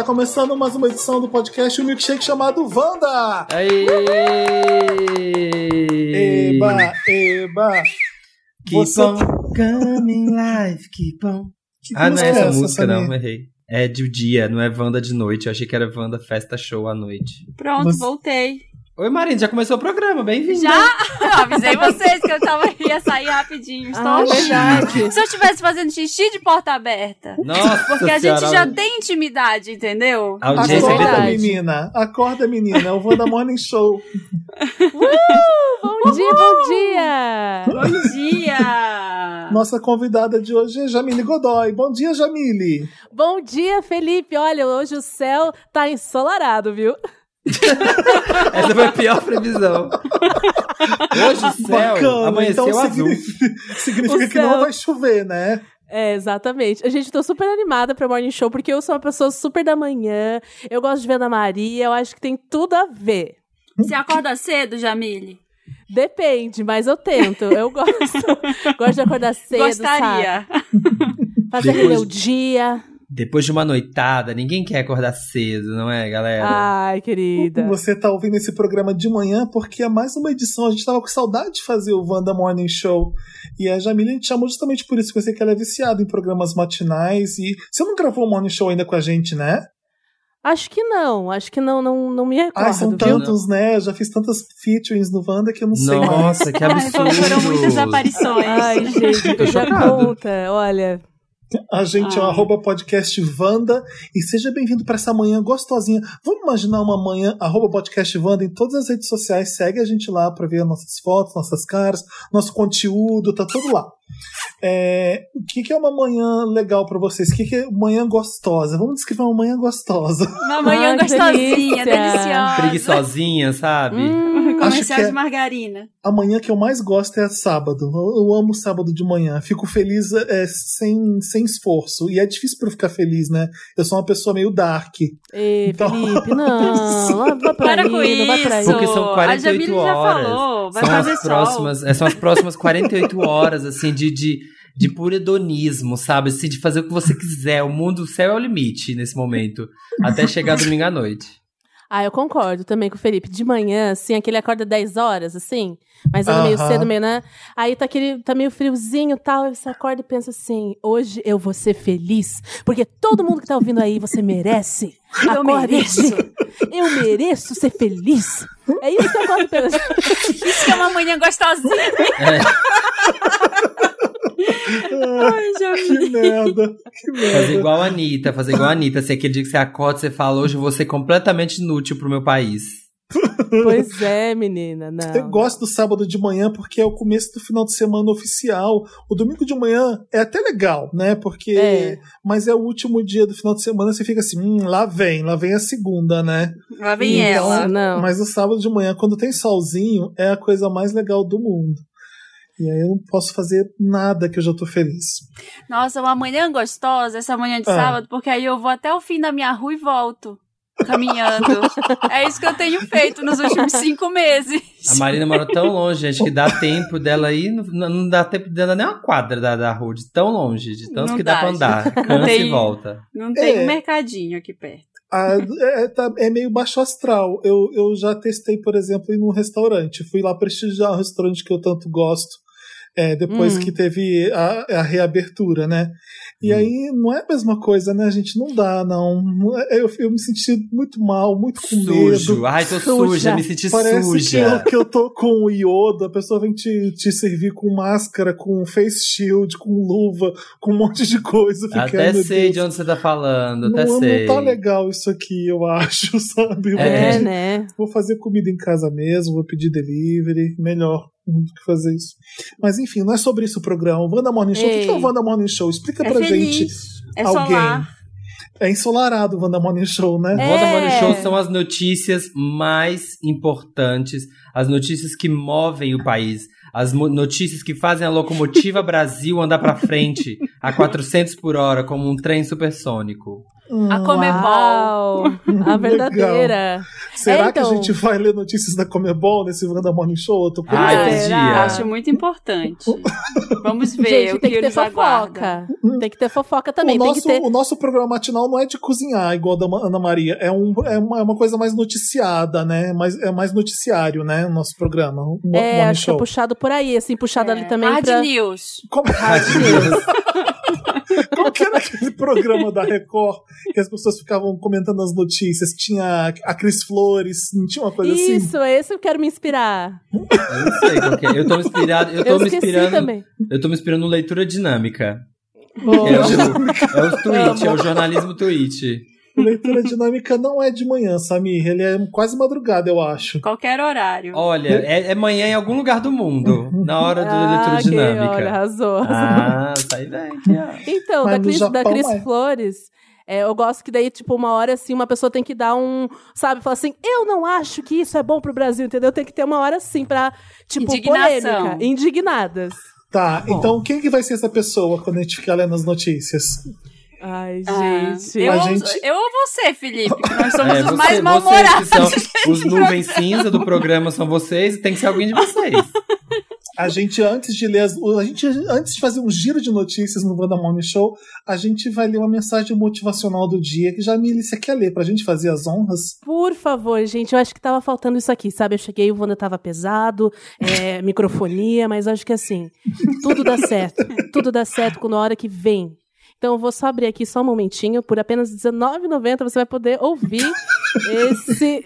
Tá começando mais uma edição do podcast O Milkshake chamado Wanda! Aí! Eba, eba! Keep Você- on coming live, keep on. Que Ah, não é essa música, Samir? não, errei. É de dia, não é Wanda de noite. Eu achei que era Wanda Festa Show à noite. Pronto, Você- voltei. Oi, Marina, já começou o programa, bem-vinda. Já? Eu avisei vocês que eu tava, ia sair rapidinho. Estou Ah, verdade. Se eu estivesse fazendo xixi de porta aberta. Nossa Porque a gente já tem intimidade, entendeu? A audiência Acorda, é menina! Acorda, menina! É o Wanda Morning Show. Bom dia, bom dia! Bom dia! Nossa convidada de hoje é Jamile Godoy. Bom dia, Jamile! Bom dia, Felipe! Olha, hoje o céu tá ensolarado, viu? Essa foi a pior previsão. Hoje o céu Bacana! amanheceu então azul. significa, que não céu. vai chover, né? É, exatamente. A gente tô super animada pra Morning Show, porque eu sou uma pessoa super da manhã, eu gosto de ver Ana Maria, eu acho que tem tudo a ver. Você acorda cedo, Jamile? Depende, mas eu tento. Eu gosto. gosto de acordar cedo, Gostaria. sabe? Fazer Depois- meu dia. Depois de uma noitada, ninguém quer acordar cedo, não é, galera? Ai, querida. Você tá ouvindo esse programa de manhã porque é mais uma edição. A gente tava com saudade de fazer o Wanda Morning Show. E a Jamile a gente chamou justamente por isso, que eu sei que ela é viciada em programas matinais. E você não gravou o Morning Show ainda com a gente, né? Acho que não, acho que não, não, não me recordo, Ai, são viu? tantos, né? Eu já fiz tantas featurings no Wanda que eu não sei mais. Nossa, que Ai, absurdo. foram muitas aparições. Ai, gente, Tô já conta, olha. A gente é o Ai. arroba podcast Wanda. E seja bem-vindo para essa manhã gostosinha. Vamos imaginar uma manhã, arroba podcast Wanda em todas as redes sociais. Segue a gente lá para ver nossas fotos, nossas caras, nosso conteúdo, tá tudo lá. É, o que, que é uma manhã legal para vocês? O que, que é manhã gostosa? Vamos descrever uma manhã gostosa. Uma manhã Ai, gostosinha, deliciosa. Preguiçosinha, sabe? Hum, Comercial que é- de margarina. A manhã que eu mais gosto é sábado. Eu, eu amo sábado de manhã. Fico feliz é, sem, sem esforço. E é difícil para eu ficar feliz, né? Eu sou uma pessoa meio dark. Ei, Então- Felipe, não. Vai pra Para aí, com pra isso. Porque são A 48 Jamile já horas. falou, vai são fazer as sol. próximas, é, São as próximas 48 horas, assim, de, de, de puro hedonismo, sabe? Assim, de fazer o que você quiser. O mundo, o céu é o limite nesse momento. Até chegar domingo à noite. Ah, eu concordo também com o Felipe. De manhã, assim, aquele acorda 10 horas, assim, mas anda meio cedo, meio, né? Aí tá aquele, tá meio friozinho e tal, aí você acorda e pensa assim, hoje eu vou ser feliz, porque todo mundo que tá ouvindo aí, você merece. Eu Acorde. mereço. Eu mereço ser feliz. É isso que eu acordo pensando. Isso que é uma manhã gostosinha. Ai, Jamile. Que merda. Que Fazer merda. igual a Anitta, fazer igual a Anitta. Assim, aquele dia que você acorda, você fala, hoje eu vou ser completamente inútil pro meu país. Pois é, menina, não. Eu gosto do sábado de manhã porque é o começo do final de semana oficial. O domingo de manhã é até legal, né? Porque. É. Mas é o último dia do final de semana, você fica assim, hum, lá vem, lá vem a segunda, né? Lá vem Isso, ela. não. Mas o sábado de manhã, quando tem solzinho, é a coisa mais legal do mundo. E aí eu não posso fazer nada que eu já tô feliz. Nossa, uma manhã gostosa, essa manhã de Ah. sábado, porque aí eu vou até o fim da minha rua e volto. Caminhando. é isso que eu tenho feito nos últimos cinco meses. A Marina mora tão longe, gente, que dá tempo dela ir, não, não dá tempo dela nem uma quadra da, da rua, de tão longe, de tanto Não que dá, dá, pra andar. Cansa tem- e volta. Não tem É. um mercadinho aqui perto. Ah, é, tá- é meio baixo astral. Eu, eu já testei, por exemplo, ir num restaurante. Fui lá prestigiar um restaurante que eu tanto gosto. É, depois Hum. que teve a, a reabertura, né? E Hum. aí não é a mesma coisa, né, gente? Não dá, não. É- Eu, eu me senti muito mal, muito com Sujo. medo. Ai, tô Suja. suja, me senti Parece que suja. eu, que eu tô com o iodo, a pessoa vem te, te servir com máscara, com face shield, com luva, com um monte de coisa. Fica, Até sei Deus, de onde você tá falando, até não, sei. não tá legal isso aqui, eu acho, sabe? Vou É. Pedir- né? Vou fazer comida em casa mesmo, vou pedir delivery, melhor do que fazer isso. Mas enfim, não é sobre isso o programa. O Wanda Morning Show, o que, Ei. é o Wanda Morning Show? Explica É pra feliz. gente. É alguém. solar. É ensolarado o Wanda Morning Show, né? O É. Voda Morning Show são as notícias mais importantes, as notícias que movem o país, as notícias que fazem a locomotiva Brasil andar pra frente a 400 por hora como um trem supersônico. Hum, A Comebol. Uau, a verdadeira. será É, que a então- gente vai ler notícias da Comebol nesse Wanda Morning Show? Eu tô curioso. Ai, Será? podia. Acho muito importante. Vamos ver Gente, o tem que, que ter aguardam. fofoca. Tem que ter fofoca também. o, Tem nosso, que ter. o nosso programa matinal não é de cozinhar, igual da Ana Maria. É, um, é, uma, é uma coisa mais noticiada, né? Mais, é mais noticiário, né? O nosso programa. O É, Morning acho que é Show. puxado por aí, assim, puxado ali também Hard pra. News. Como, como que era aquele programa da Record que as pessoas ficavam comentando as notícias? Tinha a Cris Flores, não tinha uma coisa assim? Isso, é esse que eu quero me inspirar. Eu não sei qual que é. Eu tô inspirado. Eu tô Eu me inspirando. também. Eu tô me inspirando no leitura dinâmica. É, o, é o tweet, é o jornalismo tweet. Leitura dinâmica não é de manhã, Samir. Ele é quase madrugada, eu acho. Qualquer horário. Olha, é, é manhã em algum lugar do mundo, na hora do Ah, leitura dinâmica. olha, arrasou. arrasou. Ah, sai aqui, ó. Então, Mas da Cris, da Cris é. Flores, é, eu gosto que daí, tipo, uma hora assim, uma pessoa tem que dar um. Sabe, falar assim, eu não acho que isso é bom pro Brasil, entendeu? Tem que ter uma hora assim pra, tipo, Indignação. polêmica. Indignadas. Tá, então quem que vai ser essa pessoa quando a gente ficar lendo as notícias? Ai, Ah, gente. eu, gente- eu ou você, Felipe? que Nós somos É, os você- mais mal-humorados. os nuvens cinza do programa são vocês e tem que ser alguém de vocês. A gente, antes de ler as, a gente, antes de fazer um giro de notícias no Wanda Morning Show, a gente vai ler uma mensagem motivacional do dia que já a Milícia quer ler pra gente fazer as honras. Por favor, gente, eu acho que tava faltando isso aqui, sabe? Eu cheguei, o Wanda tava pesado, é, microfonia, mas acho que assim, tudo dá certo. tudo dá certo quando a hora que vem. Então eu vou só abrir aqui só um momentinho, por apenas R$19,90 você vai poder ouvir esse.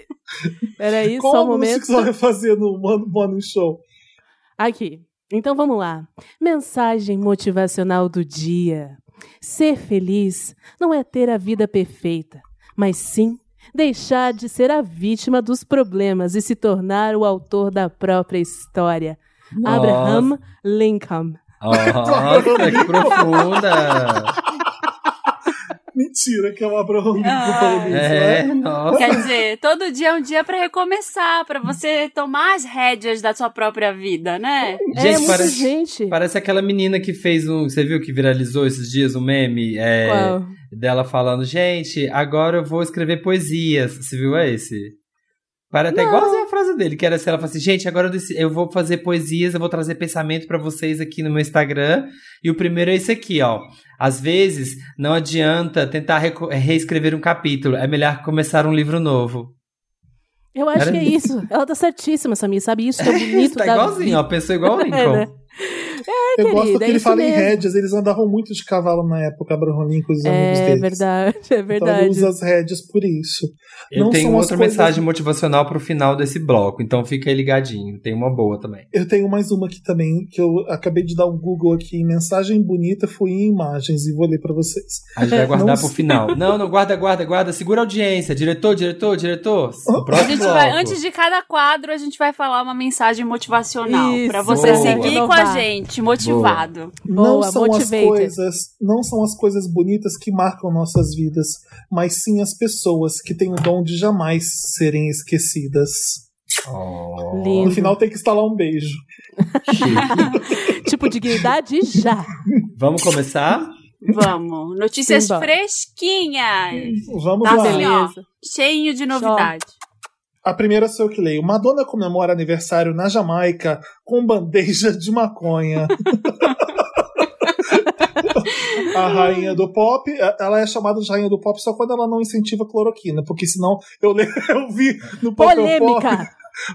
Peraí, Qual só um momento. que você vai fazer no Morning Show? Aqui. Então vamos lá. Mensagem motivacional do dia. Ser feliz não é ter a vida perfeita, mas sim deixar de ser a vítima dos problemas e se tornar o autor da própria história. Nossa. Abraham Lincoln. Nossa, que profunda! Mentira, que é o Abraham Lincoln Ah, É, né? nossa. Quer dizer, todo dia é um dia pra recomeçar, pra você tomar as rédeas da sua própria vida, né? é Gente, muita parece, gente. parece aquela menina que fez um. Você viu que viralizou esses dias um meme? É, Qual? dela falando, gente, agora eu vou escrever poesias. Você viu esse? Para até igualzinho a frase dele, que era assim, ela fala assim, gente, agora eu, eu vou fazer poesias, eu vou trazer pensamento pra vocês aqui no meu Instagram. E o primeiro é esse aqui, ó. Às vezes, não adianta tentar reco- reescrever um capítulo, é melhor começar um livro novo. Eu acho Era que é isso. Ela tá certíssima, Samir, sabe? Isso que é bonito tá da igualzinho, vida. ó, pensou igual o Lincoln. É, né? Eu gosto querida, que é ele fala em mesmo. rédeas, eles andavam muito de cavalo na época, Abraham Lincoln e os amigos É deles. verdade, é Então ele verdade. usa as rédeas por isso. Eu Não outra coisas- mensagem motivacional pro final desse bloco, então fica aí ligadinho. Tem uma boa também. Eu tenho mais uma aqui também, que eu acabei de dar um Google aqui. Mensagem bonita foi em imagens e vou ler pra vocês. A gente vai guardar pro final. Não, não, guarda, guarda, guarda. Segura a audiência. Diretor, diretor, diretor. O A próximo gente bloco. vai, antes de cada quadro, a gente vai falar uma mensagem motivacional Isso, pra você boa. seguir com a Renovar. Motivado. não Boa, são as coisas, não são as coisas bonitas que marcam nossas vidas, mas sim as pessoas que têm o dom de jamais serem esquecidas. Oh. No final tem que instalar um beijo. Tipo, dignidade já. Vamos começar? Vamos. Notícias Simba. fresquinhas. Vamos Tá lá. assim, ó. Beleza. Cheio de novidade. A primeira sou eu que leio. Madonna comemora aniversário na Jamaica com bandeja de maconha. a rainha do pop, ela é chamada de rainha do pop só quando ela não incentiva cloroquina, porque senão eu, le- eu vi no papel pop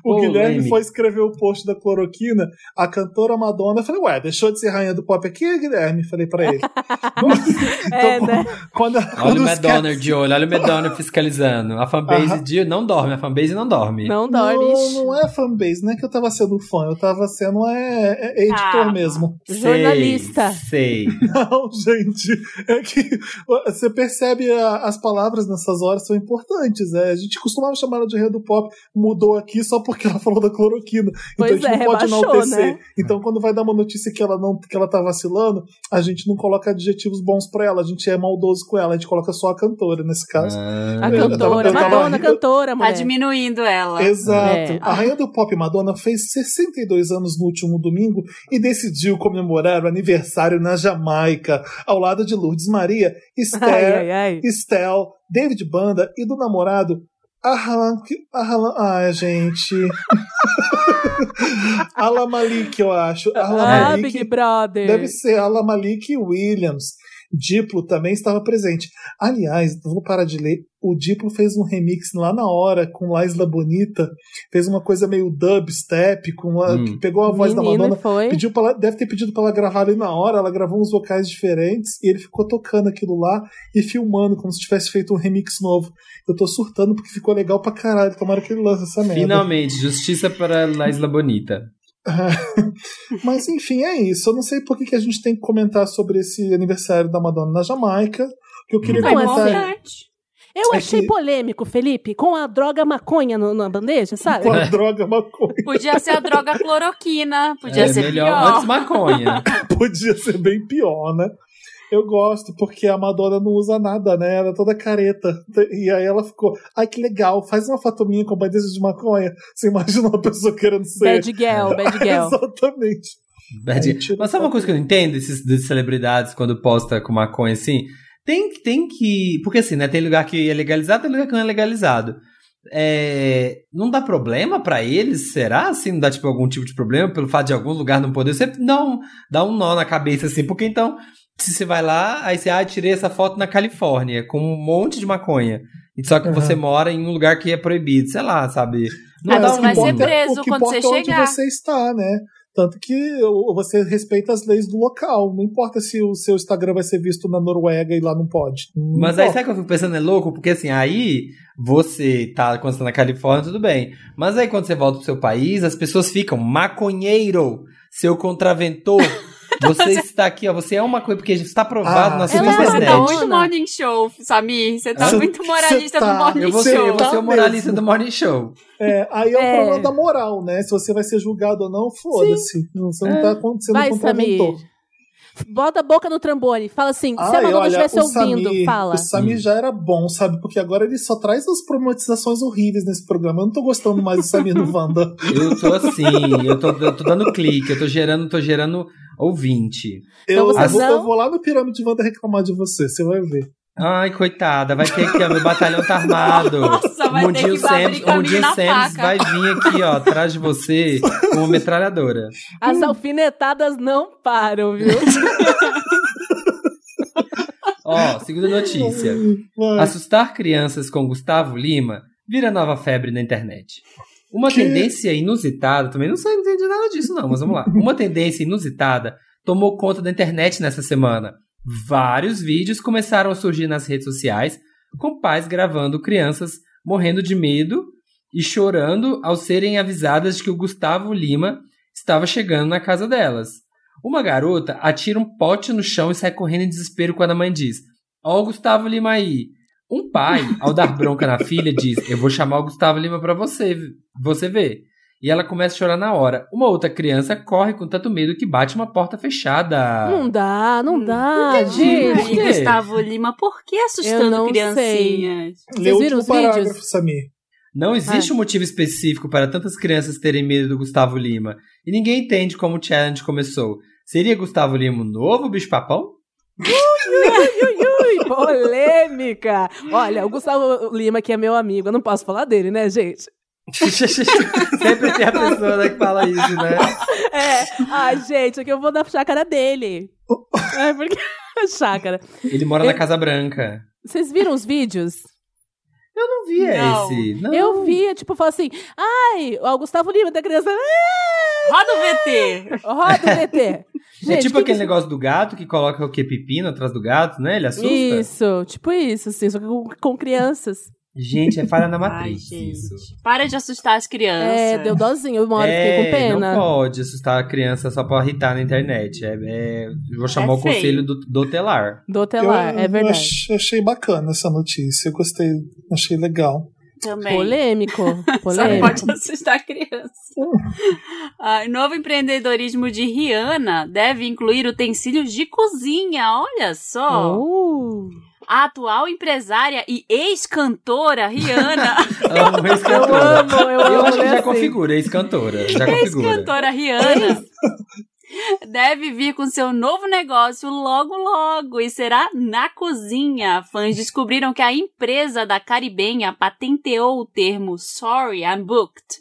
O Guilherme foi escrever o post da cloroquina, a cantora Madonna, eu falei, ué, deixou de ser rainha do pop aqui, Guilherme? Falei pra ele. É, né? Quando, Olha quando o Madonna de olho, olha o Madonna fiscalizando. A fanbase Aham. de não dorme, a fanbase não dorme. Não dorme. Não, não é fanbase, não é que eu tava sendo fã, eu tava sendo é, é editor Ah. mesmo. Jornalista. Sei. Não, gente, é que você percebe a- as palavras nessas horas são importantes. é. A gente costumava chamar ela de rei do pop, mudou aqui só porque ela falou da cloroquina. Pois então a gente é, não pode rebaixou, enaltecer. né? Então, quando vai dar uma notícia que ela não que ela tá vacilando, a gente não coloca adjetivos bons pra ela, a gente é maldoso com ela, a gente coloca só a cantora nesse caso. Ah, A tava- cantora, tava Madonna, rindo. cantora, Tá mulher. diminuindo ela. Exato. É. A rainha do pop Madonna fez 62 anos no último domingo e decidiu comemorar o aniversário na Jamaica, ao lado de Lourdes Maria, Esther, Ai, ai, ai. Estelle, David Banda e do namorado Ahalan. Ahalan ai, gente. Ala Malik, eu acho. Ala Ah, Malik. Big Brother. Deve ser Ala Malik Williams. Diplo também estava presente. Aliás, vou parar de ler. O Diplo fez um remix lá na hora com La Isla Bonita. Fez uma coisa meio dubstep, com a, Hum. pegou a voz da Menino, Madonna. foi. Pediu pra deve ter pedido pra ela gravar ali na hora. Ela gravou uns vocais diferentes e ele ficou tocando aquilo lá e filmando como se tivesse feito um remix novo. Eu tô surtando porque ficou legal pra caralho. Tomara que ele lance essa merda. Finalmente, justiça para La Isla Bonita. Mas enfim, é isso. Eu não sei por que, que a gente tem que comentar sobre esse aniversário da Madonna na Jamaica. Que eu queria Não, comentar importante. Eu É achei que- polêmico, Felipe, com a droga maconha no- na bandeja, sabe? com a droga maconha. Podia ser a droga cloroquina. Podia é ser melhor pior. antes maconha. Podia ser bem pior, né? Eu gosto, porque a Madonna não usa nada, né? Ela é toda careta. E aí ela ficou, ai que legal, faz uma foto minha com bandeja de maconha. Você imagina uma pessoa querendo ser. Bad girl, bad girl. Exatamente. Bad- Aí tira Mas sabe uma coisa que eu não entendo desses, dessas celebridades quando posta com maconha assim? Tem, tem que. Porque assim, né? Tem lugar que é legalizado, tem lugar que não é legalizado. É, não dá problema pra eles? Será? Assim, não dá tipo algum tipo de problema pelo fato de algum lugar não poder? Dá um, dá um nó na cabeça assim, porque então, se você vai lá, aí você, ah, tirei essa foto na Califórnia com um monte de maconha. E Só que Uhum. você mora em um lugar que é proibido, sei lá, sabe? Não Aí dá você um vai ser importa- preso o que quando você é onde chegar. você está, né? Tanto que você respeita as leis do local. Não importa se o seu Instagram vai ser visto na Noruega e lá não pode. Não Mas aí importa. sabe o que eu fico pensando? É louco? Porque assim, aí você tá, quando você tá na Califórnia, tudo bem. Mas aí quando você volta pro seu país, as pessoas ficam maconheiro, seu contraventor. Você está aqui, ó. Você é uma coisa, porque está provado Ah, na sua é Você internet. tá muito morning show, Samir. Você tá Você- muito moralista você tá- do morning Eu vou ser, show. eu vou ser Tá o moralista mesmo. do Morning Show. É, aí é o É. problema da moral, né? Se você vai ser julgado ou não, foda-se. Você não tá acontecendo Vai, com Samir. Bota a boca no trambone. Fala assim, se a Ai, Madonna estivesse ouvindo, Samir- fala. O Samir já era bom, sabe? Porque agora ele só traz as problematizações horríveis nesse programa. Eu não tô gostando mais do Samir no Wanda. Eu tô assim, eu tô, eu tô dando clique, eu tô gerando, tô gerando ouvinte. Eu, você vou, não- eu vou lá no Pirâmide Wanda reclamar de você, você vai ver. Ai, coitada, vai ter que, ó, meu batalhão tá armado. Nossa, o vai ter Mundinho que abrir Sam's, Mundinho na Sam's vai vir aqui, ó, atrás de você com uma metralhadora. As alfinetadas não param, viu? Ó, segunda notícia. Assustar crianças com Gustavo Lima vira nova febre na internet. Uma Que? tendência inusitada, também não sei não entendi nada disso não, mas vamos lá. Uma tendência inusitada tomou conta da internet nessa semana. Vários vídeos começaram a surgir nas redes sociais com pais gravando crianças morrendo de medo e chorando ao serem avisadas de que o Gustavo Lima estava chegando na casa delas. Uma garota atira um pote no chão e sai correndo em desespero quando a mãe diz: Ó, o Gustavo Lima aí. Um pai, ao dar bronca na filha, diz: Eu vou chamar o Gustavo Lima pra você, você ver. E ela começa a chorar na hora. Uma outra criança corre com tanto medo que bate uma porta fechada. Não dá, não dá, Ai, gente. Gustavo Lima, por que Eu assustando não criancinhas? Lê o viram os vídeos? parágrafo, Samir. Não existe um motivo específico para tantas crianças terem medo do Gustavo Lima. E ninguém entende como o challenge começou. Seria Gustavo Lima o novo bicho-papão? Ui, ui, polêmica. Olha, o Gustavo Lima, que é meu amigo, eu não posso falar dele, né, gente? Sempre tem a pessoa né, que fala isso, né? É, ai, gente, é que eu vou dar chácara dele. É, porque. chácara. Ele mora na Casa Branca. Vocês viram os vídeos? Eu não vi Não. esse. Não. Eu vi, tipo, falou assim: ai, o Gustavo Lima da criança. Roda o VT! Roda o VT. é Gente, tipo que aquele que- negócio do gato que coloca o que? Pepino atrás do gato, né? Ele assusta. Isso, tipo isso, assim, só que com, com crianças. Gente, é falha na Ai, matriz gente. isso. Para de assustar as crianças. É, deu dozinho, uma hora é, fiquei com pena. não pode assustar a criança só pra irritar na internet. É, é- eu vou chamar É o feio. conselho do, do telar. Do telar, eu, é verdade. ach- achei bacana essa notícia, eu gostei, achei legal. também. Polêmico. Só Polêmico. pode assustar a criança. Ah, novo empreendedorismo de Rihanna deve incluir utensílios de cozinha. Olha só. Uh, A atual empresária e ex-cantora Rihanna. Amo eu ex-cantora. amo, eu Eu amo. acho que né, já assim. configura, ex-cantora. Já configura. ex-cantora Rihanna. Deve vir com seu novo negócio logo logo e será na cozinha. Fãs descobriram que a empresa da caribenha patenteou o termo Sorry, I'm booked.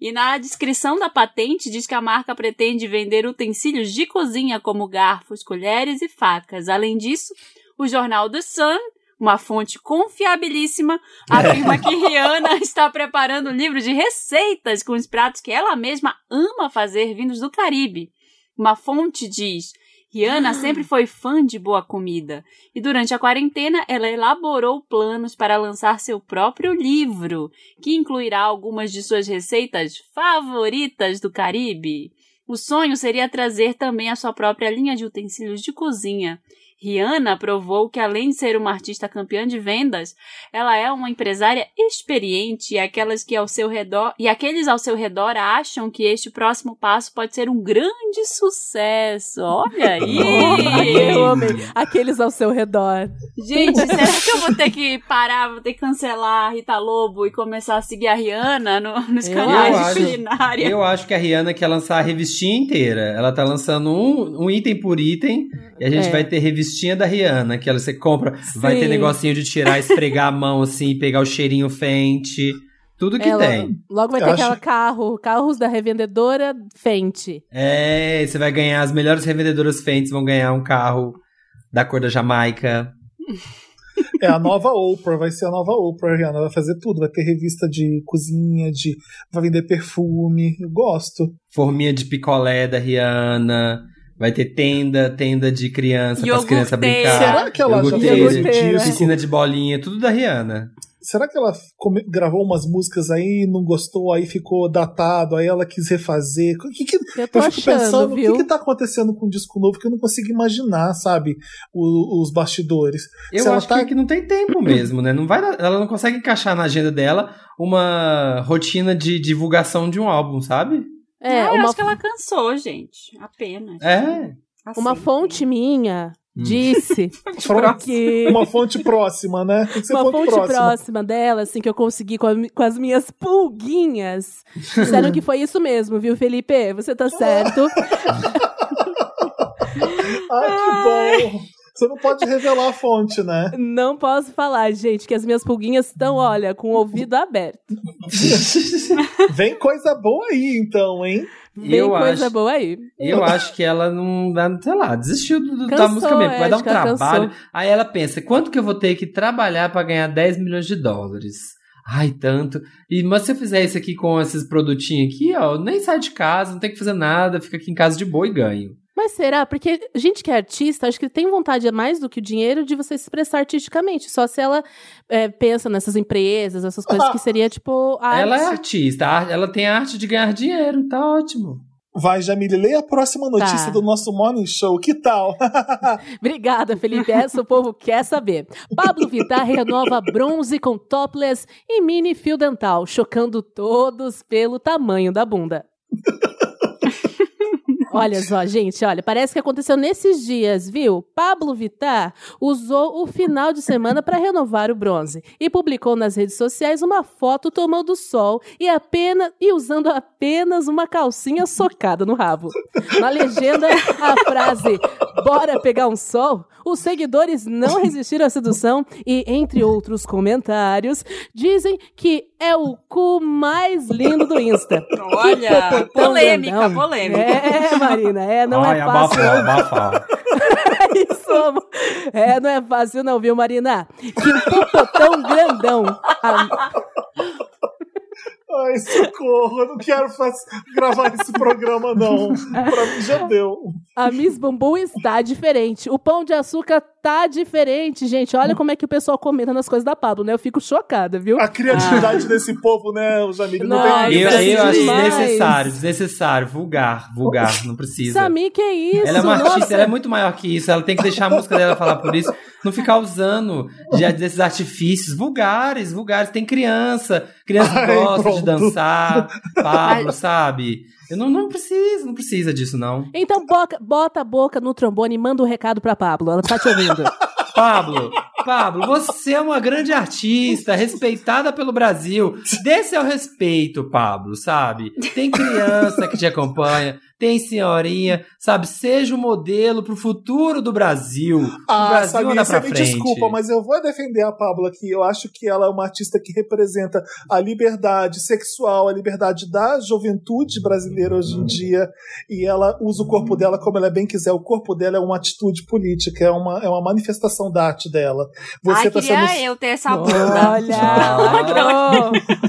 E na descrição da patente diz que a marca pretende vender utensílios de cozinha como garfos, colheres e facas. Além disso, o jornal The Sun, uma fonte confiabilíssima, afirma que Rihanna está preparando um livro de receitas com os pratos que ela mesma ama fazer vindos do Caribe. Uma fonte diz: Rihanna sempre foi fã de boa comida e durante a quarentena ela elaborou planos para lançar seu próprio livro, que incluirá algumas de suas receitas favoritas do Caribe. O sonho seria trazer também a sua própria linha de utensílios de cozinha. Rihanna provou que, além de ser uma artista campeã de vendas, ela é uma empresária experiente e aquelas que ao seu redor e aqueles ao seu redor acham que este próximo passo pode ser um grande sucesso. Olha aí! Eu amei. Aqueles ao seu redor. Gente, será que eu vou ter que parar, vou ter que cancelar a Rita Lobo e começar a seguir a Rihanna no- nos Eu canais acho- de culinária? Eu acho que a Rihanna quer lançar a revistinha inteira. Ela tá lançando um, um item por item. E a gente É. vai ter revistinha da Rihanna, que ela você compra. Vai Sim. ter negocinho de tirar, esfregar a mão assim, pegar o cheirinho Fenty. Tudo que Ela- tem. Logo vai ter acho- aquela carro, carros da revendedora Fenty. É, você vai ganhar. As melhores revendedoras Fenty vão ganhar um carro da cor da Jamaica. É a nova Oprah, vai ser a nova Oprah, a Rihanna vai fazer tudo, vai ter revista de cozinha, de vai vender perfume, eu gosto. Forminha de picolé da Rihanna. Vai ter tenda, tenda de criança, para as crianças brincar. Será que ela já fez um disco? Piscina de bolinha, tudo da Rihanna. Será que ela come- gravou umas músicas aí, não gostou, aí ficou datado, aí ela quis refazer? O que, que, Eu tô eu fico achando, pensando, viu? o que, que tá acontecendo com o disco novo que eu não consigo imaginar, sabe? O- os bastidores. Eu Se ela acho tá- que, que não tem tempo mesmo, né? Não vai, ela não consegue encaixar na agenda dela uma rotina de divulgação de um álbum, sabe? É, Ah, eu uma, acho que ela cansou, gente. Apenas. É. uma Assim. fonte minha Hum. disse que Uma fonte próxima, né? Uma fonte, fonte próxima. próxima dela, assim, que eu consegui com, a com as minhas pulguinhas. Disseram que foi isso mesmo, viu, Felipe? Você tá certo. Ai, que bom. Você não pode revelar a fonte, né? Não posso falar, gente, que as minhas pulguinhas estão, olha, com o ouvido aberto. Vem coisa boa aí, então, hein? Vem Eu coisa acho- boa aí. Eu acho que ela não dá, sei lá, desistiu do- do- da Cansou, música mesmo. Vai é, dar um trabalho. cansou. Aí ela pensa, quanto que eu vou ter que trabalhar pra ganhar 10 milhões de dólares? Ai, tanto. E, mas se eu fizer isso aqui com esses produtinhos aqui, ó, eu nem saio de casa, não tem que fazer nada, fica aqui em casa de boa e ganho. Mas será? Porque gente que é artista, acho que tem vontade mais do que o dinheiro de você se expressar artisticamente. Só se ela é, pensa nessas empresas, essas coisas que seria tipo. Arte. Ela é artista, ela tem a arte de ganhar dinheiro, tá ótimo. Vai, Jamile, leia a próxima notícia Tá. do nosso Morning Show. Que tal? Obrigada, Felipe. Essa o povo quer saber. Pablo Vittar renova bronze com topless e mini fio dental, chocando todos pelo tamanho da bunda. Olha só, gente, olha, parece que aconteceu nesses dias, viu? Pablo Vittar usou o final de semana para renovar o bronze e publicou nas redes sociais uma foto tomando sol e apenas e usando apenas uma calcinha socada no rabo. Na legenda, a frase "Bora pegar um sol". Os seguidores não resistiram à sedução e, entre outros comentários, dizem que é o cu mais lindo do Insta. Olha, polêmica, grandão. polêmica. É, Marina, é, não Ai, é fácil. abafou, não. abafou. Isso, amor. É, não é fácil não, viu, Marina? Que hipopotão grandão. A- Ai, socorro, eu não quero faz- gravar esse programa, não. Pra mim já deu. A Miss Bumbum está diferente. O pão de açúcar tá diferente, gente. Olha como é que o pessoal comenta nas coisas da Pablo, né? Eu fico chocada, viu? A criatividade desse povo, né, os amigos? Não, Nossa, tem Eu, Isso é eu acho desnecessário, desnecessário, vulgar, vulgar, não precisa. Samir, que isso? Ela é uma Nossa. artista, ela é muito maior que isso, ela tem que deixar a música dela falar por isso. Não ficar usando de- desses artifícios vulgares, vulgares. Tem criança, criança Ai, gosta de pronto. dançar, Pablo, sabe? Eu não, não preciso, não precisa disso, não. Então boca- bota a boca no trombone e manda um recado pra Pablo. Ela tá te ouvindo. Pablo, Pablo, você é uma grande artista, respeitada pelo Brasil. Dê seu respeito, Pablo, sabe? Tem criança que te acompanha, tem senhorinha, sabe? Seja o modelo pro futuro do Brasil. O Ah, Brasil anda você pra me frente. desculpa, mas eu vou defender a Pablo aqui. Eu acho que ela é uma artista que representa a liberdade sexual, a liberdade da juventude brasileira hoje em dia. E ela usa o corpo dela como ela bem quiser. O corpo dela é uma atitude política, é uma, é uma manifestação da arte dela. Você Ai, tá queria sendo. eu ter essa bunda. Olha.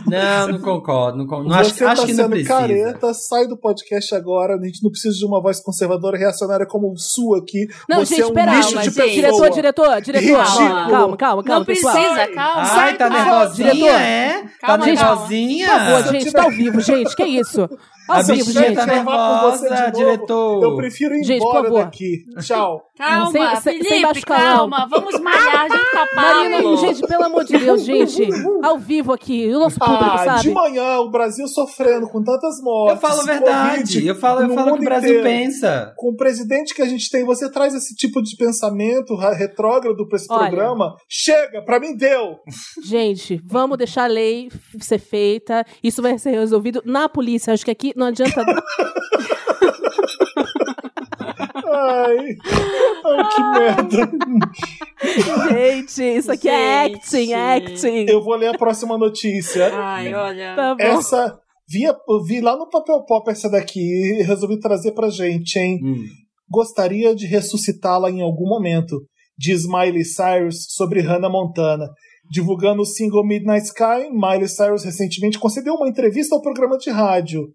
Não, não concordo. Não, con- não acho, você acho tá que não sendo precisa. careta, sai do podcast agora. A gente não precisa de uma voz conservadora reacionária como sua aqui. Não, você gente, é um pera, lixo mas, de gente, pessoa. Diretor, diretor, diretor. Ridículo. Calma, calma, calma, Não pessoal. precisa, calma. Ai, sai tá do- nervosinha, é? Tá Calma, nervosinha? Por favor, gente, tá ao vivo, gente. Que isso? Ao A gente. tá gravar com você de nervosa, novo, diretor. Eu prefiro ir Gente, embora daqui. Tchau. Calma, Sem- sem- sem Felipe, baixo calão. calma. Vamos malhar junto com a Marina, gente, pelo amor de Deus, gente. Ao vivo aqui, o nosso público, Ah, sabe? de manhã, o Brasil sofrendo com tantas Eu mortes. falo a verdade. Covid Eu falo, eu no falo o que mundo o Brasil inteiro. pensa. Com o presidente que a gente tem, você traz esse tipo de pensamento ra- retrógrado pra esse Olha. programa? Chega, pra mim deu. Gente, vamos deixar a lei ser feita. Isso vai ser resolvido na polícia. Acho que aqui não adianta. Ai, ai que merda. Gente, isso aqui é Gente. acting, acting. Eu vou ler a próxima notícia. Ai, olha. Tá bom. Essa. Vi, vi lá no papel pop essa daqui e resolvi trazer pra gente, hein? Hum. Gostaria de ressuscitá-la em algum momento, diz Miley Cyrus sobre Hannah Montana. Divulgando o single Midnight Sky, Miley Cyrus recentemente concedeu uma entrevista ao programa de rádio,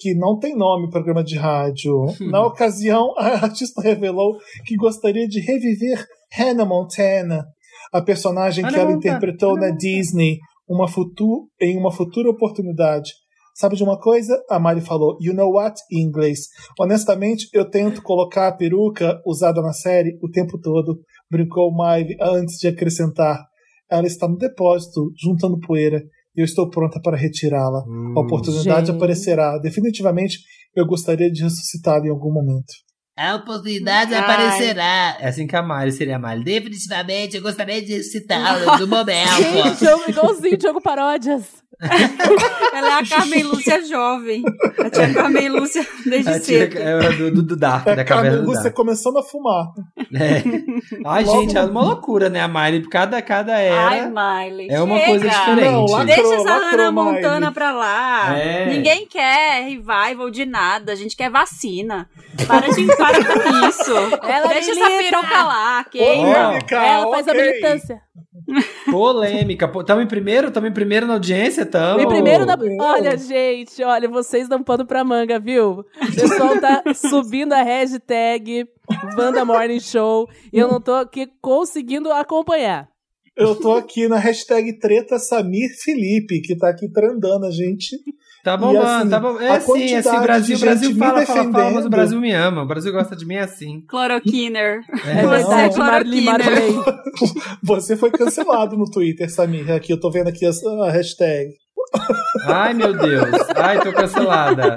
que não tem nome programa de rádio. Na ocasião, a artista revelou que gostaria de reviver Hannah Montana, a personagem que ela interpretou na Disney uma futu em uma futura oportunidade. Sabe de uma coisa? A Mari falou, you know what? Em inglês. Honestamente, eu tento colocar a peruca usada na série o tempo todo, brincou Miley antes de acrescentar. Ela está no depósito, juntando poeira. E Eu estou pronta para retirá-la. A oportunidade gente. aparecerá. Definitivamente, eu gostaria de ressuscitá-la em algum momento. A oportunidade Ai. aparecerá. É assim que a Mari seria a Mari. Definitivamente, eu gostaria de citá-la no momento. Gente, eu igualzinho Diogo Paródias. Ela é a Carmen Lúcia jovem. A tia Carmen Lúcia desde A tia cedo. é do, do, do Dark, É da a caverna Carmen Lúcia começando a fumar. É. Ai, Logo- gente, é uma loucura, né? A Miley, cada, cada Ai, era Miley. é uma chega. coisa diferente. Não, lá- Deixa Lacrou, essa lacrou, Hannah Miley. Montana pra lá. É. Ninguém quer revival de nada. A gente quer vacina. Para de para com isso. Ela Deixa essa milita. peruca lá, queima. Polêmica, Ela faz a ok. militância. polêmica. Pô, Tamo em primeiro? Tamo em primeiro na audiência? Tamo. E primeiro na. Olha, gente, olha, vocês dão pano pra manga, viu? O pessoal tá subindo a hashtag Wanda Morning Show e eu não tô aqui conseguindo acompanhar. Eu tô aqui na hashtag treta Samir Felipe, que tá aqui trendando a gente. Tá bombando, assim, tá bom. É assim, é assim, Brasil, Brasil fala, me fala, fala, mas o. Brasil me ama. O Brasil gosta de mim assim. Cloroquiner. É, É, verdade, não. Cloroquina. Marley. Você foi cancelado no Twitter, Samir. Aqui eu tô vendo aqui a, hashtag. Ai, meu Deus. Ai, tô cancelada.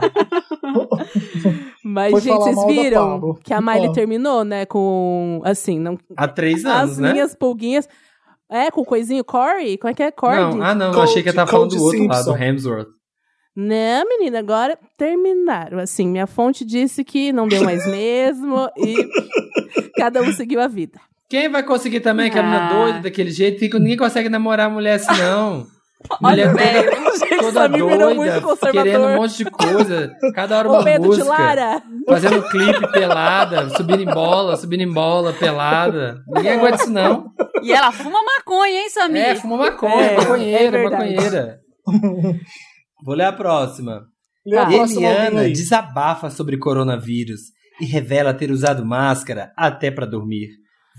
Mas, Foi gente, vocês viram que a Miley Ah. terminou, né? Com. Assim, não. Há três anos, As né? minhas pulguinhas. É, com o coisinho Corey? Como é que é? Corey? Não, ah, não, eu Cold- achei que eu tava falando do outro lado, do. Hemsworth. Não, menina, agora terminaram. Assim, minha fonte disse que não deu mais mesmo e cada um seguiu a vida. Quem vai conseguir também, que a menina Ah. doida daquele jeito? Fica- Ninguém consegue namorar mulher assim, não. Olha, Mulher velho. toda, toda muito doida, querendo um monte de coisa. Cada hora Ô, uma Pedro música. de Lara! Fazendo clipe pelada, subindo em bola, subindo em bola, pelada. Ninguém aguenta isso, não. E ela fuma maconha, hein, Samir? É, fuma maconha, É, é maconheira, verdade. maconheira. Vou ler a próxima. Lê a Eliana desabafa sobre coronavírus e revela ter usado máscara até pra dormir,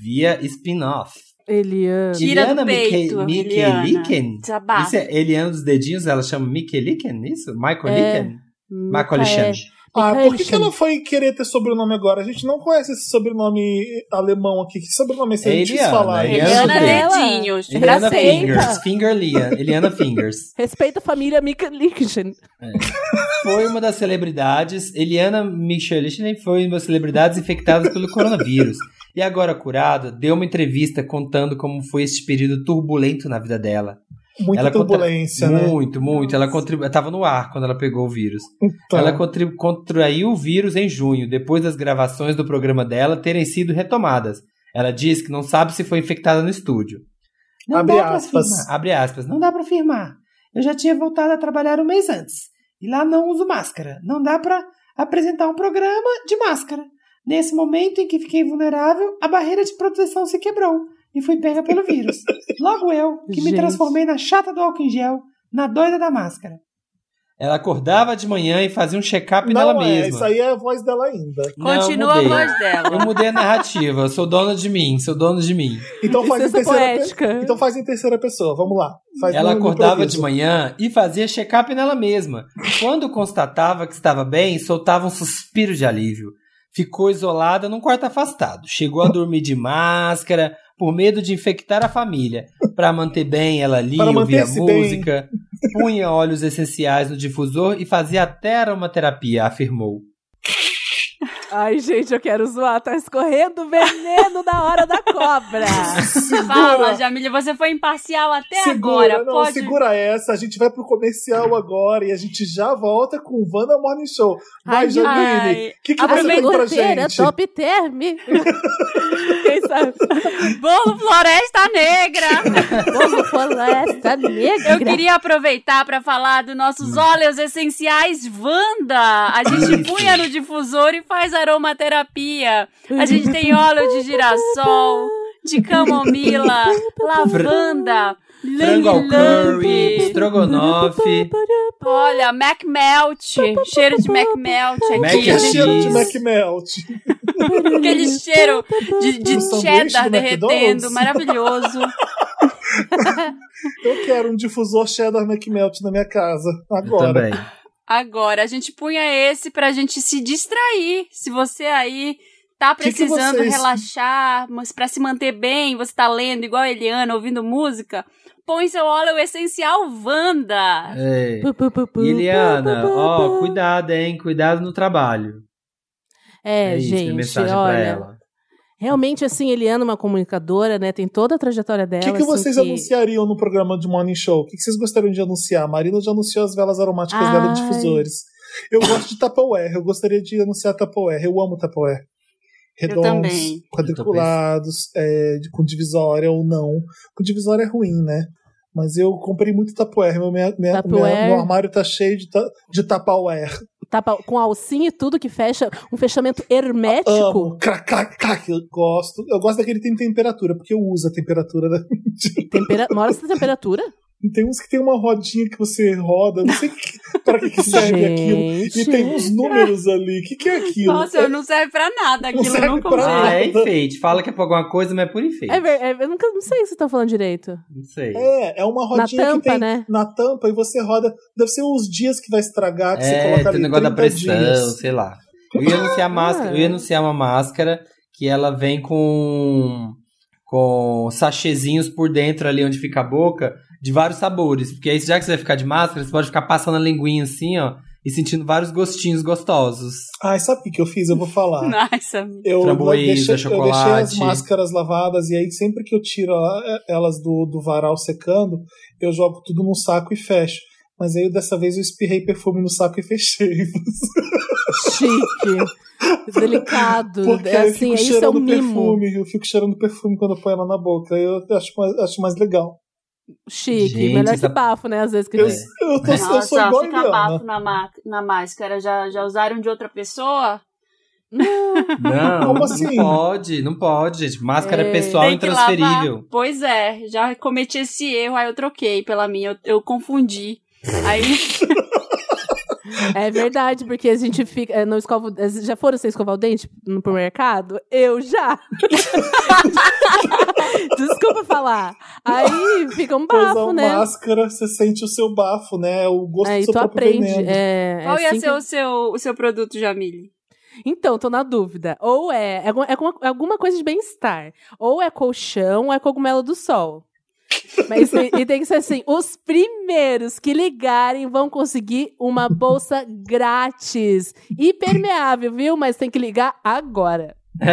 via spin-off. Eliana. Tira Eliana do peito, Mike- Eliana. Mikeliken? Desabafa. Isso é Eliana dos dedinhos, ela chama Mikeliken, isso? Michael É. Liken? Michael Micael- Alexandre. Ah, por que, que ela foi querer ter sobrenome agora? A gente não conhece esse sobrenome alemão aqui. Que sobrenome é esse? É Eliana, falar. né? Eliana Eliana. Dedinhos. Eliana. Fingers. Finger Lia. Eliana Fingers. Respeita a família Michaelchen. Foi uma das celebridades. Eliana Micheline foi uma das celebridades infectadas pelo coronavírus. E agora curada, deu uma entrevista contando como foi esse período turbulento na vida dela. Muita Ela contra- turbulência, né? Muito, muito. Ela contribu... tava no ar quando ela pegou o vírus. Então, Ela contribu... contraiu o vírus em junho, depois das gravações do programa dela terem sido retomadas. Ela diz que não sabe se foi infectada no estúdio. Não Abre aspas. afirmar. Abre aspas. Não dá pra afirmar. Eu já tinha voltado a trabalhar um mês antes. E lá não uso máscara. Não dá pra apresentar um programa de máscara. Nesse momento em que fiquei vulnerável, a barreira de proteção se quebrou e fui pega pelo vírus. Logo eu, que me Gente. transformei na chata do álcool em gel, na doida da máscara. Ela acordava de manhã e fazia um check-up nela é, mesma. isso aí é a voz dela ainda. Não, Continua a voz dela. Eu mudei a narrativa. Eu sou dona de mim, sou dono de mim. Então faz em terceira pe-. Então faz em terceira pessoa. Vamos lá. Faz Ela acordava de manhã e fazia check-up nela mesma. Quando constatava que estava bem, soltava um suspiro de alívio. Ficou isolada num quarto afastado. Chegou a dormir de máscara, por medo de infectar a família. Para manter bem, ela lia, ouvia manter-se bem. música, punha óleos essenciais no difusor e fazia até aromaterapia, afirmou. Ai, gente, eu quero zoar. Tá escorrendo veneno na hora da cobra. Fala, Jamília, você foi imparcial até Segura, agora. não, Pode. segura essa. A gente vai pro comercial agora e a gente já volta com o Wanda Morning Show. Vai, Ai, Jamile. O que, que você tem pra gente? top term. Sabe? Bolo Floresta Negra! Como floresta negra. Eu queria aproveitar para falar dos nossos óleos essenciais Wanda. A gente punha no difusor e faz aromaterapia. A gente tem óleo de girassol, de camomila, lavanda, Frango ao curry, estrogonofe. Olha, Mac Melt, cheiro de Mac Melt Mac aqui. And cheiro de cheese. McMelt. Aquele cheiro de, de cheddar do derretendo, maravilhoso. Eu quero um difusor cheddar McMelt na minha casa. Eu Agora. também. Agora, a gente punha esse pra gente se distrair. Se você aí tá Que que precisando vocês- relaxar, mas pra se manter bem, você tá lendo igual a Eliana, ouvindo música, põe seu óleo essencial Wanda. É. Pu, pu, pu, pu, E Eliana, pu, pu, ó, pu. cuidado, hein? Cuidado no trabalho. É, isso, minha gente, mensagem pra olha. ela. Realmente, assim, Eliana é uma comunicadora, né? Tem toda a trajetória O dela. que, que assim, vocês que- anunciariam no programa de Morning Show? O que, que vocês gostariam de anunciar? A Marina já anunciou as velas aromáticas dela de Ai. difusores. Eu gosto de Tupperware. Eu gostaria de anunciar Tupperware. Eu amo Tupperware. Redondos, quadriculados, é, de- com divisória ou não. Com divisória é ruim, né? Mas eu comprei muito Tupperware. Meu, minha, minha, Tupperware. minha- meu armário tá cheio de, ta- de Tupperware. Tapa, com alcinha e tudo que fecha, um fechamento hermético. Amo. Crac, crac, crac. Eu gosto. Eu gosto daquele que tem temperatura, porque eu uso a temperatura da, Tempera... Mora essa temperatura? E tem uns que tem uma rodinha que você roda, não sei que, para que, que serve aquilo. E Gente. tem uns números ali. O que, que é aquilo? Nossa, não serve pra nada aquilo, serve não pra. Ah, é enfeite. Fala que é pra alguma coisa, mas é por enfeite. É, é, eu nunca não sei o que você tá falando direito. Não sei. É, é uma rodinha Na tampa, que tem né? na tampa e você roda. Deve ser os dias que vai estragar, que você É, coloca tem ali o negócio da 30 pressão, dias. sei lá. Eu ia anunciar máscara, eu ia anunciar uma máscara que ela vem com com sachêzinhos por dentro ali onde fica a boca, de vários sabores, porque aí já que você vai ficar de máscara, você pode ficar passando a linguinha assim, ó, e sentindo vários gostinhos gostosos. Ai, sabe o que, eu fiz? Eu vou falar. Nossa, Eu deixei, eu chocolate. deixei as máscaras lavadas e aí sempre que eu tiro a- elas do, do varal secando, eu jogo tudo num saco e fecho. Mas aí dessa vez eu espirrei perfume no saco e fechei. Chique. Delicado. Porque é aí eu assim, fico isso é cheirando um mimo. perfume. Eu fico cheirando perfume quando eu ponho ela na boca. Eu acho mais, acho mais legal. Chique. Gente, Melhor essa- que bafo, né? Às vezes que Eu, diz. eu, tô, eu sou Nossa, igual fica bafo na, ma- na máscara. Já, já usaram de outra pessoa? Não, Como assim? não pode, não pode, gente. Máscara É. pessoal que lavar. intransferível. Pois é, já cometi esse erro, aí eu troquei pela minha, eu, eu confundi. Aí, É verdade, porque a gente fica. é, Não escova, já foram você escovar o dente no mercado? Eu já! Desculpa falar. Aí fica um Usar bafo, uma né? máscara, você sente o seu bafo, né? O gosto Aí do seu tu aprende. É, é Qual ia assim ser que- o seu, o seu produto, Jamile? Então, tô na dúvida. Ou é, é, alguma- é alguma- alguma coisa de bem-estar. Ou é colchão, ou é cogumelo do sol. Mas e, e tem que ser assim: os primeiros que ligarem vão conseguir uma bolsa grátis. Impermeável, viu? Mas tem que ligar agora.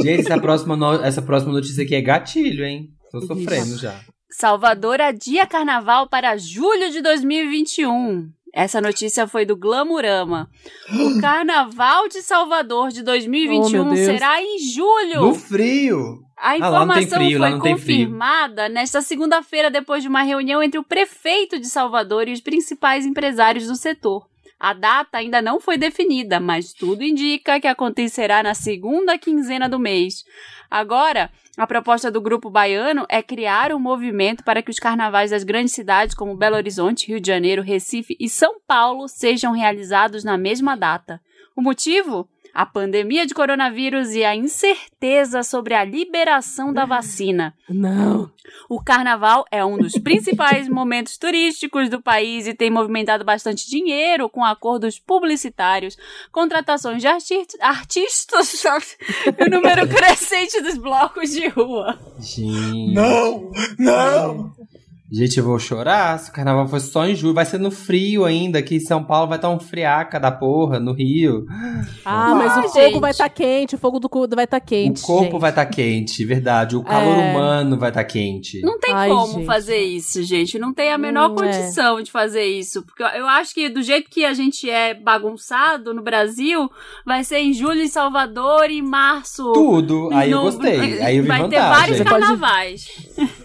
Gente, essa próxima, no- essa próxima notícia aqui é gatilho, hein? Tô sofrendo já. Salvador adia carnaval para julho de 2021. Essa notícia foi do Glamurama. O carnaval de Salvador de Oh, 2021 meu Deus. será em julho. No frio! A Ah, informação frio, foi confirmada nesta segunda-feira, depois de uma reunião entre o prefeito de Salvador e os principais empresários do setor. A data ainda não foi definida, mas tudo indica que acontecerá na segunda quinzena do mês. Agora, a proposta do grupo baiano é criar um movimento para que os carnavais das grandes cidades como Belo Horizonte, Rio de Janeiro, Recife e São Paulo sejam realizados na mesma data. O motivo? A pandemia de coronavírus e a incerteza sobre a liberação da vacina. Não. O carnaval é um dos principais momentos turísticos do país e tem movimentado bastante dinheiro com acordos publicitários, contratações de arti artistas e o número crescente dos blocos de rua. Gente. Não! Não! Gente, eu vou chorar. Se o carnaval fosse só em julho, vai ser no frio ainda. Aqui em São Paulo vai estar um friaca da porra, no Rio. Ah, mas Ah, o fogo gente. vai estar quente, o fogo do cu vai estar quente. o corpo gente. vai estar quente, verdade. O calor É. humano vai estar quente. Não tem Ai, como gente. fazer isso, gente. Não tem a menor Hum, é. condição de fazer isso. Porque eu- eu acho que do jeito que a gente é bagunçado no Brasil, vai ser em julho em Salvador e em março. Tudo. Aí eu no- gostei. Aí eu vi vai ter vantagem. vários Você pode- carnavais.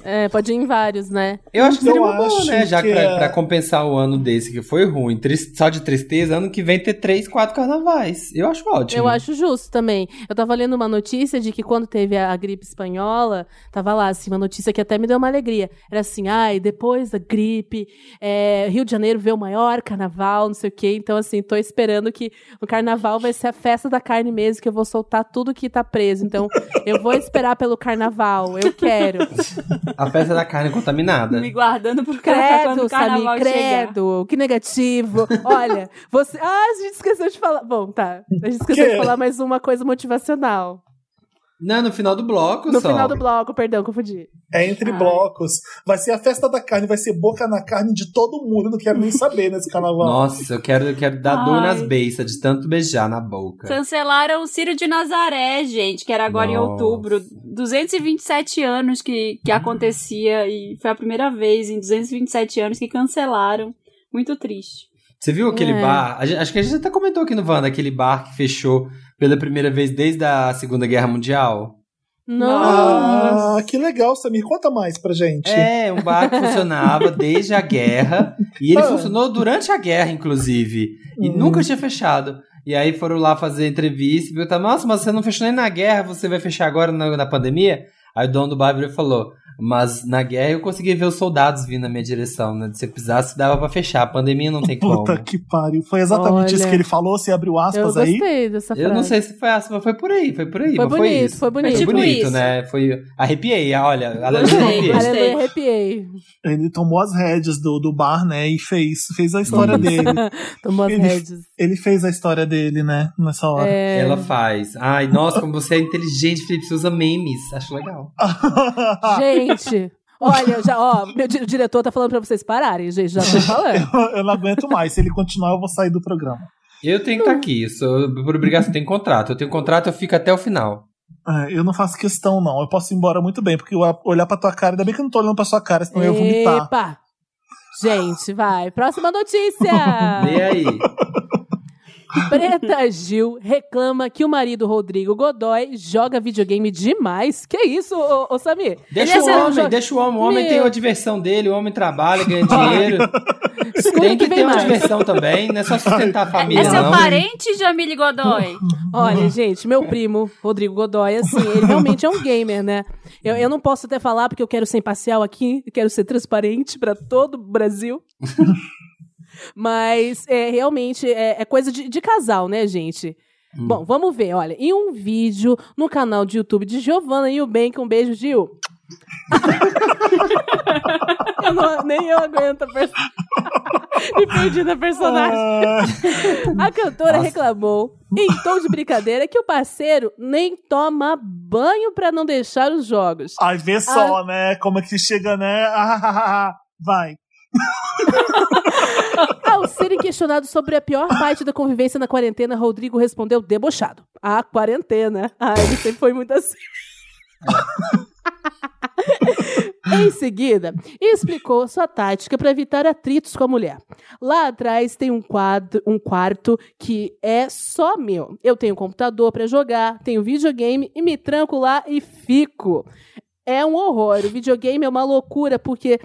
É, pode ir em vários, né? Eu acho que seria uma boa, né? Já que pra, é- pra compensar o ano desse que foi ruim. Só de tristeza, ano que vem ter três, quatro carnavais. Eu acho ótimo. Eu acho justo também. Eu tava lendo uma notícia de que quando teve a gripe espanhola, tava lá, assim, uma notícia que até me deu uma alegria. Era assim, ai, depois da gripe, é, Rio de Janeiro vê o maior carnaval, não sei o quê. Então, assim, tô esperando que o carnaval vai ser a festa da carne mesmo, que eu vou soltar tudo que tá preso. Então, eu vou esperar pelo carnaval, eu quero. A festa da carne contaminada. Me guardando pro cara quando Credo, o carnaval Samir, chegar. credo, que negativo. Olha, você. Ah, a gente esqueceu de falar. Bom, tá. A gente esqueceu Quê? de falar mais uma coisa motivacional. Não, no final do bloco No só. final do bloco, perdão, confundi. É entre Ai. blocos. Vai ser a festa da carne, vai ser boca na carne de todo mundo. Eu não quero nem saber nesse carnaval. Nossa, eu quero, eu quero dar dor Ai. nas beiças de tanto beijar na boca. Cancelaram o Círio de Nazaré, gente, que era agora em Nossa. outubro. 227 anos que, que acontecia e foi a primeira vez em 227 anos que cancelaram. Muito triste. Você viu aquele É. bar? A gente- acho que a gente até comentou aqui no Wanda, aquele bar que fechou pela primeira vez desde a Segunda Guerra Mundial. Nossa. Ah, que legal, Samir. Conta mais pra gente. É, um bar que funcionava desde a guerra. E ele Ah. funcionou durante a guerra, inclusive. E Hum. nunca tinha fechado. E aí foram lá fazer entrevista e perguntaram, nossa, mas você não fechou nem na guerra, você vai fechar agora na, na pandemia? Aí o dono do bar virou e falou, mas na guerra eu consegui ver os soldados vindo na minha direção, né? Se eu precisasse, dava pra fechar. A pandemia não tem como. Puta que pariu. Foi exatamente Olha. isso que ele falou. Você abriu Eu aspas aí. gostei dessa frase. Eu não sei se foi assim, mas foi por aí, foi por aí. Foi mas bonito, foi isso. foi bonito. Foi Tipo bonito, isso. né? Foi. Arrepiei, olha. aleluia, Gostei, arrepiei. gostei. Arrepiei. Ele tomou as rédeas do, do bar, né? E fez, fez a história dele. Tomou as Ele- rédeas. Ele fez a história dele, né? Nessa hora. É... Ela faz. Ai, nossa, como você é inteligente, Felipe. Você usa memes. Acho legal. Gente, olha, já, ó, meu di- diretor tá falando pra vocês pararem, gente, já tô falando. eu não aguento mais. Se ele continuar, eu vou sair do programa. Eu tenho que estar aqui. Eu sou, por obrigação, eu tenho contrato. Eu tenho contrato, eu fico até o final. É, eu não faço questão, não. Eu posso ir embora muito bem, porque eu olhar pra tua cara, ainda bem que eu não tô olhando pra sua cara, senão eu ia vomitar. Epa! Gente, vai. Próxima notícia! E aí? Preta Gil reclama que o marido Rodrigo Godoy joga videogame demais. Que isso, ô, ô Samir? Deixa Ele o é homem, joga- deixa o homem. O homem Meu. tem a diversão dele, o homem trabalha, ganha dinheiro. Escuta tem que vem ter uma mais. diversão também, não é só sustentar a família, é seu não. parente, Jamile Godoy? Olha, gente, meu primo, Rodrigo Godoy, assim, ele realmente é um gamer, né? Eu, eu não posso até falar porque eu quero ser imparcial aqui, quero ser transparente pra todo o Brasil. Mas é, realmente é, é coisa de, de casal, né, gente? Hum. Bom, vamos ver, olha, em um vídeo no canal de YouTube de Giovanna e o Bem, um beijo, Gil. eu não- nem eu aguento a perso... Me perdi na personagem. Ah, A cantora Nossa. reclamou, em tom de brincadeira, que o parceiro nem toma banho pra não deixar os jogos. Ai, vê só, né? Como é que chega, né? Ah, vai. Ao serem questionados sobre a pior parte da convivência na quarentena, Rodrigo respondeu debochado. A quarentena. Ah, ele sempre foi muito assim. em seguida, explicou sua tática para evitar atritos com a mulher. Lá atrás tem um, quadro, um quarto que é só meu. Eu tenho computador para jogar, tenho videogame e me tranco lá e fico. É um horror. O videogame é uma loucura porque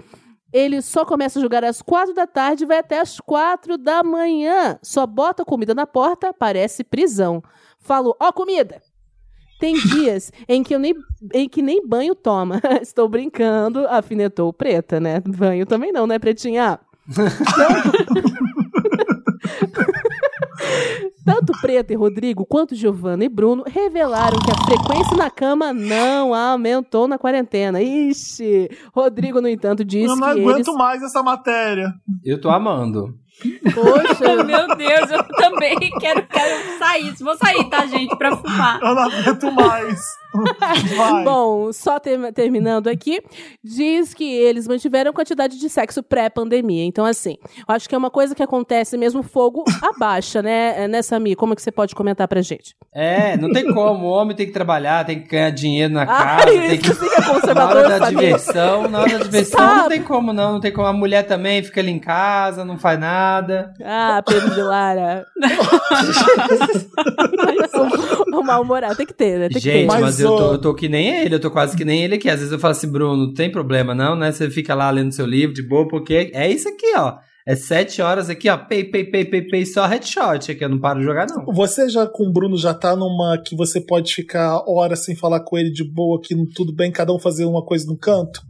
ele só começa a jogar às quatro da tarde e vai até às quatro da manhã. Só bota comida na porta, parece prisão. Falo, ó, comida! Tem dias em que eu nem, em que nem banho toma. Estou brincando, afinetou preta, né? Banho também não, né, pretinha? Tanto Preta e Rodrigo quanto Giovanna e Bruno revelaram que a frequência na cama não aumentou na quarentena. Ixi! Rodrigo, no entanto, disse eu não que aguento eles... mais essa matéria. Eu tô amando. Poxa, Meu Deus, eu também quero, quero sair. Vou sair, tá, gente, pra fumar. Eu não aguento mais. Vai. Bom, só ter- terminando aqui, diz que eles mantiveram quantidade de sexo pré-pandemia. Então, assim, eu acho que é uma coisa que acontece mesmo, fogo abaixa, né, É, né, Samir? Como é que você pode comentar pra gente? É, não tem como. O homem tem que trabalhar, tem que ganhar dinheiro na Ah, casa, tem que. sim é Na conservador, hora da diversão, na hora da diversão Sabe? não tem como não, não tem como. A mulher também fica ali em casa, não faz nada. Ah, Pedro de Lara. o mal-humorado tem que ter, né? Tem que Gente, ter. Mas, mas, eu, tô, eu tô que nem ele, eu tô quase que nem ele aqui. Às vezes eu falo assim, Bruno, não tem problema não, né? Você fica lá lendo seu livro de boa, porque é isso aqui, ó. É sete horas aqui, ó. Pei, pei, pei, pei, pei, só headshot aqui. Eu não paro de jogar, não. Você já com o Bruno já tá numa que você pode ficar horas sem falar com ele de boa, que tudo bem, cada um fazer uma coisa no canto?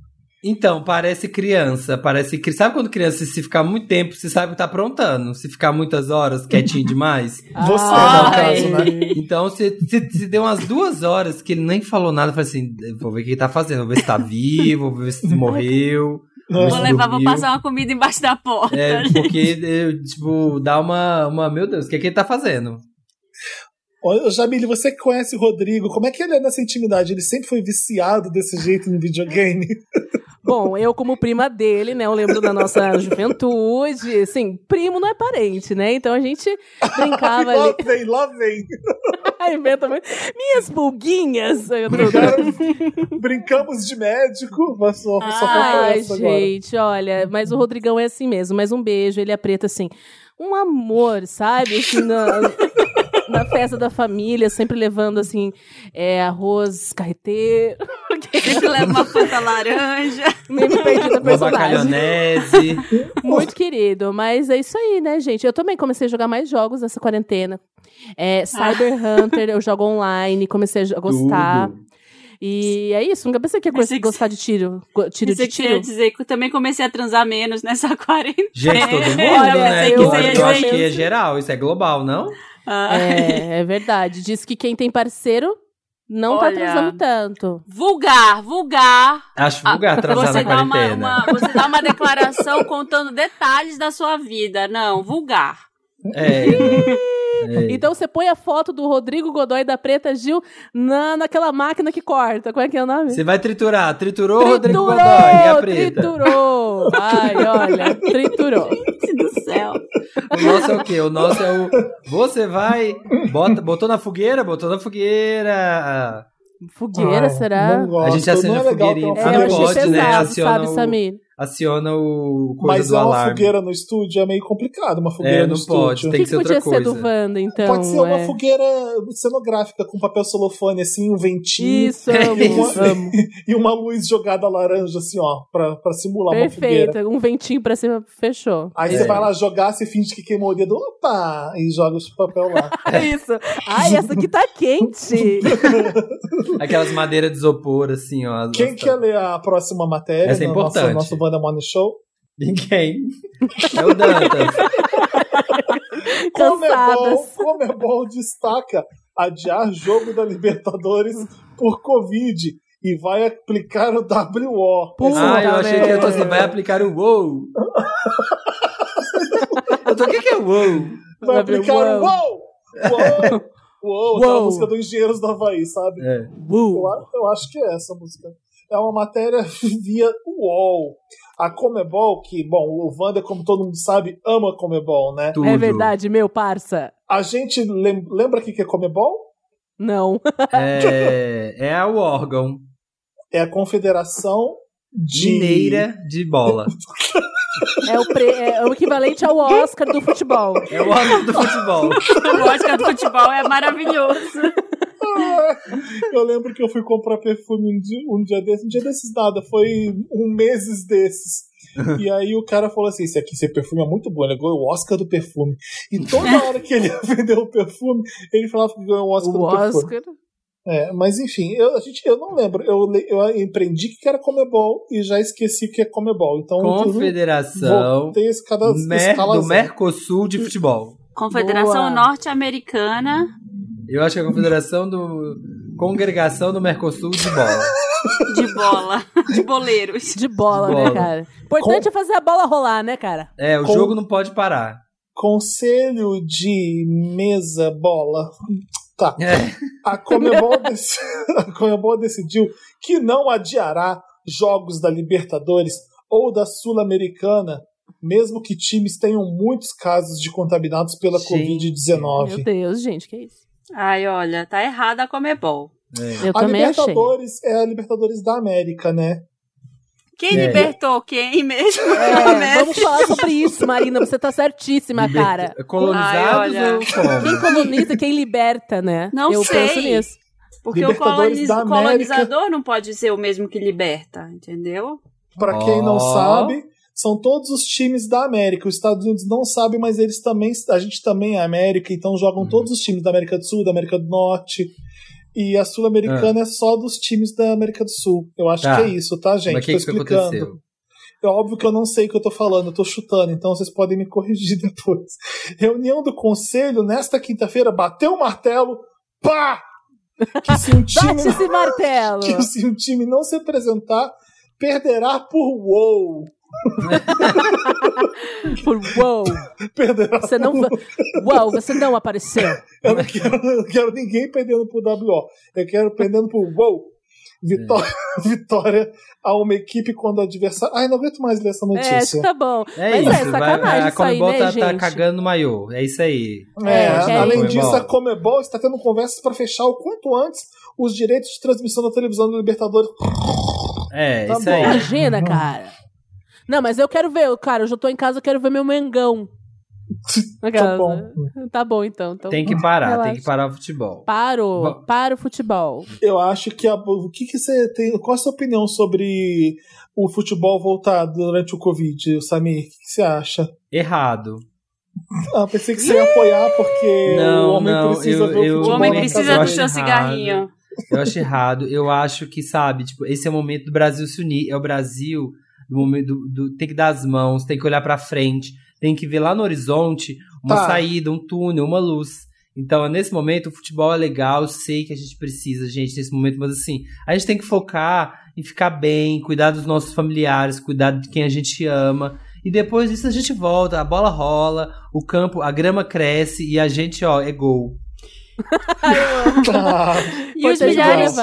Então, parece criança, parece que. Sabe quando criança, se ficar muito tempo, você sabe que tá aprontando. Se ficar muitas horas, quietinho demais. Você, no caso, né? Então, se, se, se deu umas duas horas que ele nem falou nada, falei assim: vou ver o que ele tá fazendo, vou ver se tá vivo, vou ver se morreu. Vou levar, vou passar uma comida embaixo da porta. É, porque, eu, tipo, dá uma, uma. Meu Deus, o que, é que ele tá fazendo? Ô, Jamile, você que conhece o Rodrigo, como é que ele é nessa intimidade? Ele sempre foi viciado desse jeito no videogame? Bom, eu como prima dele, né? Eu lembro da nossa juventude. Assim, primo não é parente, né? Então a gente brincava lá ali. vem, lá vem. Inventa. Minhas pulguinhas! Tô- Brincamos de médico, mas só, só falta Ai, essa agora. gente, olha, mas o Rodrigão é assim mesmo. Mas um beijo, ele é preto assim. Um amor, sabe? Assim, na, na festa da família, sempre levando, assim, é, arroz carreteiro. Sempre leva uma fruta laranja. Meio me perdi da Uma personagem. Muito querido, mas é isso aí, né, gente? Eu também comecei a jogar mais jogos nessa quarentena. É, Cyber Hunter, eu jogo online, comecei a gostar. Tudo. E é isso, nunca pensei que ia que gostar de tiro. Tiro Você de tiro. dizer que eu também comecei a transar menos nessa quarentena. Gente, todo mundo, Olha, né? eu Eu, sei, eu eu acho que é geral, isso é global, não? Ah, É, é verdade. Diz que quem tem parceiro não tá Olha. transando tanto. Vulgar, vulgar. Acho Ah, vulgar transar Você na dá, uma, quarentena. uma- você dá uma declaração contando detalhes da sua vida. Não, vulgar. É. É. Então você põe a foto do Rodrigo Godoy da Preta Gil na, naquela máquina que corta. Qual é que é o nome? Você vai triturar. Triturou o Rodrigo Triturou, Godoy e a preta. triturou. Ai, olha, triturou. Gente do céu. O nosso é o quê? O nosso é o. Você vai. Bota, botou na fogueira? Botou na fogueira. Fogueira, Ai, será? A gente acende é a legal fogueirinha. É, eu achei né? pesado, Aciona sabe, o- Samir? Aciona o coisa Mas do é uma alarme. fogueira no estúdio, é meio complicado uma fogueira É, no não estúdio. pode, O tem que, que ser outra ser do coisa. Wanda, então? Pode ser uma é? fogueira cenográfica com papel celofane, assim, um ventinho Isso, amo, Isso. amo. e uma luz jogada laranja, assim, ó, pra, pra simular uma fogueira. Perfeito, um ventinho pra cima, fechou. Aí É. você vai lá jogar, você finge que queimou o dedo, opa! E joga os papel lá. É isso. Ai, essa aqui tá quente. Aquelas madeiras de isopor, assim, ó. Quem quer ler a próxima matéria Essa é nosso, importante. Wanda Morning Show? Ninguém. É o Dantas. Comebol, Cansadas. Comebol destaca adiar jogo da Libertadores por Covid e vai aplicar o WO. Puta ah, eu achei que eu tô assim, vai aplicar o WoW. eu tô, o que que é WoW? Vai aplicar o uou. UOU! UOU! UOU, aquela música do Engenheiros do Havaí, sabe? É. Eu, eu acho que é essa música. É uma matéria via UOL. A Comebol, que, bom, o Wander, como todo mundo sabe, ama Comebol, né? Tudo. é verdade, meu parça. A gente lem- lembra o que que é Comebol? Não. É, é o órgão É a Confederação de. mineira de bola. É o, pre- é o equivalente ao Oscar do futebol. É o órgão do futebol. O Oscar do futebol é maravilhoso. Eu lembro que eu fui comprar perfume um dia, um dia desses, um dia desses nada, foi um meses desses. E aí o cara falou assim: esse aqui, esse perfume é muito bom, ele ganhou o Oscar do perfume. E toda hora que ele ia vender o perfume, ele falava que ganhou o Oscar O do perfume. Oscar. É, mas enfim, eu, a gente, eu não lembro. Eu, eu empreendi que era Comebol e já esqueci que é Comebol. Então, Confederação esse cada Mer- do. Mercosul de futebol. Confederação. Norte-Americana Eu acho que é a Confederação do. Congregação do Mercosul de bola. de bola, de boleiros. De bola, De né, bola. cara? Importante é fazer a bola rolar, né, cara? É, o Com- jogo não pode parar. Conselho de mesa bola. Tá. É. A Comebol, dec- a Comebol decidiu que não adiará jogos da Libertadores ou da Sul-Americana, mesmo que times tenham muitos casos de contaminados pela Gente. Meu Covid-19. Deus, gente, que isso? Ai, olha, tá errada a Comebol. É. Eu A também achei. Libertadores é a Libertadores da América, né? Quem É. libertou quem mesmo? É, vamos falar sobre isso, Marina. Você tá certíssima, Liberta- cara. Colonizados Ai, ou como? Quem coloniza quem liberta, né? Não Eu sei. penso nisso. Porque o coloniz- colonizador não pode ser o mesmo que liberta, entendeu? Pra quem não sabe, são todos os times da América. Os Estados Unidos não sabem, mas eles também, a gente também é América, então jogam Uhum. todos os times da América do Sul, da América do Norte. E a Sul-Americana é só dos times da América do Sul. Eu acho Tá. que é isso, tá, gente? Mas que, tô que explicando. aconteceu? É óbvio que eu não sei o que eu tô falando, eu tô chutando, então vocês podem me corrigir depois. Reunião do conselho nesta quinta-feira, bateu o martelo, pá! Que se um time, Bate esse martelo. que se um time não se apresentar, perderá por wow. Por uou. Perderá Você não. va- Uau, você não apareceu. Eu não quero, eu quero ninguém perdendo por WO. Eu quero perdendo por wow. Vitória, vitória a uma equipe quando o adversário. Ai, não aguento mais ler essa É, notícia. que tá bom. É Mas isso, é sacanagem a isso aí, Comebol né, tá, tá cagando no maiô. É isso aí. É, É, além disso, a Comebol. Comebol está tendo conversas para fechar o quanto antes os direitos de transmissão da televisão da Libertadores. É, Tá isso bom. aí. Imagina, cara. Não, mas eu quero ver, cara. Eu já tô em casa, eu quero ver meu Mengão. Tá bom. Tá bom, então. então Tem que parar, relaxa. tem que parar o futebol. Paro, para o futebol. Eu acho que a, o que, que você tem. Qual a sua opinião sobre o futebol voltar durante o Covid, Samir? O que, que você acha? Errado. Ah, pensei que você ia apoiar porque Não, o homem não, precisa eu- ver o eu- O futebol homem na precisa do acho seu cigarrinho. Eu acho errado. Eu acho que, sabe, tipo, esse é o momento do Brasil se unir. É o Brasil do momento do, do- tem que dar as mãos, tem que olhar pra frente, tem que ver lá no horizonte uma Tá. saída, um túnel, uma luz. Então, nesse momento, o futebol é legal, eu sei que a gente precisa, gente, nesse momento, mas assim, a gente tem que focar em ficar bem, cuidar dos nossos familiares, cuidar de quem a gente ama. E depois disso a gente volta, a bola rola, o campo, a grama cresce e a gente, ó, é gol. Ah, E os, milhares.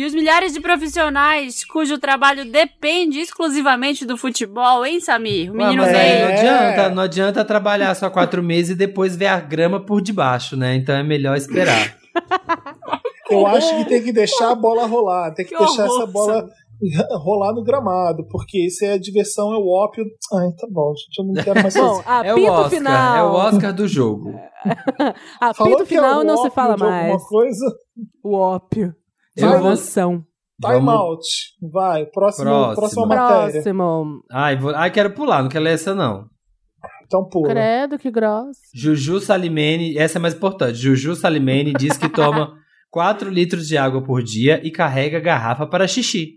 E os milhares de profissionais cujo trabalho depende exclusivamente do futebol, hein, Samir? O Ué, menino mas É. aí não veio. adianta, não adianta trabalhar só quatro meses e depois ver a grama por debaixo, né? Então é melhor esperar. eu acho que tem que deixar a bola rolar, tem que, Que deixar horror, essa bola rolar no gramado, porque isso é a diversão, é o ópio. Ai, tá bom, gente, eu não quero mais Bom, fazer. É o Oscar, final. é o Oscar do jogo. Falou Apito que é final o não se fala de alguma mais. coisa. O ópio. De Eu vou- emoção. Time Vamos- out. Vai, próximo, Próximo. próxima matéria. Próximo. Ai, vou... Ai, quero pular, não quero ler essa não. Então pula. Credo, que grosso. Juju Salimene, essa é mais importante. Juju Salimene diz que toma 4 litros de água por dia e carrega garrafa para xixi.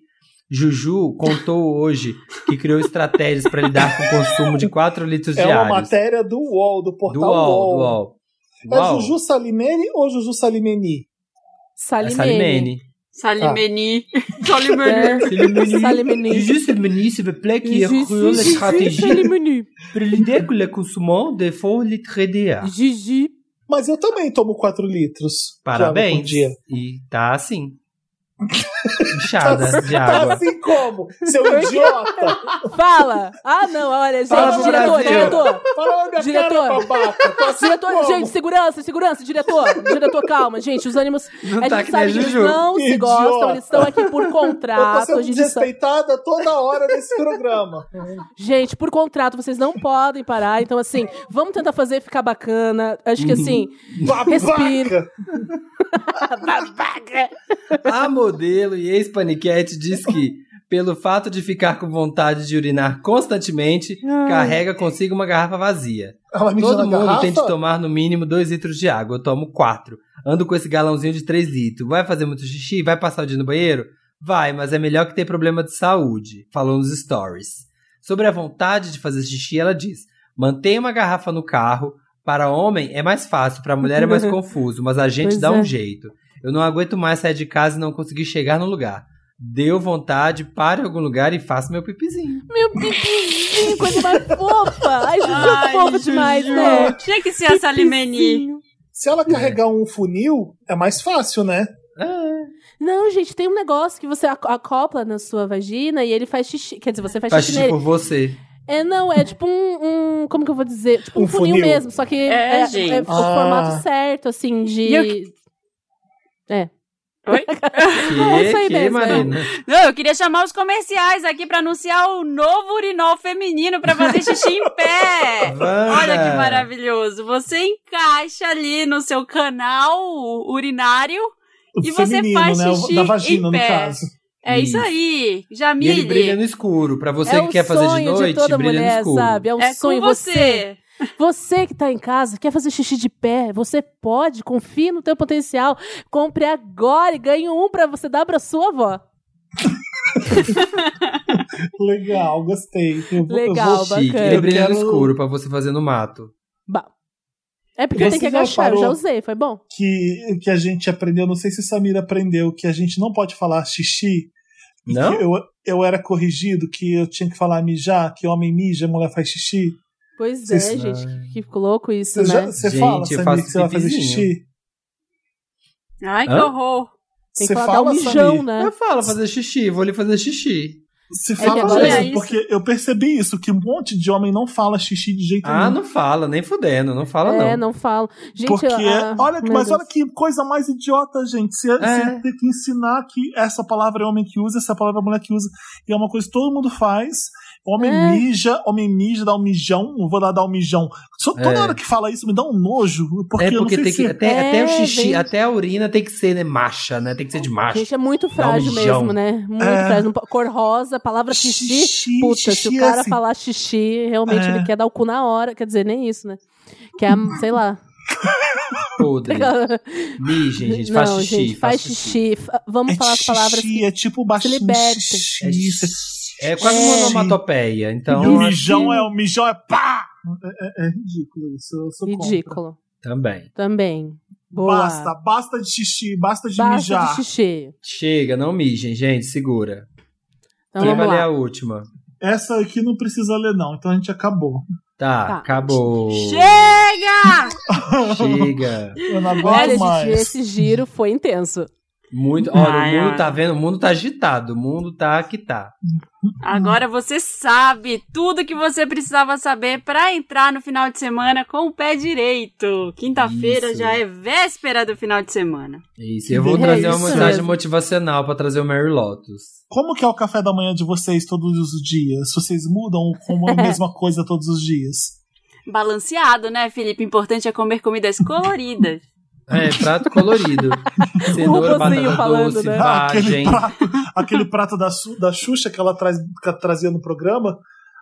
Juju contou hoje que criou estratégias para lidar com o consumo de 4 litros É uma diários. matéria do UOL, do do portal UOL, do UOL. UOL. É UOL. Juju Salimene ou Juju Salimeni? É Salimene. Salimene. Salimeni. É. Salimeni. Juste le menu, s'il vous plaît, qui la Juju, stratégie Salimeni. pour l'idée que le consommant de faux litres DA. Gigi. Mas eu também tomo 4 litros Parabéns. dia. E tá assim. Inchada de Tá água. assim como? Seu idiota! Fala! Ah, não, olha, gente, Fala diretor, Brasil. diretor. Fala na minha Diretor. cara, babaca! Tô assim Diretor, como? gente, segurança, segurança, diretor. Diretor, calma, gente, os ânimos. Não a tá gente que nem sabe que a eles não se Idiota. gostam, eles estão aqui por Eu tô contrato. A sendo gente, sabe- desrespeitada toda hora nesse programa. gente, por contrato, vocês não podem parar. Então, assim, vamos tentar fazer ficar bacana. Acho que assim. Respira. Babaca! A modelo e ex-paniquete diz que, pelo fato de ficar com vontade de urinar constantemente, Ai. carrega consigo uma garrafa vazia. Ela me Todo mundo garrafa? tem de tomar no mínimo 2 litros de água. Eu tomo 4. Ando com esse galãozinho de 3 litros. Vai fazer muito xixi? Vai passar o dia no banheiro? Vai, mas é melhor que ter problema de saúde. Falou nos stories. Sobre a vontade de fazer xixi, ela diz: mantenha uma garrafa no carro. Para homem é mais fácil, para mulher é mais confuso, mas a gente Pois dá é. um jeito. Eu não aguento mais sair de casa e não conseguir chegar no lugar. Deu vontade, pare em algum lugar e faça meu pipizinho. Meu pipizinho, coisa mais fofa. Ai, Juju, fofa Juju. demais, né? Tinha que ser a Salimeni. Pipizinho. Se ela carregar um funil, é mais fácil, né? Não, gente, tem um negócio que você ac- acopla na sua vagina e ele faz xixi. Quer dizer, você faz, Faz xixi xixi nele. por você. É, não, é tipo um, um- Como que eu vou dizer? Tipo um, Um funil, funil. mesmo, só que É, é, gente. é o Ah. formato certo, assim, de. E eu- Oi? É isso aí Que, que, mesmo, é. Marina? Não, eu queria chamar os comerciais aqui pra anunciar o novo urinol feminino pra fazer xixi em pé. Olha que maravilhoso. Você encaixa ali no seu canal urinário O E você faz né? Xixi vagina, em no pé. caso. É isso, Isso. aí. E Jamile. ele brilha no escuro. Pra você é que quer fazer de sonho noite, toda brilha no mulher, escuro. sabe? É um É sonho. com você. Você que tá em casa, quer fazer xixi de pé, você pode, confie no teu potencial. Compre agora e ganhe um pra você dar pra sua avó. Legal, gostei. Eu vou, Legal, eu vou... Chique. bacana. Ele brilha no quero- escuro pra você fazer no mato. Bah. É porque Você tem que agachar, eu já usei, foi bom. Que, que a gente aprendeu, não sei se Samira aprendeu, que a gente não pode falar xixi. Não? que Eu, eu era corrigido que eu tinha que falar mijar, que homem mija, mulher faz xixi. Pois é, gente, que louco isso, Você, né? já, você Gente, fala, Samir, que você vai fazer xixi? Ai, que Hã? horror. Tem que Você falar dar um fala, mijão, Samir? né? Eu falo fazer xixi, vou ali fazer xixi. Você que fala agora mesmo, é isso. porque eu percebi isso, que um monte de homem não fala xixi de jeito Ah, nenhum. não fala, nem fudendo, não fala é, não. não falo. Gente, Porque, ah, olha, mas Deus. olha que coisa mais idiota, gente. Você, É. você tem que ensinar que essa palavra é homem que usa, essa palavra é mulher que usa. E é uma coisa que todo mundo faz. Homem É. mija, homem mija, dá um mijão, eu vou lá dar um mijão. Só, toda É. hora que fala isso me dá um nojo. Porque, é eu não porque sei tem se... que. Até, É, até o xixi, gente. até a urina tem que ser, né, macha, né? Tem que ser de macho. Gente, é muito frágil mijão. mesmo, né? Muito É. frágil. Cor rosa, palavra xixi. Xixi, Puta, se xixi o é cara assim. falar xixi, realmente É. ele quer dar o cu na hora. Quer dizer, nem isso, né? Quer, sei lá. Podre. Mijem, gente, faz não, xixi. gente, faz xixi. Fa- Vamos É falar as palavras xixi, que. é tipo baixinho. liberta. xixi, É, isso é quase É. uma onomatopeia, então. e o mijão que- é o mijão é pá! É, é- é ridículo isso. Eu sou contra. Ridículo. Também. Também. Boa. Basta, basta de xixi, basta de Basta mijar. de xixi. Chega, não mijem, gente, segura. Então Quem vai vamos ler a última? Essa aqui não precisa ler, não, então a gente acabou. Tá, Tá. acabou. Chega! Chega. Eu não aguento Olha, mais. gente, esse giro foi intenso. Muito. Olha, Ai, o mundo ai. tá vendo, o mundo tá agitado, o mundo tá que tá. Agora você sabe tudo que você precisava saber pra entrar no final de semana com o pé direito. Quinta-feira já é véspera do final de semana. Isso, eu vou É trazer uma mensagem mesmo. motivacional pra trazer o Mary Lotus. Como que é o café da manhã de vocês todos os dias? Vocês mudam ou como a mesma coisa todos os dias? Balanceado, né, Felipe? Importante é comer comidas coloridas. É, prato colorido. Cenoura, Robozinho batata falando, doce, né? Ah, aquele prato, aquele prato da, da Xuxa que ela traz, que ela trazia no programa,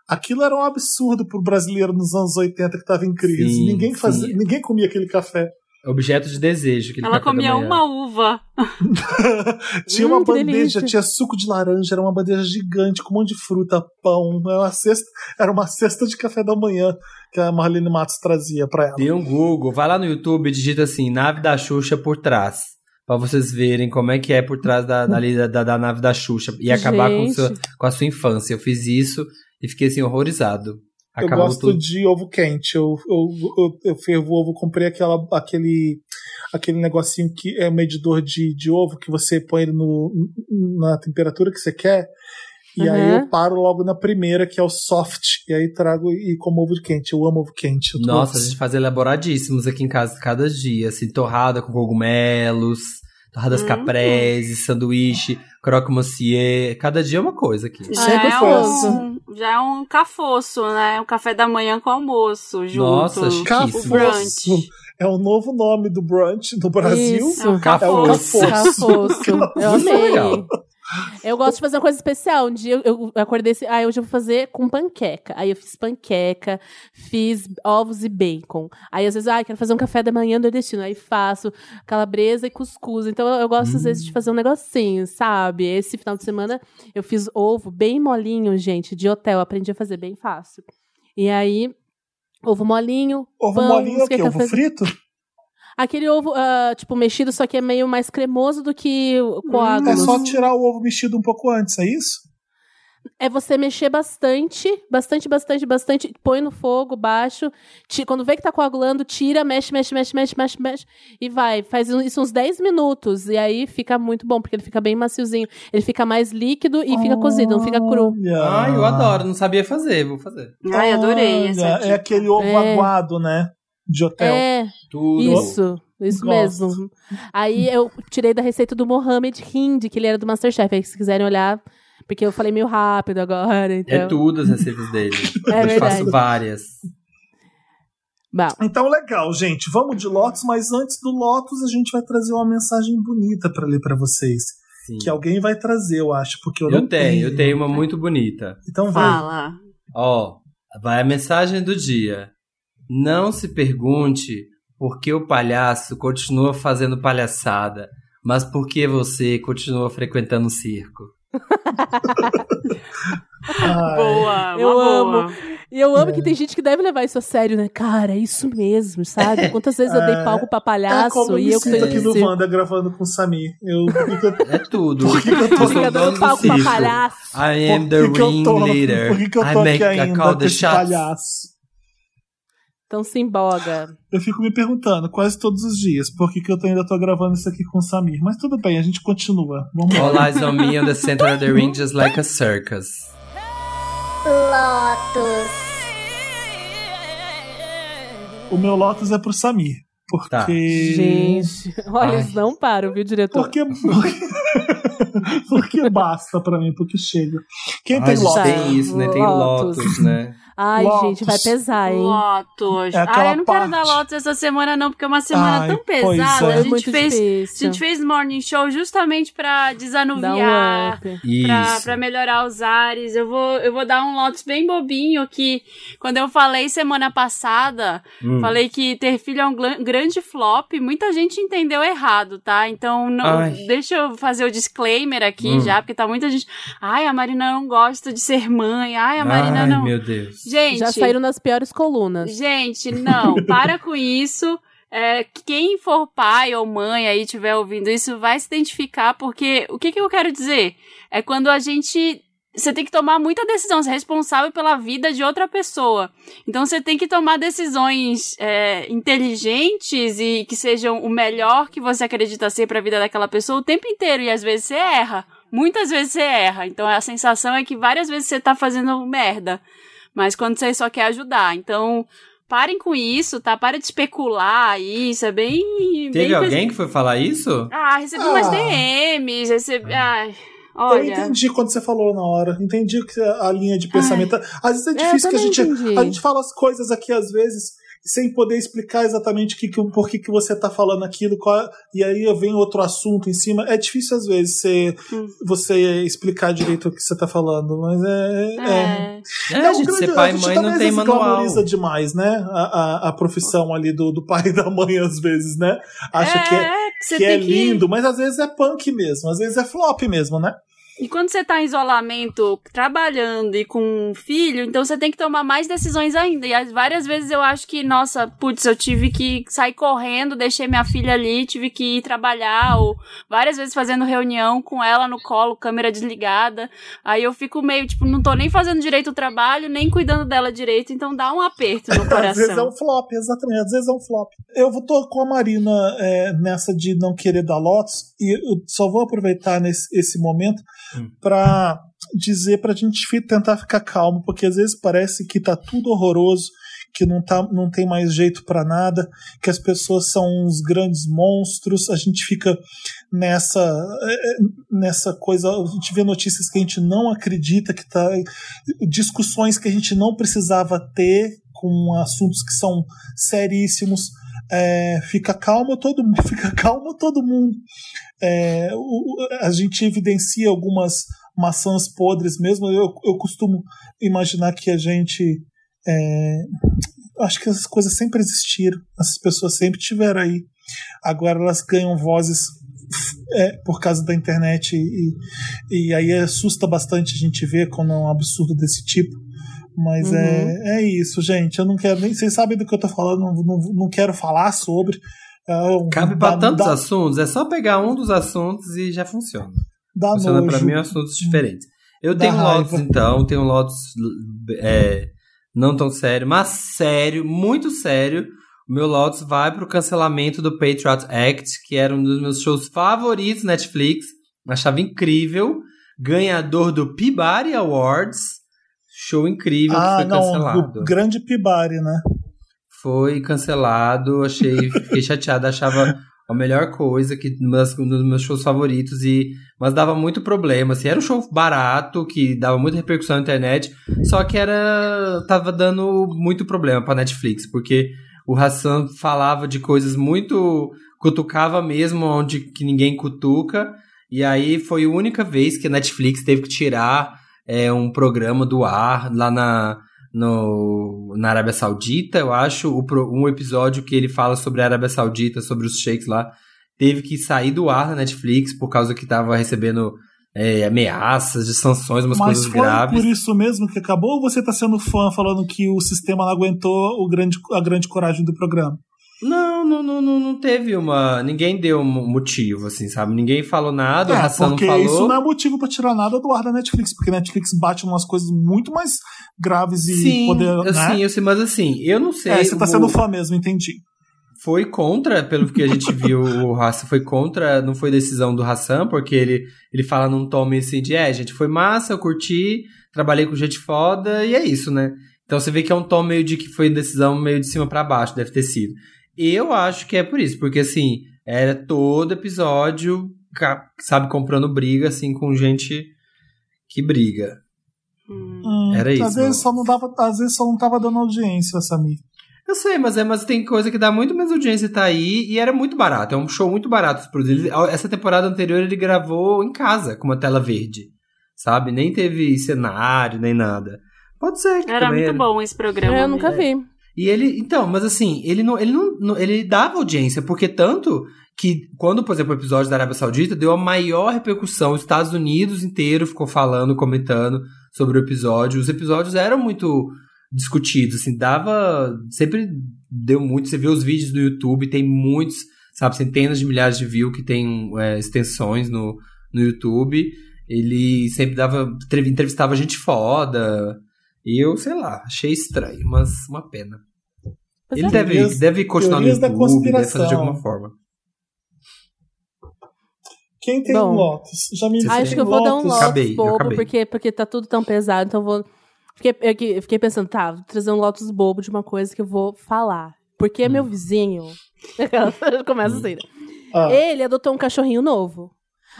aquilo era um absurdo pro brasileiro nos anos 80 que tava em crise. Sim, ninguém, fazia, sim. ninguém comia aquele café. Objeto de desejo. Ela da comia uma uva. tinha Hum, uma bandeja, delícia. tinha suco de laranja, era uma bandeja gigante com um monte de fruta, pão. Era uma cesta, era uma cesta de café da manhã que a Marlene Matos trazia pra ela. Dê um Google, vai lá no YouTube e digita assim, nave da Xuxa por trás. Pra vocês verem como é que é por trás da, da, da, da nave da Xuxa. E acabar com, sua, com a sua infância. Eu fiz isso e fiquei assim, horrorizado. Eu Acabou gosto tudo. de ovo quente. Eu, eu, eu, eu fervo ovo, comprei aquela, aquele, aquele negocinho que é medidor de, de ovo que você põe ele no, na temperatura que você quer. E aí Uhum. eu paro logo na primeira, que é o soft. E aí trago e como ovo quente. Eu amo ovo quente. Eu Nossa, a gente faz elaboradíssimos aqui em casa cada dia, assim, torrada com cogumelos, torradas Hum. caprese, sanduíche, croque monsieur, cada dia é uma coisa aqui. Já, é foi um, já é um cafoço, né? Um café da manhã com almoço junto. Nossa, o chiquíssimo. Cafoço. brunch. É o novo nome do brunch no Brasil. Isso. É um cafoço. É o Cafoço. Eu Muito amei. Eu gosto de fazer uma coisa especial. Um dia eu, eu acordei assim, ah, hoje eu vou fazer com panqueca. Aí eu fiz panqueca, fiz ovos e bacon. Aí às vezes, ah, quero fazer um café da manhã nordestino. Aí faço calabresa e cuscuz. Então eu, eu gosto às vezes de fazer um negocinho, sabe? Esse final de semana eu fiz ovo bem molinho, gente, de hotel. Aprendi a fazer bem fácil. E aí, ovo molinho. Ovo pão, molinho é o quê? Ovo frito? Aquele ovo, ah, tipo, mexido, só que é meio mais cremoso do que o É coágulos. só tirar o ovo mexido um pouco antes, é isso? É você mexer bastante, bastante, bastante, bastante, põe no fogo baixo, ti- quando vê que tá coagulando, tira, mexe, mexe, mexe, mexe, mexe, mexe, e vai. Faz isso uns 10 minutos, e aí fica muito bom, porque ele fica bem maciozinho. Ele fica mais líquido e fica cozido, não fica cru. Ai, eu adoro, não sabia fazer, vou fazer. Ai, adorei Olha, dica. É aquele ovo É. aguado, né? De hotel. É, Tudo. isso, isso Gosto. mesmo. Aí eu tirei da receita do Mohamed Hind, que ele era do Masterchef, aí se quiserem olhar, porque eu falei meio rápido agora, então... É tudo as receitas dele. É eu verdade. faço várias. Bom, Então, legal, gente. Vamos de Lotus, mas antes do Lotus, a gente vai trazer uma mensagem bonita pra ler pra vocês. Sim. Que alguém vai trazer, eu acho, porque eu, não Eu tenho, eu tenho uma muito bonita. Então vai. Fala. Ó, vai a mensagem do dia. Não se pergunte por que o palhaço continua fazendo palhaçada, mas por que você continua frequentando o circo. Boa, Eu boa. amo. E eu amo É. que tem gente que deve levar isso a sério, né? Cara, é isso mesmo, sabe? Quantas vezes eu dei É. palco pra É palhaço como eu e eu que tô aqui no circo. Wanda gravando com o Samir. Eu, É tudo. Por que que eu tô- Fica dando do palco pra palhaço. I am por the que que eu tô, ringleader. por que que eu I tô make aqui ainda call the shots. palhaço? Então se emboga. Eu fico me perguntando quase todos os dias por que, que eu tô- ainda tô gravando isso aqui com o Samir. Mas tudo bem, a gente continua. Vamos lá. All eyes on me on the center of the ring just like a circus. Lotus. O meu Lotus é pro Samir. Porque. Tá. Gente, olha, Ai. eles não param, viu, diretor? Porque. porque basta pra mim, porque chega. Quem Ai, tem Lotus? tem isso, né? Tem Lotus. Lotus, né? Ai, Lotus. gente, vai pesar, hein? Lotus. É ah, eu não quero dar parte. Lotus essa semana, não, porque é uma semana Ai, tão pesada. é. A Foi gente muito fez. A gente fez morning show justamente pra um desanuviar. Pra, pra melhorar os ares. Eu vou, eu vou dar um Lotus bem bobinho que quando eu falei semana passada, Hum. falei que ter filho é um grande flop, muita gente entendeu errado, tá? Então não, Ai. deixa eu fazer o disclaimer aqui Hum. já, porque tá muita gente. Ai, a Marina não gosta de ser mãe. Ai, a Marina Ai, não. meu Deus. Gente, Já saíram nas piores colunas. Gente, não, para com isso. É, quem for pai ou mãe aí estiver ouvindo isso vai se identificar, porque o que, que eu quero dizer? É quando a gente. Você tem que tomar muita decisão, você é responsável pela vida de outra pessoa. Então você tem que tomar decisões é, inteligentes e que sejam o melhor que você acredita ser para a vida daquela pessoa o tempo inteiro. E às vezes você erra. Muitas vezes você erra. Então a sensação é que várias vezes você tá fazendo merda. Mas quando você só quer ajudar. Então, parem com isso, tá? Para de especular isso. É bem. Teve bem alguém que foi falar isso? Ah, recebi Ah. umas DMs, recebi. Ai, Eu olha. entendi quando você falou na hora. Entendi que a linha de pensamento. Às vezes é eu difícil que a gente. entendi. A gente fala as coisas aqui, às vezes, sem poder explicar exatamente que, que, por que, que você tá falando aquilo, qual, é- e aí vem outro assunto em cima. É difícil, às vezes, você, Hum. você explicar direito o que você tá falando, mas é. é. É. É, um gente, grande- ser pai a e mãe não tem manual. demais, né? A, a, a profissão ali do, do pai e da mãe, às vezes, né? Acha que é, você que é tem lindo, mas às vezes é punk mesmo, às vezes é flop mesmo, né? E quando você tá em isolamento, trabalhando e com um filho, então você tem que tomar mais decisões ainda. E as- várias vezes eu acho que, nossa, putz, eu tive que sair correndo, deixei minha filha ali, tive que ir trabalhar, ou várias vezes fazendo reunião com ela no colo, câmera desligada. Aí eu fico meio, tipo, não tô nem fazendo direito o trabalho, nem cuidando dela direito, então dá um aperto no Às vezes é coração. um flop, exatamente. Às vezes é um flop. Eu vou tô com a Marina é, nessa de não querer dar lotes e eu só vou aproveitar nesse esse momento Hum. pra dizer pra gente fi- tentar ficar calmo, porque às vezes parece que tá tudo horroroso, que não, tá, não tem mais jeito pra nada, que as pessoas são uns grandes monstros, a gente fica nessa é, é, nessa coisa, a gente vê notícias que a gente não acredita que tá discussões que a gente não precisava ter com assuntos que são seríssimos. É, fica calmo todo mundo, fica calmo todo mundo. É, o- a gente evidencia algumas maçãs podres mesmo. Eu, eu costumo imaginar que a gente. é, acho que essas coisas sempre existiram, essas pessoas sempre tiveram aí. Agora elas ganham vozes é, por causa da internet e, e aí assusta bastante a gente ver quando é um absurdo desse tipo. Mas Uhum. é, é isso, gente. Eu não quero nem. Vocês sabem do que eu tô falando, não, não, não quero falar sobre. É, um- Cabe dá- tantos dá- assuntos, é só pegar um dos assuntos e já funciona. dá funciona pra nojo. mim assuntos diferentes. Eu Dá tenho raiva. Lotus, então, tenho Lotus é, não tão sério, mas sério, muito sério. O meu Lotus vai pro cancelamento do Patriot Act, que era um dos meus shows favoritos Netflix. Achava incrível. Ganhador do Peabody Awards. Show incrível que Ah, foi não, cancelado. o grande Pibari, né? Foi cancelado, achei, fiquei chateado, achava a melhor coisa, que um dos meus shows favoritos, e mas dava muito problema, assim, era um show barato, que dava muita repercussão na internet, só que era, tava dando muito problema pra Netflix, porque o Hassan falava de coisas muito, cutucava mesmo onde que ninguém cutuca, e aí foi a única vez que a Netflix teve que tirar é, um programa do ar lá na, no, na Arábia Saudita, eu acho, o um episódio que ele fala sobre a Arábia Saudita, sobre os sheiks lá, teve que sair do ar na Netflix por causa que tava recebendo é, ameaças de sanções, umas Mas coisas foi graves. por isso mesmo que acabou ou você tá sendo fã falando que o sistema não aguentou o grande, a grande coragem do programa? Não, não, não, não, não teve uma. Ninguém deu um motivo, assim, sabe? Ninguém falou nada, o É, Hassan não porque falou. isso não é motivo pra tirar nada do ar da Netflix, porque a Netflix bate umas coisas muito mais graves e Sim, poder. né? sim, eu sei, mas assim, eu não sei. É, você tá o- sendo fã mesmo, entendi. foi contra, pelo que a gente viu, o Hassan foi contra, não foi decisão do Hassan, porque ele, ele fala num tom meio assim de, é, gente, foi massa, eu curti, trabalhei com gente foda, e é isso, né? Então você vê que é um tom meio de que foi decisão meio de cima pra baixo, deve ter sido. Eu acho que é por isso, porque assim, era todo episódio, sabe, comprando briga, assim, com gente que briga. Hum. Era isso, Às vezes, só não dava, às vezes só não tava dando audiência, Samir. Eu sei, mas, é, mas tem coisa que dá muito mais audiência e tá aí, e era muito barato. É um show muito barato. Ele- Essa temporada anterior ele gravou em casa, com uma tela verde. Sabe? Nem teve cenário, nem nada. Pode ser que Era muito ele- bom esse programa. Eu nunca mesmo. vi. E ele, então, mas assim, ele não, ele não, ele dava audiência, porque tanto que quando, por exemplo, o episódio da Arábia Saudita deu a maior repercussão, os Estados Unidos inteiro ficou falando, comentando sobre o episódio. Os episódios eram muito discutidos, assim, dava, sempre deu muito, você vê os vídeos do YouTube, tem muitos, sabe, centenas de milhares de views que tem é, extensões no, no YouTube. Ele sempre dava, entrev- entrevistava gente foda. E eu, sei lá, achei estranho, mas uma pena. Mas Ele é- deve, Teorias- deve continuar no YouTube, deve fazer de alguma forma. Quem tem Bom, Lotus? Já me Acho Acho que eu vou dar um Lotus. Acabei, bobo, porque, porque tá tudo tão pesado, então eu vou. Fiquei, eu que- eu fiquei pensando, tá, vou trazer um Lotus bobo de uma coisa que eu vou falar. Porque Hum. meu vizinho. Começa assim, né? Ah, Ele adotou um cachorrinho novo.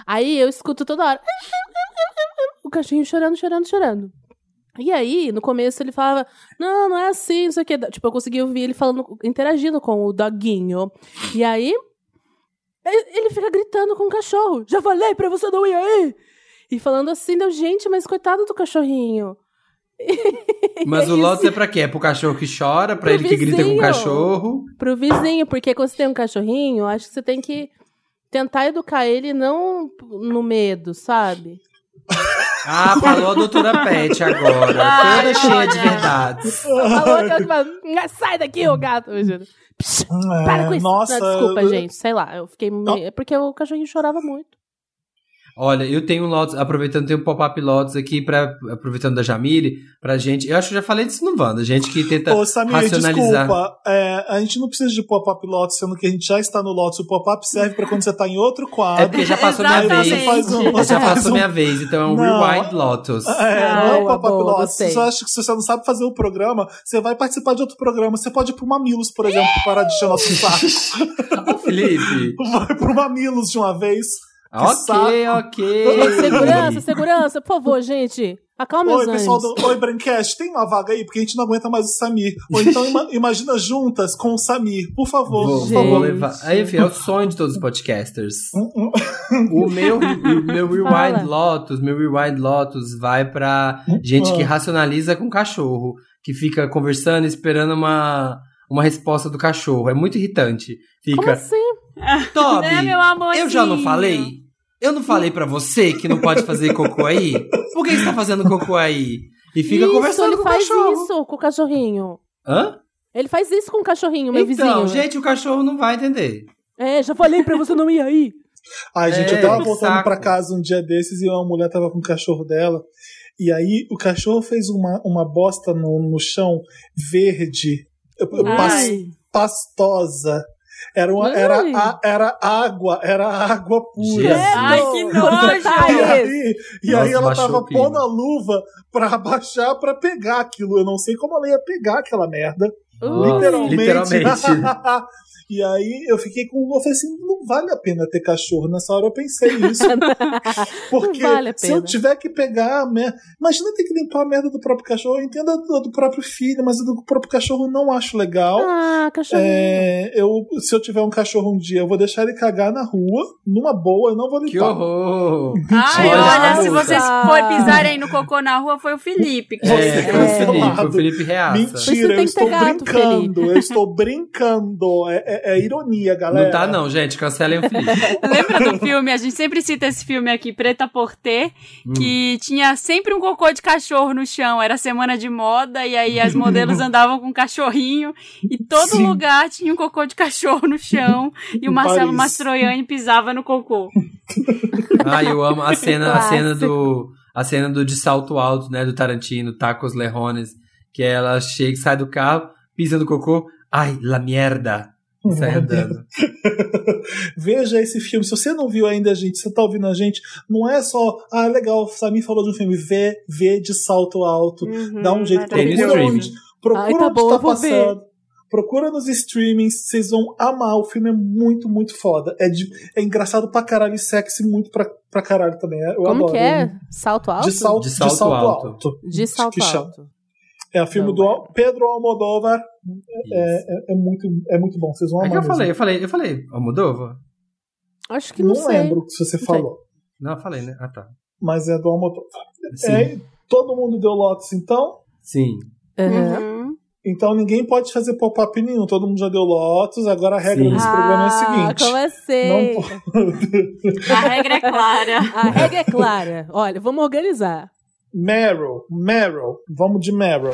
Aí eu escuto toda hora. O cachorrinho chorando, chorando, chorando. E aí, no começo, ele falava: Não, não é assim, não sei o que. Tipo, eu consegui ouvir ele falando, interagindo com o doguinho. E aí, ele fica gritando com o cachorro: Já falei pra você não ir aí! E falando assim, deu, gente, mas coitado do cachorrinho. Mas o. Lotus é pra quê? É pro cachorro que chora, pra Pro ele que grita com o vizinho. cachorro. pro vizinho, porque quando você tem um cachorrinho, acho que você tem que tentar educar ele não no medo, sabe? Ah, falou a doutora Pet agora. Toda cheia de verdades. Falou fala, "Nha, sai daqui, ô gato. Eu juro. Psh, Para com isso. nossa, Não, desculpa, gente. Sei lá, eu fiquei. meio- É porque o cachorrinho chorava muito. Olha, eu tenho um Lotus, aproveitando, tem um pop-up Lotus aqui, pra, aproveitando da Jamile, pra gente. Eu acho que eu já falei disso no Wanda, gente que tenta Ô, Samir, racionalizar. desculpa. é, a gente não precisa de pop-up Lotus, sendo que a gente já está no Lotus. O pop-up serve pra quando você tá em outro É quadro. porque já passou minha vez. Você faz um- você Já faz passou um- minha vez, então é um Não. Rewind Lotus. É, Ah, não é boa, pop-up boa, Lotus. Você acha que se você não sabe fazer o programa, você vai participar de outro programa. Você pode ir pro Mamilos, por exemplo, parar de encher nosso saco. Felipe. Vai pro Mamilos de uma vez. Ok, saco. ok. Segurança, segurança, por favor, gente. Acalma Oi, os pessoal do Oi, Braincast, tem uma vaga aí? Porque a gente não aguenta mais o Samir. Ou então ima- imagina juntas com o Samir, por favor. Vou, por favor. levar. Aí, enfim, é o sonho de todos os podcasters. O meu, o meu Fala. Rewind Lotus, meu Rewind Lotus vai pra gente que racionaliza com cachorro, que fica conversando e esperando uma, uma resposta do cachorro. É muito irritante. Como Fica, assim? Toby, Né, meu amorzinho? eu já não falei? Eu não falei pra você que não pode fazer cocô aí? Por que você tá fazendo cocô aí? E fica isso, conversando ele com o faz cachorro. isso com o cachorrinho. Hã? Ele faz isso com o cachorrinho, meu então, vizinho. gente, o cachorro não vai entender. É, já falei pra você não ir aí. Ai, gente, É, eu tava voltando saco. pra casa um dia desses e uma mulher tava com o cachorro dela. E aí o cachorro fez uma, uma bosta no, no chão verde, pas- pastosa. Era, uma, era, a- era água, era água pura. Jesus. Ai, que E nojo! aí, e Nossa, aí ela tava pondo a luva pra abaixar pra pegar aquilo. Eu não sei como ela ia pegar aquela merda. Ui. Literalmente. literalmente. e aí eu fiquei com. Eu falei assim: não vale a pena ter cachorro. Nessa hora eu pensei nisso. Porque Não vale a se eu tiver que pegar a merda. Imagina ter que limpar a merda do próprio cachorro. Eu entendo a do, do próprio filho, mas a do próprio cachorro eu não acho legal. Ah, cachorrinho. É, eu, se eu tiver um cachorro um dia, eu vou deixar ele cagar na rua, numa boa, eu não vou limpar. Que horror! Ai, Olha, se vocês for pisarem no cocô na rua, foi o Felipe. que Você É, que foi o é Felipe, foi o. Felipe Reaça. Isso Mentira, eu estou gato, brincando. Eu estou brincando. É, é- é ironia, galera. Não tá não, gente, cancelem o Felipe. Lembra do filme? A gente sempre cita esse filme aqui, Preta Porter, Hum. que tinha sempre um cocô de cachorro no chão. Era semana de moda, e aí as modelos andavam com um cachorrinho, e todo Sim. lugar tinha um cocô de cachorro no chão, e o Marcelo Paris. Mastroianni pisava no cocô. Ah, eu amo a cena, a cena do a cena do de salto alto, né, do Tarantino, Tacos Lejones, que ela chega, sai do carro, pisa no cocô, ai, la mierda, e sai andando. Veja esse filme. Se você não viu ainda, gente, você tá ouvindo a gente, não é só, ah, legal, o Samir falou de um filme, vê, vê de salto alto. Uhum, Dá um jeito, procura streaming. onde, procura Ai, tá onde bom, tá ver. passando. Procura nos streamings, vocês vão amar. O filme é muito, muito foda. É, de- é engraçado pra caralho e sexy muito pra, pra caralho também. Eu Como adoro. que é? Salto alto? De salto, De de salto salto, alto. alto. De salto que chama. alto. É o filme Não, do é. Pedro Almodóvar. Isso. É, é, é muito, é muito bom. Vocês vão É amar. que eu mesmo. falei, eu falei, eu falei, Almodova? Acho que não, Não, sei. lembro se você Não falou. Não, eu falei, né? Ah, tá. Mas é do Almodóvar. Sim. É, todo mundo deu Lotus, então. Sim. Aham. Uhum. Então ninguém pode fazer pop-up nenhum. Todo mundo já deu Lotus. Agora a regra Sim. desse programa é a Ah, seguinte. como assim? Não pode. A regra é clara. A regra é clara. Olha, vamos organizar. Meryl, Meryl. Vamos de Meryl.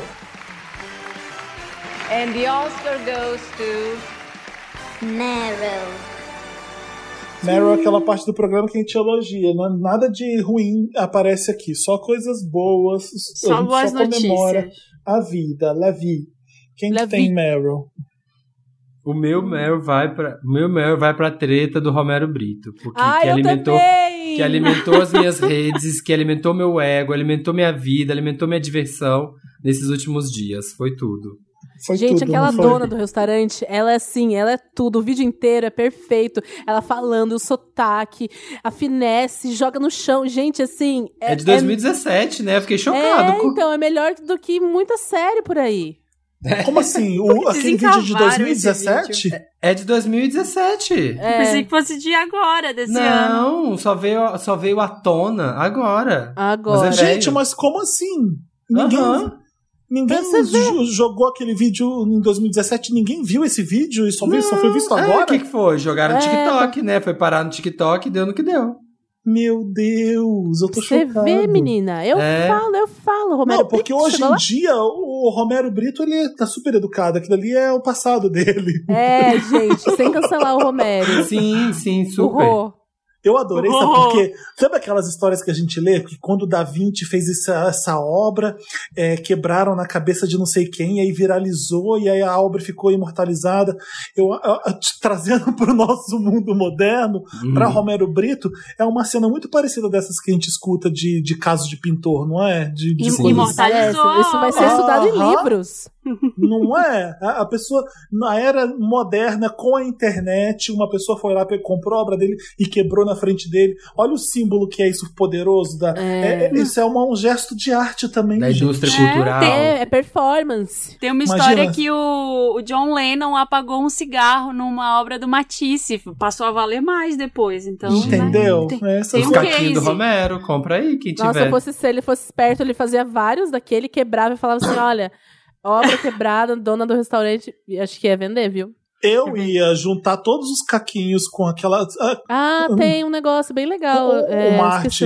And the Oscar goes to Meryl. Meryl é aquela parte do programa que a gente elogia. Não, é nada de ruim aparece aqui. Só coisas boas. a Só gente boas só comemora notícias. a vida, la vie. Quem La que tem vie. Meryl? O meu Meryl vai pra, o meu Meryl vai pra treta do Romero Brito, porque Ai, que eu alimentou também! que alimentou as minhas redes, que alimentou meu ego, alimentou minha vida, alimentou minha diversão nesses últimos dias. Foi tudo. Foi Gente, tudo, aquela não dona do restaurante, ela é assim, ela é tudo. O vídeo inteiro é perfeito. Ela falando, o sotaque, a finesse, joga no chão. Gente, assim. É, de 2017, né? Eu fiquei chocado. É, então, é melhor do que muita série por aí. Como assim? O, aquele vídeo de Desencavaram esse 2017? É de 2017. É. Pensei que fosse de agora, desse ano. Não, só veio, só veio à tona agora. Agora. Mas é Gente, mas como assim? Ninguém, Aham. Ninguém você jogou aquele vídeo em 2017, ninguém viu esse vídeo e só, viu, só foi visto É, agora? o que, que foi? Jogaram no É, TikTok, né? Foi parar no TikTok e deu no que deu. Meu Deus, eu tô Você chocado. vê, menina? Eu É. falo, eu falo, Romero. Não, porque Brito, hoje em lá? dia o Romero Brito ele tá super educado. Aquilo ali é o passado dele. É, gente, sem cancelar o Romero. Sim, sim, O super. Rô. Eu adorei, sabe por quê? Sabe aquelas histórias que a gente lê? Que quando o Da Vinci fez essa, essa obra, é, quebraram na cabeça de não sei quem, e aí viralizou, e aí a obra ficou imortalizada. Eu, a- a- trazendo para o nosso mundo moderno, Uhum. para Romero Brito, é uma cena muito parecida dessas que a gente escuta de, de caso de pintor, não é? De, de imortalizou. Isso vai ser estudado em Aham. livros. Não é? A, a pessoa, na era moderna, com a internet, uma pessoa foi lá, comprou a obra dele e quebrou na frente dele. Olha o símbolo que é isso poderoso. Da, É. é- é- isso é uma- um gesto de arte também. Da gente. indústria É, cultural. É, é performance. Tem uma Imagina. história que o, o John Lennon apagou um cigarro numa obra do Matisse. Passou a valer mais depois, então. Entendeu? né? Tem- É, essas tem Os um caquinhos do case. Romero, compra aí, quem Nossa, tiver. fosse, se ele fosse esperto, ele fazia vários daquele, quebrava e falava assim: olha, obra quebrada, dona do restaurante. e Acho que ia vender, viu? Eu ia juntar todos os caquinhos com aquela. ah, Ah, tem um negócio bem legal. o- é, uma arte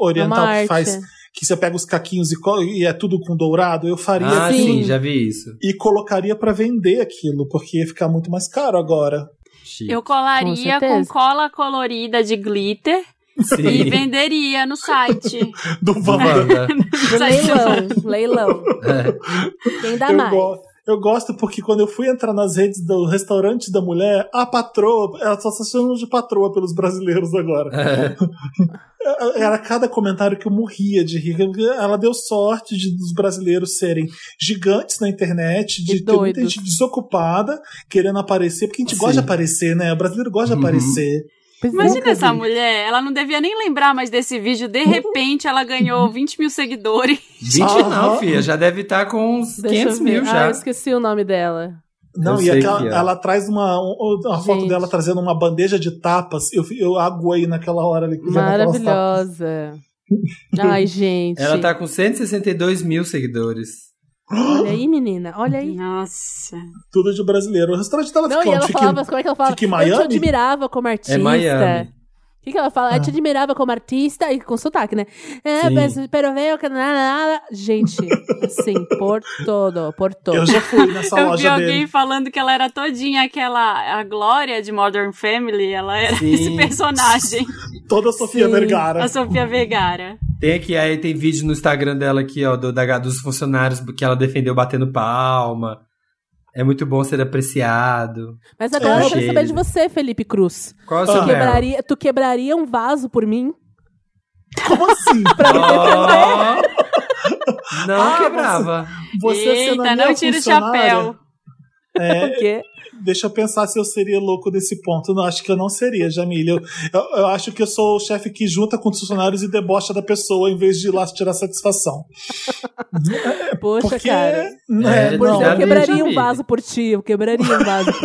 oriental Uma que arte. faz. Que você pega os caquinhos e, e é tudo com dourado, eu faria Ah, Sim. sim, já vi isso. e colocaria pra vender aquilo, porque ia ficar muito mais caro agora. Chique. Eu Com colaria com, certeza. cola colorida de glitter e Sim. venderia no site. Do Wanda. Leilão, leilão. É. Quem dá eu, mais? go- eu gosto porque quando eu fui entrar nas redes do restaurante da mulher, a patroa, ela só se chama de patroa pelos brasileiros agora. É. Era cada comentário que eu morria de rir. Ela deu sorte de, dos brasileiros serem gigantes na internet, de E ter muita gente desocupada, querendo aparecer, porque a gente gosta de Sim. aparecer, né? O brasileiro gosta de Uhum. aparecer. Pois é. Imagina essa vi. mulher, ela não devia nem lembrar mais desse vídeo. De repente, ela ganhou 20 mil seguidores. 20 Aham. não, filha. Já deve estar com uns Deixa 500 eu ver. mil Ah, já. eu esqueci o nome dela. Não, Eu e aquela, que é. ela traz uma, um- uma foto Gente. dela trazendo uma bandeja de tapas. Eu, eu aguei naquela hora ali. Maravilhosa. Ai, gente. Ela tá com 162 mil seguidores. Olha aí, menina. Olha aí. Nossa. Tudo de brasileiro. O restaurante dela Não, fica e ela em- falava, como é que ela fala? em Eu Miami? te admirava como artista. É Miami. O que, que ela fala? Eu te admirava como artista e com sotaque, né? É, mas pero veo que nada, nada. Gente, assim, por todo, por todo. Eu já fui nessa Eu vi loja alguém dele. falando que ela era todinha aquela. A Glória de Modern Family. Ela era Sim. esse personagem. Toda a Sofia Sim. Vergara. A Sofia Vergara. Tem aqui, aí tem vídeo no Instagram dela aqui, ó, do, da, dos funcionários que ela defendeu batendo palma. É muito bom ser apreciado. Mas agora É, eu quero saber de você, Felipe Cruz. Qual é o Ah. seu Tu quebraria, tu quebraria um vaso por mim? Como assim? Ó. Não Ah, quebrava. Você a Eita, não tira o chapéu. é, O quê? Deixa eu pensar se eu seria louco nesse ponto. Não, acho que eu não seria, Jamília. Eu, eu, eu acho que eu sou o chefe que junta com os funcionários e debocha da pessoa em vez de ir lá tirar satisfação. Poxa, Porque. cara. né, É, Pois não, eu já quebraria um Jamile. vaso por ti, eu quebraria um vaso.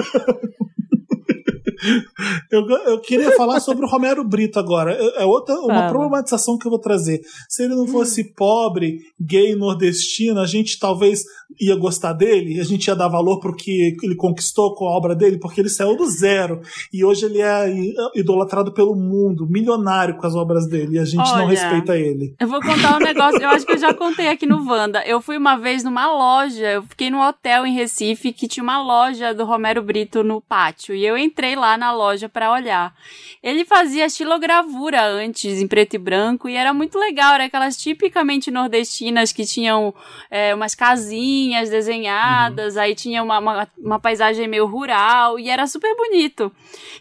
Eu, eu queria falar sobre o Romero Brito agora. É é outra uma Fala. problematização que eu vou trazer. Se ele não fosse pobre, gay, nordestino, a gente talvez ia gostar dele, a gente ia dar valor pro que ele conquistou com a obra dele, porque ele saiu do zero. E hoje ele é idolatrado pelo mundo, milionário com as obras dele, e a gente não Olha. respeita ele. Eu vou contar um negócio, eu acho que eu já contei aqui no Wanda. Eu fui uma vez numa loja, eu fiquei num hotel em Recife que tinha uma loja do Romero Brito no pátio. E eu entrei lá na loja pra olhar. Ele fazia estilogravura antes, em preto e branco, e era muito legal. Era aquelas tipicamente nordestinas que tinham é, umas casinhas desenhadas, aí tinha uma, uma, uma paisagem meio rural, e era super bonito.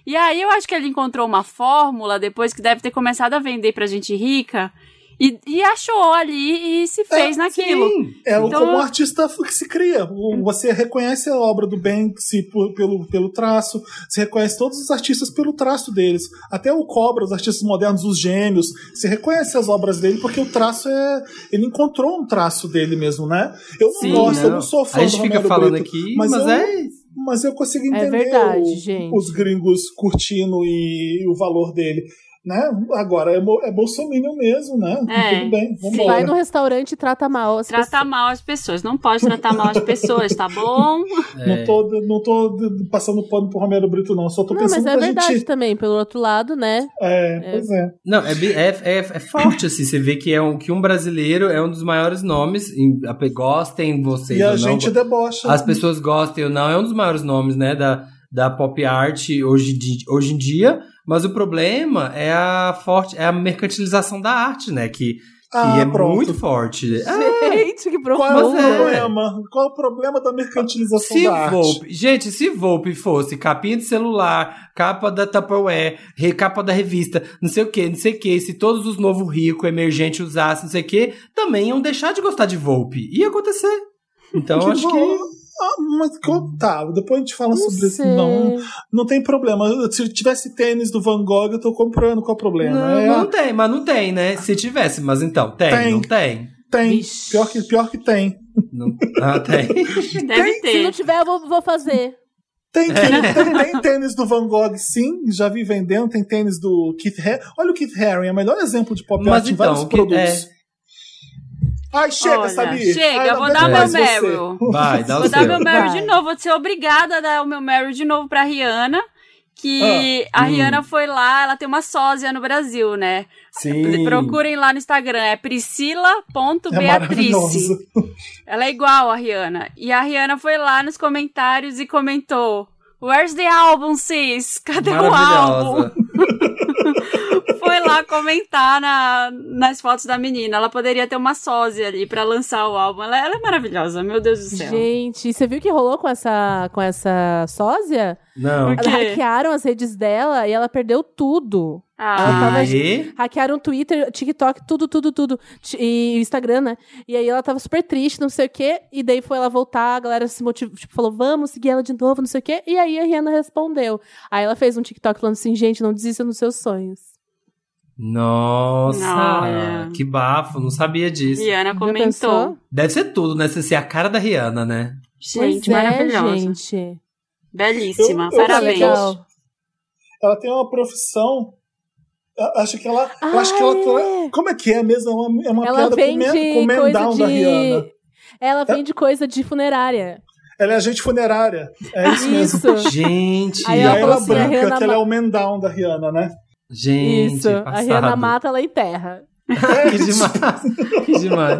E aí eu acho que ele encontrou uma fórmula depois que deve ter começado a vender pra gente rica. E, e achou ali e se fez naquilo. Sim. É Então- como artista que se cria. O- Você reconhece a obra do Banksy pelo, pelo traço, você reconhece todos os artistas pelo traço deles. Até o Cobra, os artistas modernos, os gêmeos, você reconhece as obras dele porque o traço é. Ele encontrou um traço dele mesmo, né? Eu não Sim, gosto, eu não. não sou fã A gente do fica Romero falando Brito, aqui, mas mas, eu- é. Mas eu consigo É entender verdade, o- os gringos curtindo e, o valor dele. Né? Agora é, mo- é bolsominion mesmo, né? É, Tudo bem, vamos Vai no restaurante e trata mal as Trata pessoas. mal as pessoas. Não pode tratar mal as pessoas, tá bom? É. Não tô, não tô passando pano pro Romero Brito, não. Só tô Não, pensando mas é verdade gente. também, pelo outro lado, né? É, pois é. Não, é, é, é, é forte, assim. Você vê que, é um, que um brasileiro é um dos maiores nomes. em- Gostem vocês E a ou não. gente debocha. As pessoas gostem ou não, é um dos maiores nomes, né, da, da pop art hoje, de, hoje em dia. Mas o problema é a forte, é a mercantilização da arte, né, que, que Ah, é pronto. muito forte. Ah, Gente, que Qual é o é. problema? Qual é o problema da mercantilização Se da arte? Volpe, gente, se Volpe fosse capinha de celular, capa da Tupperware, re- capa da revista, não sei o que, não sei o que, se todos os novos ricos emergentes usassem, não sei o que, também iam deixar de gostar de Volpe. Ia acontecer. Então, Que acho bom. que. Ah, mas tá, depois a gente fala Não sobre isso. sei. Não, não tem problema. Se tivesse tênis do Van Gogh, eu tô comprando. Qual é o problema? Não, É, não tem, mas não tem, né? Se tivesse, mas então, tem, Tem. não tem. Tem. Vixe. Pior que, pior que tem. Não- ah, tem. Deve Se não ter. tiver, eu vou, vou fazer. Tem, tem, tem, tem tênis do Van Gogh, sim, já vi vendendo. Tem tênis do Keith Haring. Olha o Keith Haring, é o melhor exemplo de pop Mas art em então, vários que- produtos. Ai, chega, Olha, Samir. chega, Ai, vou dar meu. Meryl. Vai, dá o Vou dar seu. meu Meryl de novo. Vou ser obrigada a dar o meu Meryl de novo pra Rihanna. Que a Hum. Rihanna foi lá, ela tem uma sósia no Brasil, né? Sim. Procurem lá no Instagram, é É priscila.beatrice. maravilhoso. ela é igual a Rihanna. E a Rihanna foi lá nos comentários e comentou: Where's the album, sis? Cadê o álbum? Foi lá comentar na, nas fotos da menina. Ela poderia ter uma sósia ali pra lançar o álbum. Ela, ela é maravilhosa, meu Deus do céu. Gente, você viu o que rolou com essa, com essa sósia? Não. Hackearam as redes dela e ela perdeu tudo. Ah, Ela tava-? Hackearam o Twitter, TikTok, tudo, tudo, tudo. E o Instagram, né? E aí ela tava super triste, não sei o quê. E daí foi ela voltar, a galera se motivou, tipo, falou, vamos seguir ela de novo, não sei o quê. E aí a Rihanna respondeu. Aí ela fez um TikTok falando assim, gente, não desista nos seus sonhos. Nossa, Olha. que bafo, não sabia disso. Rihanna Já comentou. Deve ser tudo, né? Você ser a cara da Rihanna, né? Gente, Pois é, maravilhosa. gente. Belíssima. Eu- eu Parabéns. Legal. Ela tem uma profissão. eu Acho que ela. eu Ah, acho que ela. é. Como é que é mesmo? É uma, é uma Ela piada com, vende com o coisa Mendown da Rihanna. de... Ela vende coisa de funerária. Ela é agente funerária. É isso mesmo. Isso. Gente, Aí E ela aí falou ela assim, a brinca Rihanna que ela é o Mendown da Rihanna, né? Gente, Isso. A passado. Rihanna mata, ela enterra. que demais. que demais.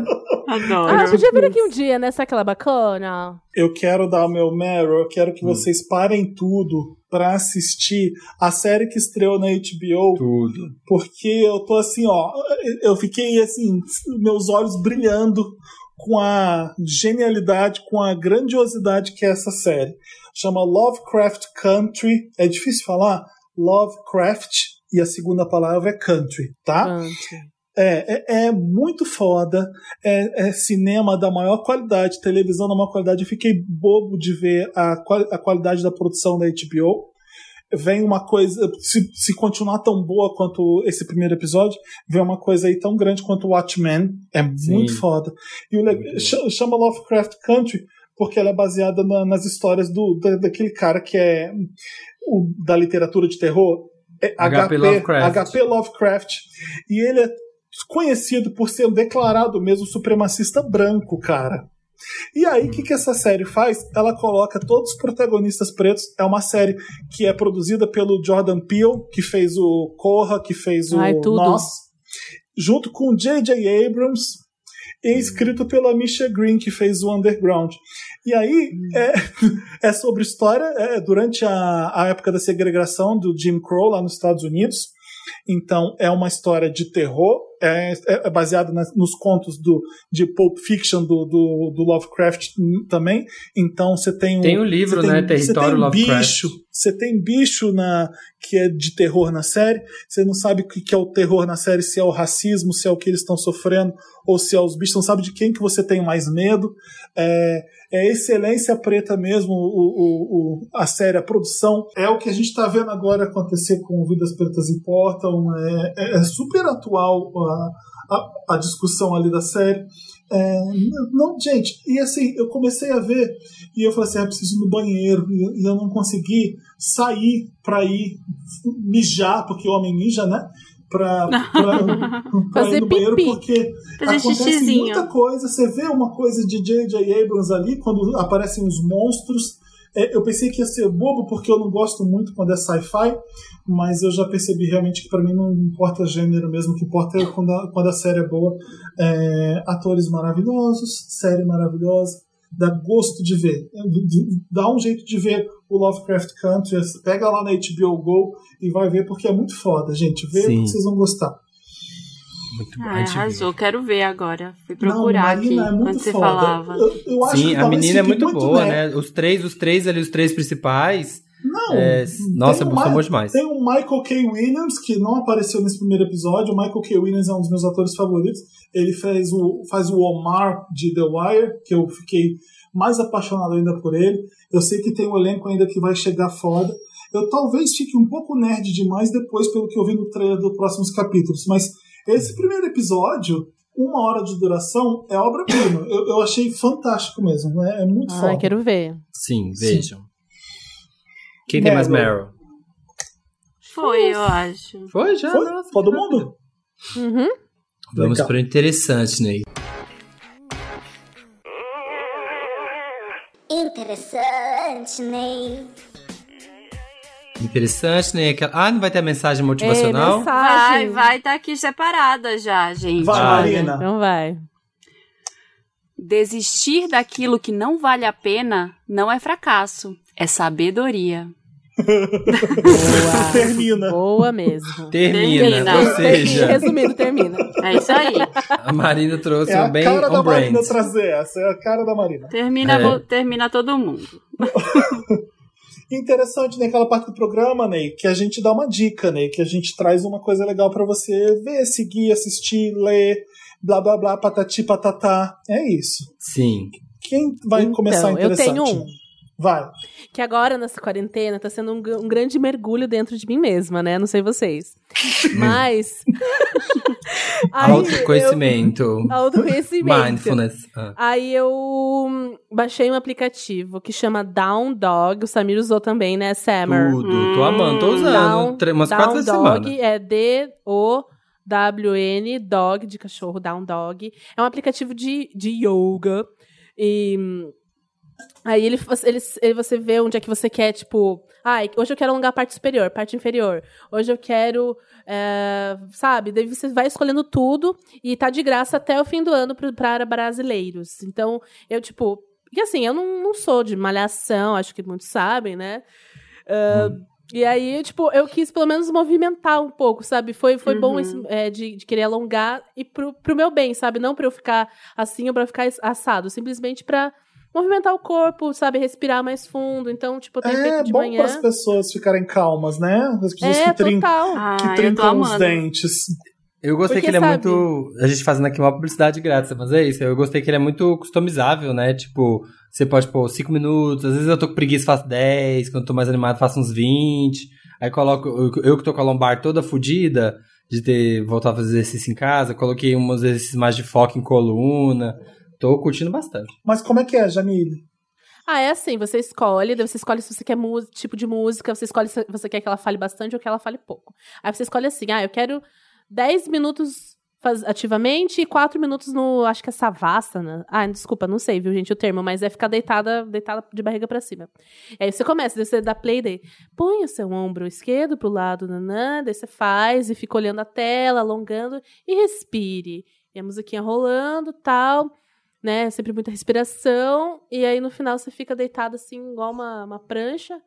Adoro. Ah, podia vir aqui um dia, né? Sabe aquela bacana? Eu quero dar o meu Meryl, eu quero Hum. que vocês parem tudo pra assistir a série que estreou na HBO, Tudo. porque eu tô assim, ó, eu fiquei assim, meus olhos brilhando com a genialidade, com a grandiosidade que é essa série. Chama Lovecraft Country, é difícil falar? Lovecraft, e a segunda palavra é country, tá? Ante. É, é, é muito foda. É, é cinema da maior qualidade, televisão da maior qualidade. Eu fiquei bobo de ver a, a qualidade da produção da HBO. Vem uma coisa, se, se continuar tão boa quanto esse primeiro episódio, vem uma coisa aí tão grande quanto Watchmen. É muito Sim. foda. E o Muito ch- chama Lovecraft Country porque ela é baseada na- nas histórias do, da- daquele cara que é o, da literatura de terror. É H.P. Lovecraft. HP Lovecraft. E ele é conhecido por ser declarado mesmo supremacista branco, cara. E aí, o que, que essa série faz? Ela coloca todos os protagonistas pretos. É uma série que é produzida pelo Jordan Peele, que fez o Corra, que fez o Ai, tudo. Nós, junto com o J.J. Abrams, e escrito pela Misha Green, que fez o Underground. E aí, é, é sobre história é, durante a, a época da segregação do Jim Crow lá nos Estados Unidos. Então, é uma história de terror, é, é baseado nas- nos contos do, de Pulp Fiction do, do, do Lovecraft também. Então, você tem um. Tem o livro, você né? tem- você Território tem Lovecraft. bicho, você tem bicho na que é de terror na série. Você não sabe o que que é o terror na série, se é o racismo, se é o que eles estão sofrendo, ou se é os bichos. Não sabe de quem que você tem mais medo. É, é excelência preta mesmo o, o, o- a série, a produção. É o que a gente está vendo agora acontecer com Vidas Pretas Importam. É, é- é super atual a, a, a discussão ali da série. É, não, gente, e assim, eu comecei a ver e eu falei assim: ah, preciso ir no banheiro, e e eu não consegui sair pra ir mijar, porque o homem mija, né? pra, pra, pra Fazer ir no banheiro, pipi. porque Fazer acontece xixizinho. muita coisa. Você vê uma coisa de J.J. Abrams ali, quando aparecem os monstros. É, eu pensei que ia ser bobo, porque eu não gosto muito quando é sci-fi, mas eu já percebi realmente que pra mim não importa gênero mesmo, o que importa é quando a, quando a série é boa. É, atores maravilhosos, série maravilhosa, dá gosto de ver. Dá um jeito de ver o Lovecraft Country, pega lá na HBO Go e vai ver, porque é muito foda, gente. Vê Sim. que vocês vão gostar. Muito bom. Ah, arrasou, quero ver agora. Fui Não, procurar aqui Marina é muito quando você foda. falava. Eu, eu acho Sim, que a menina é fique muito, boa, né? né? Os três, os três ali, os três principais. Não. É, nossa, um bons demais. Tem o Michael K. Williams, que não apareceu nesse primeiro episódio. O Michael K. Williams é um dos meus atores favoritos. Ele fez o, faz o Omar de The Wire, que eu fiquei mais apaixonado ainda por ele. Eu sei que tem um elenco ainda que vai chegar foda. Eu talvez fique um pouco nerd demais depois, pelo que eu vi no trailer dos próximos capítulos. Mas esse primeiro episódio, uma hora de duração, é obra-prima. Eu, eu achei fantástico mesmo. É, é muito foda. Ai, quero ver. Sim, vejam. Quem tem mais Meryl. Meryl? Foi, eu acho. Foi já? Foi? Nossa, Todo mundo? Uhum. Vamos para o interessante, Ney. Interessante, Ney. Interessante, Ney. Aquela... Ah, não vai ter a mensagem É, motivacional? Vai, mensagem. vai, tá aqui separada já, gente. Vai, Vai. Marina. Então vai. Desistir daquilo que não vale a pena não é fracasso, é sabedoria. Boa. Termina. Boa mesmo. Termina, Termina. ou seja, Resumindo, termina. É isso aí. a Marina trouxe É um a bem cara da brand. Marina trazer essa, é a cara da Marina. Termina, É. termina todo mundo. Interessante naquela parte do programa, Ney, que a gente dá uma dica, Ney, que a gente traz uma coisa legal pra você ver, seguir, assistir, ler, blá blá blá, patati patatá. É isso. Sim. Quem vai Então, começar eu interessante? tenho um. Vai. Que agora, nessa quarentena, tá sendo um, um grande mergulho dentro de mim mesma, né? Não sei vocês. Mas. Aí eu- Autoconhecimento. Autoconhecimento. Mindfulness. Ah. Aí eu hum, baixei um aplicativo que chama Down Dog. O Samir usou também, né? Summer. Tudo. Tô amando, tô usando. Down, umas Down quatro vezes Dog semana. é D-O-W-N, Dog de cachorro, Down Dog. É um aplicativo de, de yoga. E hum, aí ele, ele, ele- você vê onde é que você quer, tipo, ai, hoje eu quero alongar a parte superior, parte inferior. Hoje eu quero, é, sabe? Daí você vai escolhendo tudo e tá de graça até o fim do ano para brasileiros. Então, eu, tipo. E assim, eu não, não sou de malhação, acho que muitos sabem, né? Ah, E aí, tipo, eu quis pelo menos movimentar um pouco, sabe? Foi, foi bom Uhum. esse, é, de, de querer alongar e pro, pro meu bem, sabe? Não pra eu ficar assim ou pra ficar assado, simplesmente pra movimentar o corpo, sabe? Respirar mais fundo. Então, tipo, eu tenho É feito de bom manhã. para as pessoas ficarem calmas, né? As pessoas É, que, trin total. Ah, que trincam os dentes. Eu gostei Porque, que ele é sabe- muito. A gente fazendo aqui uma publicidade grátis, mas é isso. Eu gostei que ele é muito customizável, né? Tipo, você pode pôr 5 minutos, às vezes eu tô com preguiça, faço 10, quando eu tô mais animado, faço uns 20. Aí coloco. eu- Eu que tô com a lombar toda fodida, de ter voltado a fazer exercício em casa, coloquei uns exercícios mais de foco em coluna. Tô curtindo bastante. Mas como é que é, Jamile? Ah, é assim, você escolhe, daí você escolhe se você quer tipo de música, você escolhe se você quer que ela fale bastante ou que ela fale pouco. Aí você escolhe assim, ah, eu quero 10 minutos ativamente e 4 minutos no, acho que é Savasana. Ah, desculpa, não sei, viu, gente, o termo, mas é ficar deitada, deitada de barriga pra cima. Aí você começa, daí você dá play, daí põe o seu ombro esquerdo pro lado, nanã, daí você faz e fica olhando a tela, alongando e respire. E a musiquinha rolando, tal né? Sempre muita respiração. E aí no final você fica deitado assim, igual uma, uma prancha,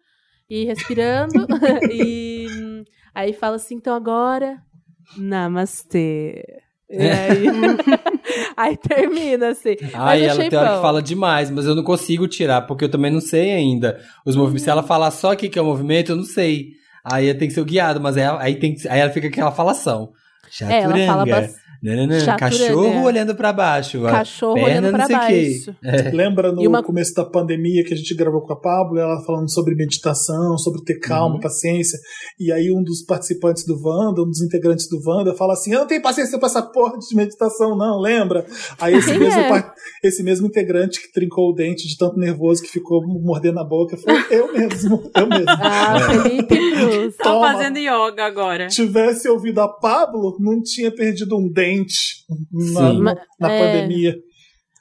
e respirando. e aí fala assim: então agora, namastê. E aí, aí termina assim. Ai, ela tem hora que fala demais, mas eu não consigo tirar, porque eu também não sei ainda os movimentos. Se ela falar só aqui que é o movimento, eu não sei. Aí tem que ser o guiado, mas aí, aí, tem que, aí ela fica com aquela falação. É, ela fala Chaturanga, bastante. Nananã, Chaturanga. Cachorro olhando pra baixo. Cachorro perna olhando quê. baixo. É. Lembra no uma- começo da pandemia que a gente gravou com a Pablo, ela falando sobre meditação, sobre ter calma, Uhum. paciência. E aí um dos participantes do Wanda, um dos integrantes do Wanda, fala assim: Eu não tenho paciência pra essa porra de meditação, não, lembra? Aí esse mesmo, é? esse mesmo integrante que trincou o dente de tanto nervoso que ficou mordendo a boca foi eu mesmo, eu mesmo. Ah, Felipe Cruz. Toma. fazendo yoga agora. tivesse ouvido a Pablo, não tinha perdido um dente na, Sim. na- na É. pandemia.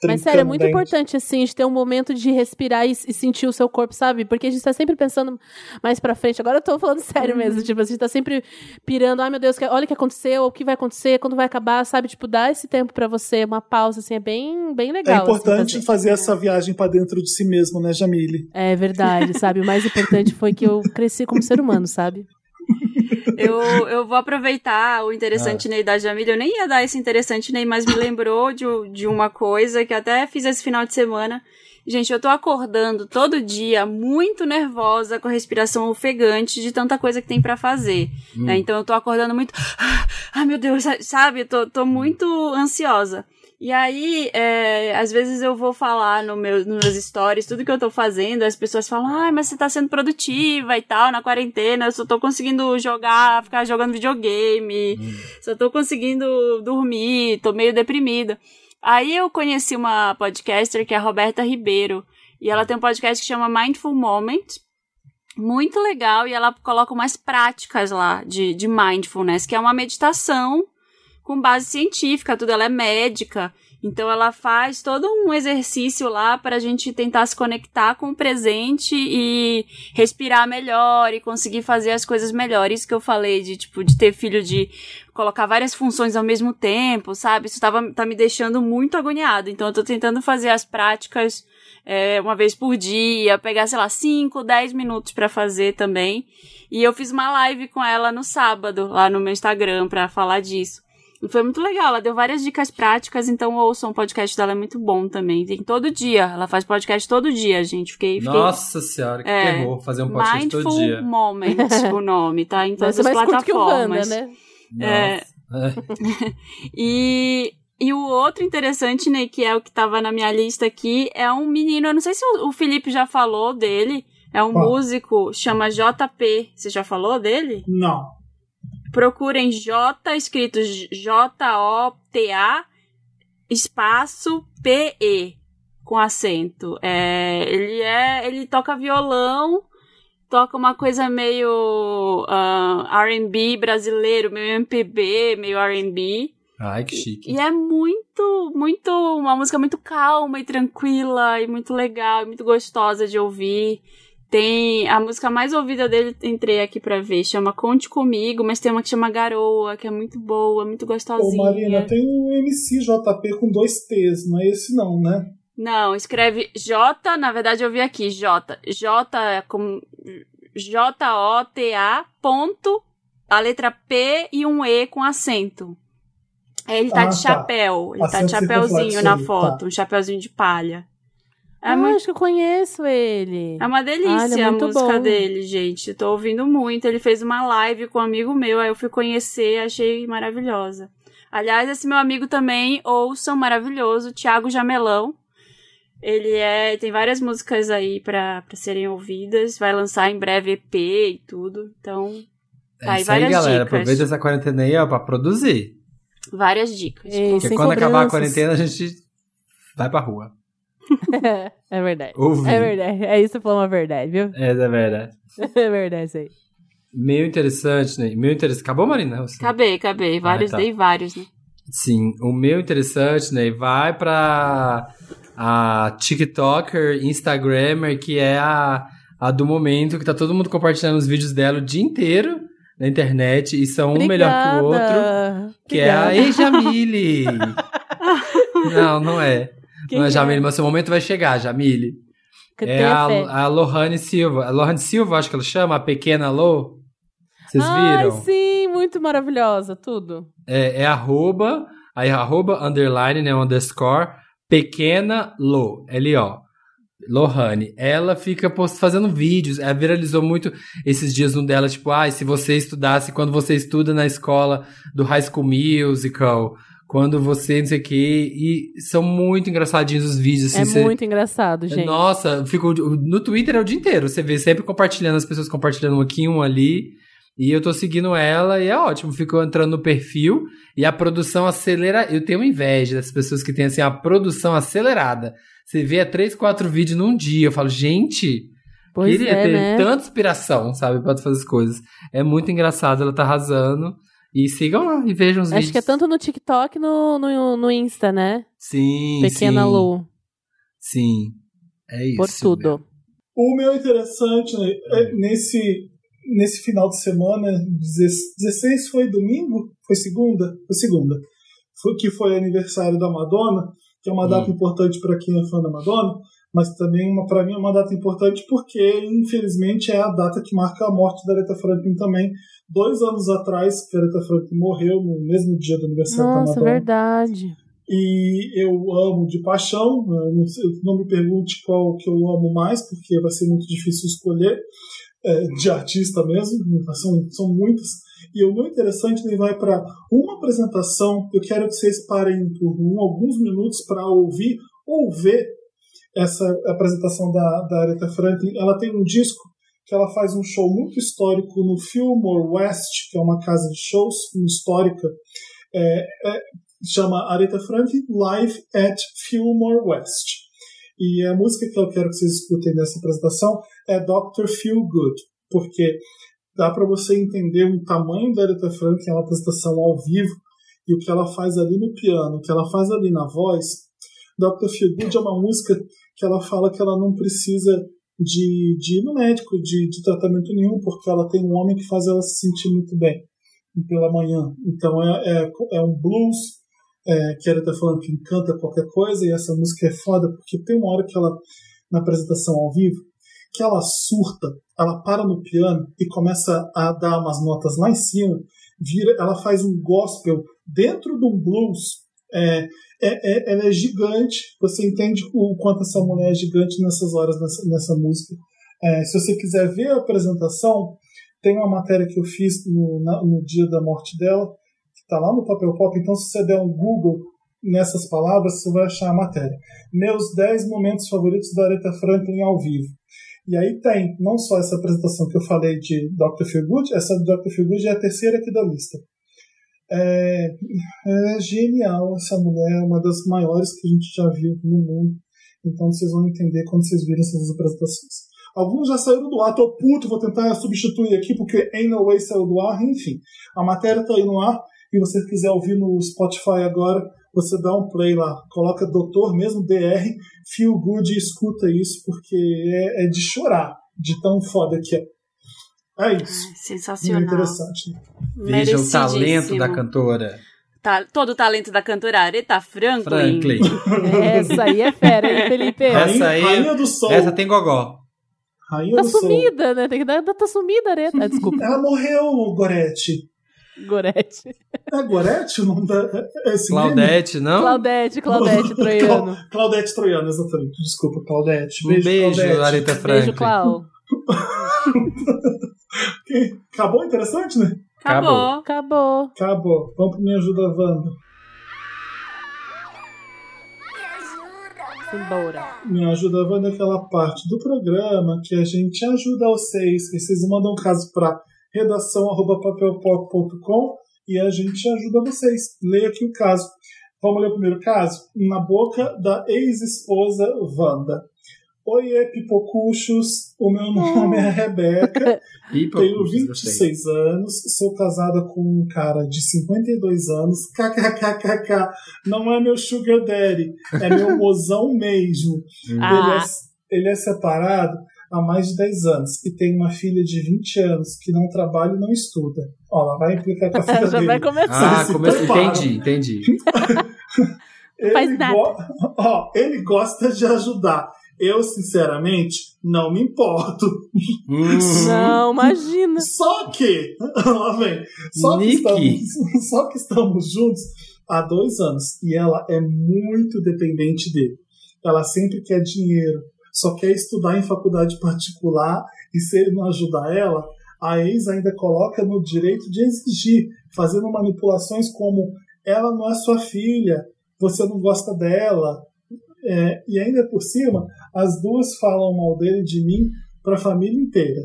Mas sério, é muito dente. importante, assim, de ter um momento de respirar e, e sentir o seu corpo, sabe? Porque a gente tá sempre pensando mais pra frente. Agora eu tô falando sério Uhum. mesmo. Tipo, a gente tá sempre pirando, ai meu Deus, que- olha o que aconteceu, o que vai acontecer, quando vai acabar, sabe? Tipo, dar esse tempo pra você, uma pausa, assim, é bem, bem É legal. assim, importante fazer. fazer essa viagem pra dentro de si mesmo, né, Jamile? É verdade, sabe? O mais importante foi que eu cresci como ser humano, sabe? Eu, eu vou aproveitar o interessante Ney da Jamília. Eu nem ia dar esse interessante Ney, mas me lembrou de, de uma coisa que até fiz esse final de semana. Gente, eu tô acordando todo dia muito nervosa, com a respiração ofegante de tanta coisa que tem pra fazer. né? Então eu tô acordando muito. Ai, meu Deus, sabe? Eu tô, tô muito ansiosa. E aí, é, às vezes eu vou falar no meu, nos meus stories tudo que eu tô fazendo, as pessoas falam, ai, mas você tá sendo produtiva e tal, na quarentena, eu só tô conseguindo jogar, ficar jogando videogame, só tô conseguindo dormir, tô meio deprimida. Aí eu conheci uma podcaster que é a Roberta Ribeiro, e ela tem um podcast que chama Mindful Moment, muito legal, e ela coloca umas práticas lá de, de mindfulness, que é uma meditação com base científica, tudo. Ela é médica, então ela faz todo um exercício lá para a gente tentar se conectar com o presente e respirar melhor e conseguir fazer as coisas melhor. Isso que eu falei de tipo de ter filho de colocar várias funções ao mesmo tempo, sabe? Isso tava, tá me deixando muito agoniado. Então eu tô tentando fazer as práticas é, uma vez por dia, pegar, sei lá, 5, 10 minutos para fazer também. E eu fiz uma live com ela no sábado, lá no meu Instagram, para falar disso. Foi muito legal, ela deu várias dicas práticas, então ouçam o podcast dela, é muito bom também. Tem todo dia, ela faz podcast todo dia, gente. Fiquei. fiquei Nossa senhora, que É, terror fazer um podcast Mindful todo dia. Moment, o nome, tá? Em todas Você as o Wanda, plataformas. né? É. Nossa. E, e o outro interessante, né, que é o que tava na minha lista aqui, é um menino, eu não sei se o, o Felipe já falou dele, é um Qual? músico, chama JP. Você já falou dele? Não. Procurem J, escrito J-O-T-A, espaço P-E, com acento. É, ele é, ele toca violão, toca uma coisa meio ah, R&B brasileiro, meio MPB, meio R&B. Ai, que chique. E é muito, muito, uma música muito calma e tranquila e muito legal e muito gostosa de ouvir. Tem a música mais ouvida dele, entrei aqui pra ver, chama Conte Comigo, mas tem uma que chama Garoa, que é muito boa, muito Ô, gostosinha. Marina, tem um MC JP com dois T's, não é esse não, né? Não, escreve J, na verdade eu vi aqui, J. J é com J-O-T-A ponto, a letra P e um E com acento. Ele tá Ah, de tá. chapéu, ele tá de chapéuzinho circunflexo na aí, foto, tá. um chapéuzinho de palha. É, ah, muito, acho que eu conheço ele. é uma Ah, delícia é a música bom. dele, gente. Tô ouvindo muito. Ele fez uma live com um amigo meu, aí eu fui conhecer, achei maravilhosa. Aliás, esse meu amigo também, ouçam, maravilhoso, Thiago Jamelão. Ele é. Tem várias músicas aí pra, pra serem ouvidas. Vai lançar em breve EP e tudo. Então, É Tá, isso aí, várias galera. dicas. Aproveita essa quarentena aí, ó, pra produzir. várias dicas. Ei, Porque quando acabar a cobranças. quarentena, a gente vai pra rua. é verdade. Ouvir. É verdade. É isso, falou uma verdade, viu? É, é verdade. É verdade isso aí. Meio interessante, né? Meio interessante. Acabou, Marina? Você- Acabei, acabei. Vários, tá. dei vários, né? Sim, o meu interessante, né? Vai pra a TikToker, Instagrammer, que é a, a do momento, que tá todo mundo compartilhando os vídeos dela o dia inteiro na internet, e são um melhor que o outro, Obrigada. que é a Obrigada. Ei Jamile! não, não é. Quem não é? Jamile, mas seu momento vai chegar, Jamile. Que É a, fé. a Lohane Silva. A Lohane Silva, acho que ela chama, a pequena Lo. Vocês Ai, viram? sim, muito maravilhosa, tudo. É, é arroba, aí arroba, underline, né, underscore, pequena Lo, L-O. Lohane, ela fica post, fazendo vídeos, ela viralizou muito esses dias um dela, tipo, ai, se você estudasse, quando você estuda na escola do High School Musical, quando você, não sei o quê. E são muito engraçadinhos os vídeos. Assim, É você- muito engraçado, gente. Nossa, eu fico, no Twitter é o dia inteiro. Você vê sempre compartilhando, as pessoas compartilhando um aqui, um ali. E eu tô seguindo ela e é ótimo. Fico entrando no perfil e a produção acelera. Eu tenho inveja das pessoas que têm assim a produção acelerada. Você vê três, quatro vídeos num dia. Eu falo, gente, Pois queria é, ter né? tanta inspiração, sabe, pra fazer as coisas. É muito engraçado, ela tá arrasando. E sigam lá e vejam os Acho vídeos. que é tanto no TikTok no, no, no Insta, né? Sim, Pequena sim, Lu. Sim. É isso. Por tudo. O meu interessante né, é nesse, nesse final de semana, 16 foi domingo? Foi segunda? Foi segunda. Foi, que foi aniversário da Madonna, que é uma data importante para quem é fã da Madonna, mas também para mim é uma data importante porque, infelizmente, é a data que marca a morte da Aretha Franklin também. Dois anos atrás, que a Aretha Franklin morreu no mesmo dia do aniversário da Nossa, Madonna verdade. e eu amo de paixão. né? Não, me pergunte qual que eu amo mais, porque vai ser muito difícil escolher é, de artista mesmo. São, são muitas. E o meu interessante ele vai para uma apresentação. Eu quero que vocês parem por um, alguns minutos para ouvir ou ver essa apresentação da, da Aretha Franklin. Ela tem um disco que ela faz um show muito histórico no Fillmore West, que é uma casa de shows histórica. É, é, chama Aretha Franklin Live at Fillmore West. E a música que eu quero que vocês escutem nessa apresentação é Dr. Feel Good, porque dá para você entender o tamanho da Aretha Franklin, é uma apresentação ao vivo, e o que ela faz ali no piano, o que ela faz ali na voz. Dr. Feel Good é uma música que ela fala que ela não precisa de, de ir no médico, de, de tratamento nenhum, porque ela tem um homem que faz ela se sentir muito bem pela manhã. Então é, é, é um blues é, que a Aretha Franklin canta qualquer coisa e essa música é foda porque tem uma hora que ela, na apresentação ao vivo, que ela surta, ela para no piano e começa a dar umas notas lá em cima, vira, ela faz um gospel dentro de um blues. É, é, é, ela é gigante, você entende o quanto essa mulher é gigante nessas horas, nessa, nessa música. É, se você quiser ver a apresentação, tem uma matéria que eu fiz no, na- no dia da morte dela, que está lá no Papel Pop. Então, se você der um Google nessas palavras, você vai achar a matéria. Meus 10 momentos favoritos da Aretha Franklin ao vivo. E aí tem não só essa apresentação que eu falei de Dr. Feelgood, essa do Dr. Feelgood é a terceira aqui da lista. É, é genial essa mulher, é uma das maiores que a gente já viu no mundo. Então vocês vão entender quando vocês virem essas apresentações. Alguns já saíram do ar, tô puto, vou tentar substituir aqui porque Ain't No Way saiu do ar, enfim. A matéria tá aí no ar e você quiser ouvir no Spotify agora, você dá um play lá, coloca doutor mesmo, DR, Feel Good e escuta isso porque é, é de chorar, de tão foda que é. É isso. Muito Sensacional. interessante. né? Veja o talento da cantora. Ta- todo o talento da cantora Aretha Franklin. Franklin. Essa aí é fera, hein, Felipe? Essa Rainha, aí- Rainha do Sol. Essa tem gogó. Rainha Tá do Sol. sumida, né? Tem que dar, tá sumida, né? Ah, desculpa, Ela morreu, Gorete. Gorete. É Gorete o nome da. é esse meme? Claudete, não? Claudete, Claudete, Troiano. Clau- Claudete Troiano, exatamente. Desculpa, Claudete. Um beijo, Claudete. Aretha Franklin. Beijo, Clau. Que- Acabou interessante, né? Acabou. Acabou. Acabou. Vamos pro Me Ajuda Wanda. Embora. Me Ajuda Wanda é aquela parte do programa que a gente ajuda vocês. E vocês mandam um caso para redação.papelpop.com e a gente ajuda vocês. Leia aqui o caso. Vamos ler o primeiro caso? Na boca da ex-esposa Wanda. Oiê, pipocuchos. O meu nome é Rebeca. Tenho gostei. 26 anos, sou casada com um cara de 52 anos. KKKKK. Não é meu sugar daddy, é meu mozão mesmo. Ele, Ah. é, ele é separado há mais de 10 anos e tem uma filha de 20 anos que não trabalha e não estuda. Ó, lá vai implicar com a filha Já dele. vai começar. Ah, Se come... prepara. entendi, entendi. Ele, Faz nada. go- Ó, ele gosta de ajudar. Eu, sinceramente, não me importo. Hum, Não, imagina. Só que, lá vem, só que, estamos, só que estamos juntos há dois anos e ela é muito dependente dele. Ela sempre quer dinheiro, só quer estudar em faculdade particular e se ele não ajudar ela, a ex ainda coloca no direito de exigir, fazendo manipulações como ela não é sua filha, você não gosta dela. É, e ainda por cima, as duas falam mal dele de mim para a família inteira.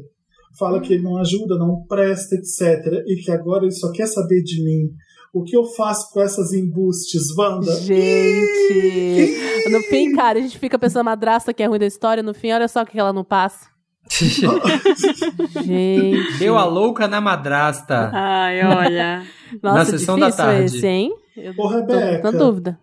Fala que ele não ajuda, não presta, etc. E que agora ele só quer saber de mim. O que eu faço com essas embustes, Wanda? Gente, no fim, cara, a gente fica pensando a madrasta que é ruim da história, no fim, olha só o que ela não passa. Gente. Deu a louca na madrasta. Ai, olha. Nossa, sessão da tarde. esse, hein? Eu Ô, tô Rebeca. na dúvida.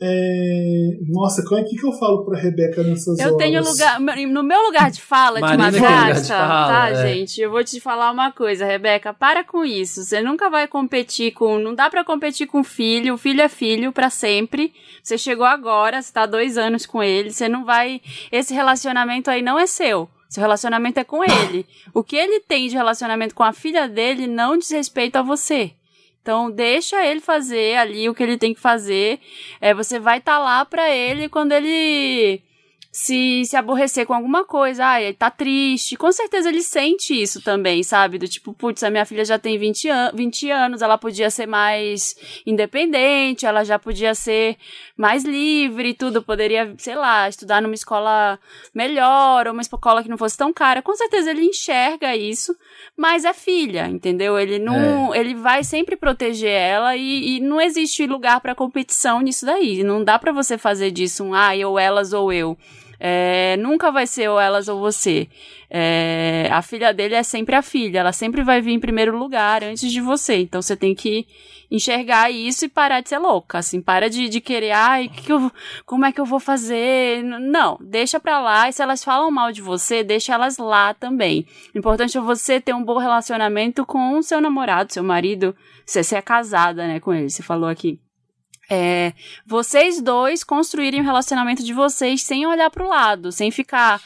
É, Nossa, o que, que eu falo pra Rebeca nessas Eu horas? tenho lugar. No meu lugar de fala de Marina de madrasta, fala, tá, é. gente? Eu vou te falar uma coisa, Rebeca. Para com isso. Você nunca vai competir com. Não dá pra competir com filho. O filho é filho pra sempre. Você chegou agora, você tá há dois anos com ele. Você não vai. Esse relacionamento aí não é seu. Seu relacionamento é com ele. O que ele tem de relacionamento com a filha dele não diz respeito a você. Então, deixa ele fazer ali o que ele tem que fazer. É, você vai estar lá pra ele quando ele se, se aborrecer com alguma coisa. Ah, ele tá triste. Com certeza ele sente isso também, sabe? Do tipo, putz, a minha filha já tem 20, an 20 anos, ela podia ser mais independente, ela já podia ser mais livre e tudo. Poderia, sei lá, estudar numa escola melhor, ou uma escola que não fosse tão cara. Com certeza ele enxerga isso, mas é filha, entendeu? Ele não. Ele vai sempre proteger ela e, e não existe lugar pra competição nisso daí. Não dá pra você fazer disso um, ah, ou elas ou eu. É, nunca vai ser ou elas ou você. É, a filha dele é sempre a filha, ela sempre vai vir em primeiro lugar antes de você. Então você tem que enxergar isso e parar de ser louca. Assim, para de, de querer, ai, que que eu, como é que eu vou fazer? Não, deixa pra lá. E se elas falam mal de você, deixa elas lá também. O importante é você ter um bom relacionamento com o seu namorado, seu marido. Você, você é casada, né, com ele, você falou aqui. É, vocês dois construírem o relacionamento de vocês sem olhar pro lado, sem ficar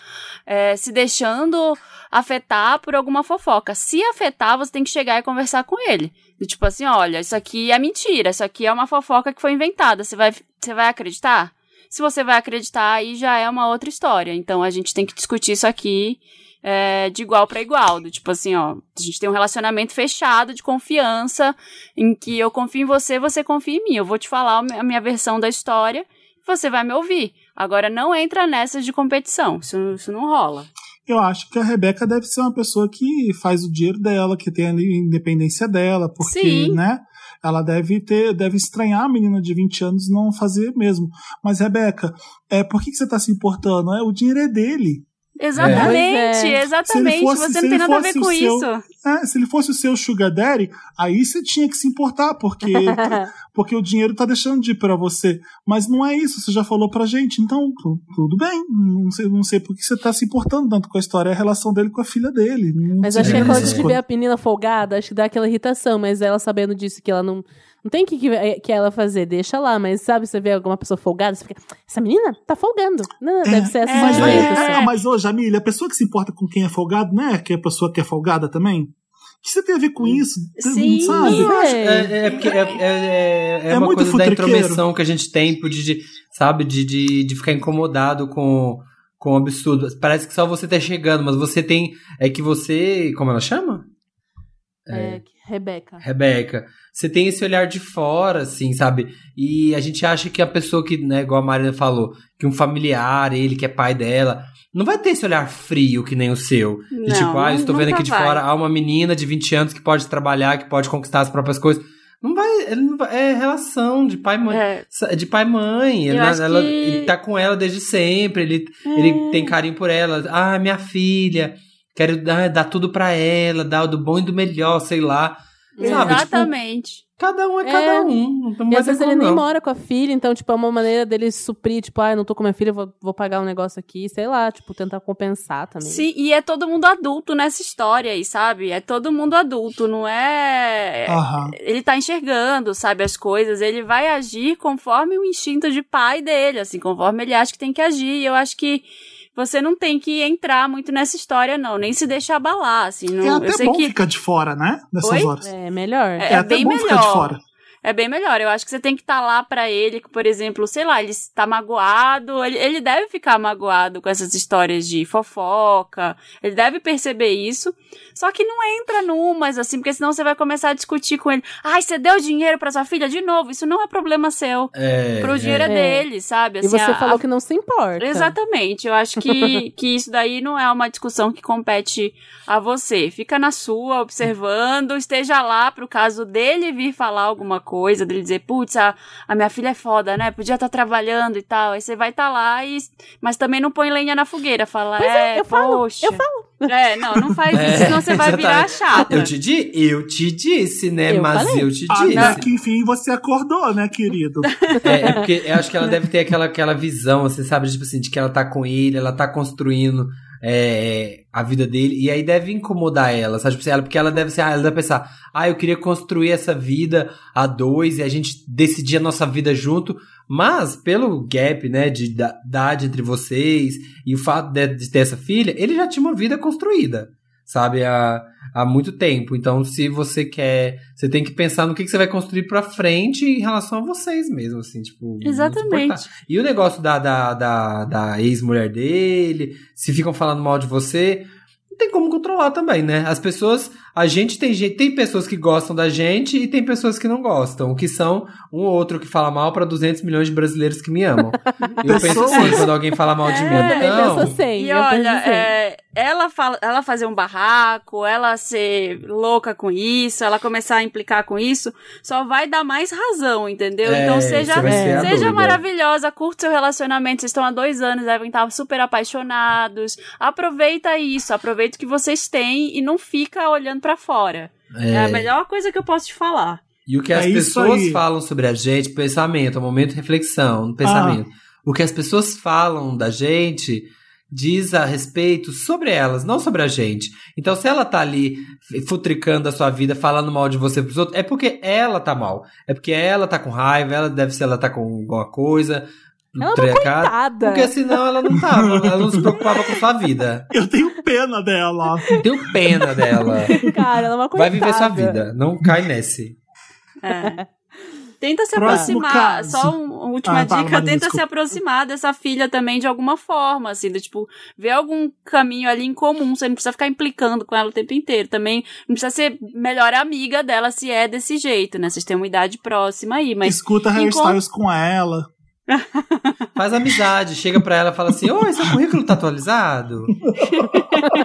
é, se deixando afetar por alguma fofoca. Se afetar, você tem que chegar e conversar com ele. Tipo assim, olha, isso aqui é mentira, isso aqui é uma fofoca que foi inventada. Você vai, você vai acreditar? Se você vai acreditar, aí já é uma outra história. Então a gente tem que discutir isso aqui é, de igual para igual. Do tipo assim, ó, a gente tem um relacionamento fechado de confiança, em que eu confio em você, você confia em mim. Eu vou te falar a minha versão da história, você vai me ouvir. Agora não entra nessas de competição, isso, isso não rola. Eu acho que a Rebeca deve ser uma pessoa que faz o dinheiro dela, que tem a independência dela, porque, Sim. né? Ela deve ter, deve estranhar a menina de 20 anos não fazer mesmo. Mas, Rebeca, é, por que, que você tá se importando? É, o dinheiro é dele. Exatamente, Pois é. exatamente. Se ele fosse- você se não tem ele nada a ver fosse com o seu- isso. É, se ele fosse o seu sugar daddy, aí você tinha que se importar, porque, porque o dinheiro tá deixando de ir pra você. Mas não é isso, você já falou pra gente. Então, tu- tudo bem. Não sei, não sei por que você tá se importando tanto com a história. É a relação dele com a filha dele. Não Mas acho que é quando a gente vê a menina folgada, acho que dá aquela irritação, mas ela sabendo disso, que ela não. Não tem o que, que, que ela fazer, deixa lá, mas sabe, você vê alguma pessoa folgada, você fica, essa menina tá folgando. Não, deve ser essa Mas, É. sentimento, é, assim. mas ô, Jamília, a pessoa que se importa com quem é folgado, não é que a pessoa que é folgada também? O que você tem a ver com isso? Sim. Sabe? É. é, é porque é, é, é, é É uma muito coisa da intromissão que a gente tem, de, de- sabe, de, de, de ficar incomodado com, com o absurdo. Parece que só você tá chegando, mas você tem. É que você. Como ela chama? É, Rebeca. Rebeca. Você tem esse olhar de fora, assim, sabe? E a gente acha que a pessoa que, né, igual a Marina falou, que um familiar, ele que é pai dela, não vai ter esse olhar frio que nem o seu. De Não, tipo, ah, eu estou vendo aqui de vai. fora, há uma menina de 20 anos que pode trabalhar, que pode conquistar as próprias coisas. Não vai, não vai é relação de pai e mãe. É, De pai e mãe. Ela, ela- que- ele tá com ela desde sempre, ele, É. ele tem carinho por ela. Ah, minha filha, quero dar, dar tudo pra ela, dar do bom e do melhor, sei lá. Sabe, tipo, exatamente. Cada um é, É. cada um. Não E às vezes ele nem não. mora com a filha, então, tipo, é uma maneira dele suprir, tipo, ah, eu não tô com minha filha, vou, vou pagar um negócio aqui, sei lá, tipo, tentar compensar também. Sim, e é todo mundo adulto nessa história aí, sabe? É todo mundo adulto, não é. Aham. Ele tá enxergando, sabe, as coisas. Ele vai agir conforme o instinto de pai dele, assim, conforme ele acha que tem que agir. E eu acho que você não tem que entrar muito nessa história, não, nem se deixar abalar, assim. Não, É eu até sei bom que ficar de fora, né? Nessas Oi? horas. É melhor. É, É, até bem bom ficar de melhor. fora. É bem melhor. Eu acho que você tem que estar lá pra ele, que, por exemplo, sei lá, ele está magoado, ele, ele deve ficar magoado com essas histórias de fofoca, ele deve perceber isso. Só que não entra numas, assim, porque senão você vai começar a discutir com ele. Ai, você deu dinheiro pra sua filha de novo? Isso não é problema seu. É, Pro dinheiro é, É. dele, sabe? E Assim, você a- falou a- que não se importa. Exatamente. Eu acho que, que isso daí não é uma discussão que compete a você. Fica na sua, observando, esteja lá pro caso dele vir falar alguma coisa, dele dizer, putz, a, a minha filha é foda, né? Podia estar trabalhando e tal. Aí você vai estar lá e. Mas também não põe lenha na fogueira. Fala, Pois é, é, eu falo, poxa. eu falo. É, não, não faz É, isso, senão você vai virar exatamente. chata. Eu te, di eu te disse, né? Eu Mas falei. eu te Até disse. que enfim você acordou, né, querido? É, é porque eu acho que ela deve ter aquela, aquela visão, você sabe, tipo assim, de que ela tá com ele, ela tá construindo é, a vida dele, e aí deve incomodar ela, sabe? Tipo assim, porque ela deve ser, ah, ela deve pensar, ah, eu queria construir essa vida a dois e a gente decidir a nossa vida junto, mas pelo gap, né, de da- idade entre vocês e o fato de, de ter essa filha, ele já tinha uma vida construída, sabe? Há, há muito tempo. Então, se você quer, você tem que pensar no que, que você vai construir pra frente em relação a vocês mesmo, assim, tipo. Exatamente. E o negócio da, da, da, da ex-mulher dele, se ficam falando mal de você, não tem como controlar também, né? As pessoas, a gente tem gente, tem pessoas que gostam da gente e tem pessoas que não gostam, que são um ou outro que fala mal pra 200 milhões de brasileiros que me amam. Eu penso assim, quando alguém fala mal de mim, Eu também então, penso assim. E eu penso olha, assim. é, ela, fala, ela fazer um barraco, ela ser louca com isso, ela começar a implicar com isso, só vai dar mais razão, entendeu? É, então seja, seja maravilhosa, curte seu relacionamento, vocês estão há dois anos, devem estar super apaixonados. Aproveita isso, aproveita o que vocês têm e não fica olhando pra fora. É. a melhor coisa que eu posso te falar. E o que as É isso pessoas aí. falam sobre a gente, pensamento, é um momento de reflexão, no pensamento. O que as pessoas falam da gente diz a respeito sobre elas, não sobre a gente. Então, se ela tá ali futricando a sua vida, falando mal de você pros outros, é porque ela tá mal. É porque ela tá com raiva, ela deve ser, ela tá com alguma coisa. Ela é uma Coitada. Porque senão ela não tava, ela não se preocupava com sua vida. Eu tenho pena dela. Tenho pena dela. Cara, ela é uma coitada. Vai viver sua vida, não cai nesse. É. Tenta se Próximo aproximar. caso. Só um- uma última Ah, fala, dica: tenta se desculpa. aproximar dessa filha também de alguma forma, assim, do, tipo, ver algum caminho ali em comum. Você não precisa ficar implicando com ela o tempo inteiro. Também não precisa ser melhor amiga dela se é desse jeito, né? Vocês têm uma idade próxima aí, mas. Escuta hairstyles com ela. Faz amizade, chega pra ela e fala assim: Oi, seu currículo tá atualizado?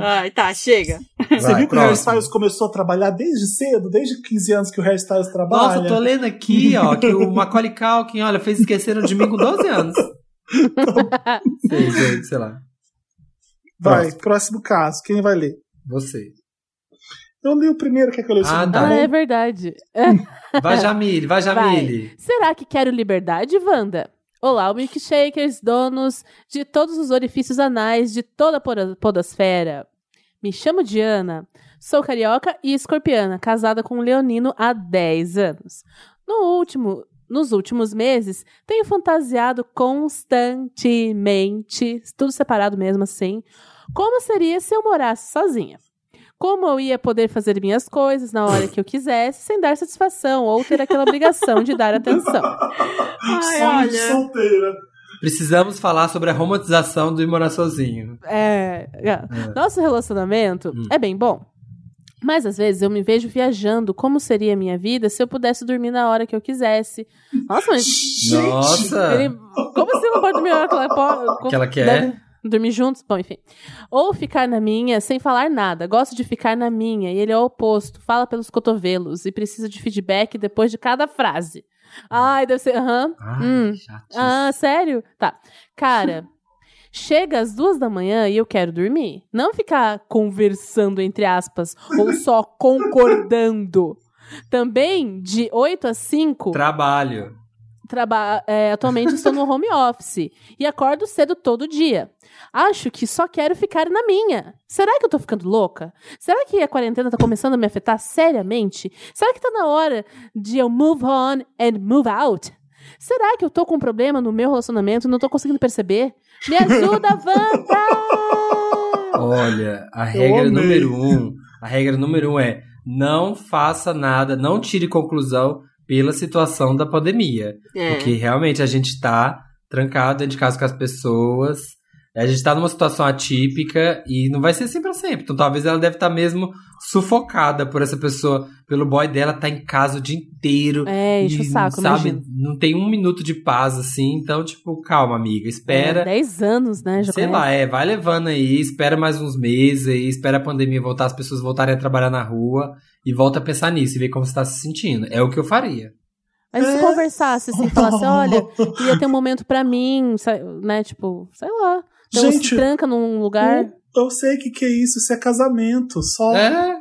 Ai, tá, chega. Você Vai, viu que o próximo. hairstyles começou a trabalhar desde cedo, desde 15 anos que o hairstyles trabalha? Nossa, eu tô lendo aqui, ó, que o Macaulay Culkin, olha, fez Esqueceram de Mim com 12 anos. sei, sei, sei lá. Vai, Próximo. próximo caso. Quem vai ler? Você. Eu li o primeiro, quer que eu leia o Ah, segundo? tá. Ah, é verdade. Vai, Jamile, vai, Jamile. Será que quero liberdade, Wanda? Olá, milkshakers, donos de todos os orifícios anais de toda a podosfera. Me chamo Diana, sou carioca e escorpiana, casada com um leonino há 10 anos. No último, nos últimos meses, tenho fantasiado constantemente, tudo separado mesmo assim, como seria se eu morasse sozinha. Como eu ia poder fazer minhas coisas na hora que eu quisesse, sem dar satisfação ou ter aquela obrigação de dar atenção. Ai, olha. solteira. Precisamos falar sobre a romantização do ir morar sozinho. É, é. Nosso relacionamento Hum. é bem bom. Mas às vezes eu me vejo viajando como seria a minha vida se eu pudesse dormir na hora que eu quisesse. Nossa, mas Nossa! ele, como assim não pode dormir na hora que ela pode? Que ela quer. Deve dormir juntos? Bom, enfim. Ou ficar na minha sem falar nada. Gosto de ficar na minha e ele é o oposto. Fala pelos cotovelos e precisa de feedback depois de cada frase. Ai, deve ser. Aham. Ai, Hum. Ah, sério? Tá. Cara, chega às duas da manhã e eu quero dormir. Não ficar conversando, entre aspas, ou só concordando. Também, de 8 a 5, Trabalho. Traba é, atualmente estou no home office e acordo cedo todo dia. Acho que só quero ficar na minha. Será que eu tô ficando louca? Será que a quarentena tá começando a me afetar seriamente? Será que tá na hora de eu move on and move out? Será que eu tô com um problema no meu relacionamento e não tô conseguindo perceber? Me ajuda, Wanda! Olha, a regra número um, a regra número um é não faça nada, não tire conclusão pela situação da pandemia. É. Porque realmente a gente tá trancado dentro de casa com as pessoas. A gente tá numa situação atípica e não vai ser assim pra sempre. Então talvez ela deve estar mesmo sufocada por essa pessoa, pelo boy dela tá em casa o dia inteiro. É, enche o saco, sabe? imagino. Não tem um minuto de paz assim. Então, tipo, calma, amiga. Espera. É, 10 anos, né? Já Sei conhece. lá, é, vai levando aí, espera mais uns meses aí, espera a pandemia voltar, as pessoas voltarem a trabalhar na rua e volta a pensar nisso e ver como você tá se sentindo. É o que eu faria. Mas se É. conversasse assim, falasse, olha, queria ter um momento pra mim, né? Tipo, sei lá. Então Gente, se tranca num lugar. Eu sei o que, que é isso, isso é casamento, só É,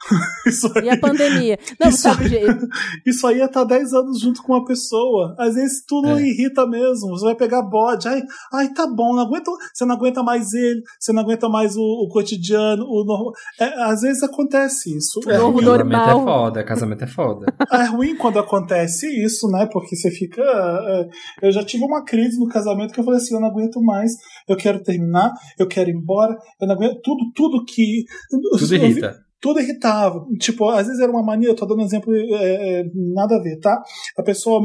isso aí. E a pandemia? Não, Isso sabe, gente, Isso aí é estar 10 anos junto com uma pessoa. Às vezes tudo É. irrita mesmo. Você vai pegar bode. Ai, ai tá bom, não aguento, você não aguenta mais ele, você não aguenta mais o, o cotidiano, o normal. É, às vezes acontece isso. É novo ruim, casamento normal. é foda, casamento é foda. é ruim quando acontece isso, né? Porque você fica. é, eu já tive uma crise no casamento que eu falei assim: eu não aguento mais, eu quero terminar, eu quero ir embora, eu não aguento. Tudo, tudo que. Tudo irrita. Tudo irritava. Tipo, às vezes era uma mania, eu tô dando um exemplo, é, é, nada a ver, tá? A pessoa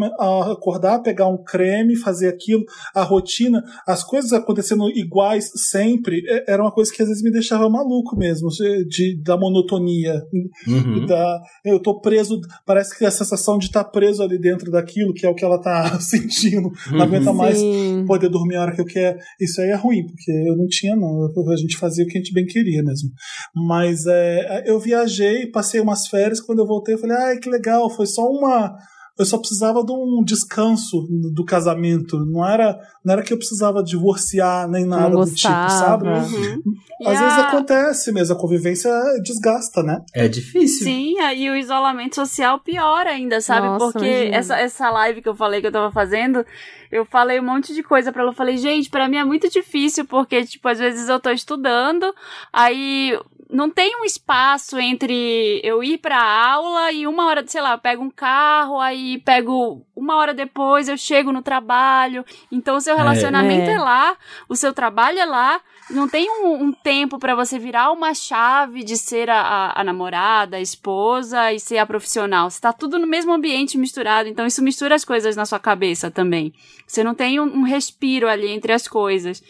acordar, pegar um creme, fazer aquilo, a rotina, as coisas acontecendo iguais sempre, é, era uma coisa que às vezes me deixava maluco mesmo, de, de- da monotonia. Uhum. Da, eu tô preso, parece que a sensação de estar preso ali dentro daquilo, que é o que ela tá sentindo, não aguenta mais sim. poder dormir a hora que eu quero. Isso aí é ruim, porque eu não tinha, não. A gente fazia o que a gente bem queria mesmo. Mas é, eu viajei, passei umas férias, quando eu voltei, eu falei, ai, que legal, foi só uma. Eu só precisava de um descanso do casamento. Não era, não era que eu precisava divorciar nem nada do tipo, sabe? Uhum. E Às a- vezes acontece mesmo, a convivência desgasta, né? É difícil. Sim, aí o isolamento social pior ainda, sabe? Nossa, Porque imagina. essa, essa live que eu falei que eu tava fazendo, eu falei um monte de coisa pra ela. Eu falei, gente, pra mim é muito difícil, porque, tipo, às vezes eu tô estudando, aí não tem um espaço entre eu ir pra aula e uma hora, sei lá, eu pego um carro, aí pego uma hora depois, eu chego no trabalho. Então, o seu relacionamento É. é lá, o seu trabalho é lá. Não tem um, um tempo pra você virar uma chave de ser a, a- a namorada, a esposa e ser a profissional. Você tá tudo no mesmo ambiente misturado, então isso mistura as coisas na sua cabeça também. Você não tem um, um respiro ali entre as coisas.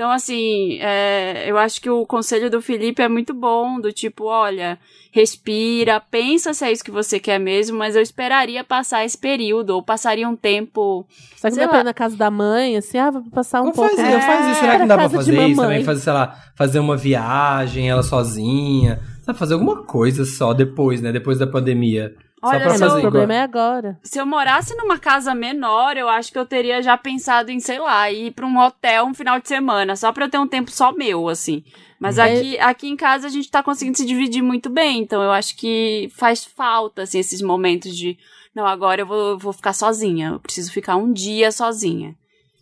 Então, assim, é, eu acho que o conselho do Felipe é muito bom, do tipo, olha, respira, pensa se é isso que você quer mesmo, mas eu esperaria passar esse período, ou passaria um tempo. Só que dá pra ir na casa da mãe, assim, ah, vou passar um Não pouco. faz, É, eu faz isso. Será que não dá pra casa de fazer isso mamãe. também? Fazer, sei lá, fazer uma viagem, ela sozinha. Sabe, fazer alguma coisa só depois, né? Depois da pandemia. Olha, só pra É, o problema é agora. Se eu morasse numa casa menor, eu acho que eu teria já pensado em, sei lá, ir pra um hotel um final de semana, só pra eu ter um tempo só meu, assim. Mas É. aqui, aqui em casa a gente tá conseguindo se dividir muito bem, então eu acho que faz falta, assim, esses momentos de, não, agora eu vou, vou ficar sozinha, eu preciso ficar um dia sozinha, É,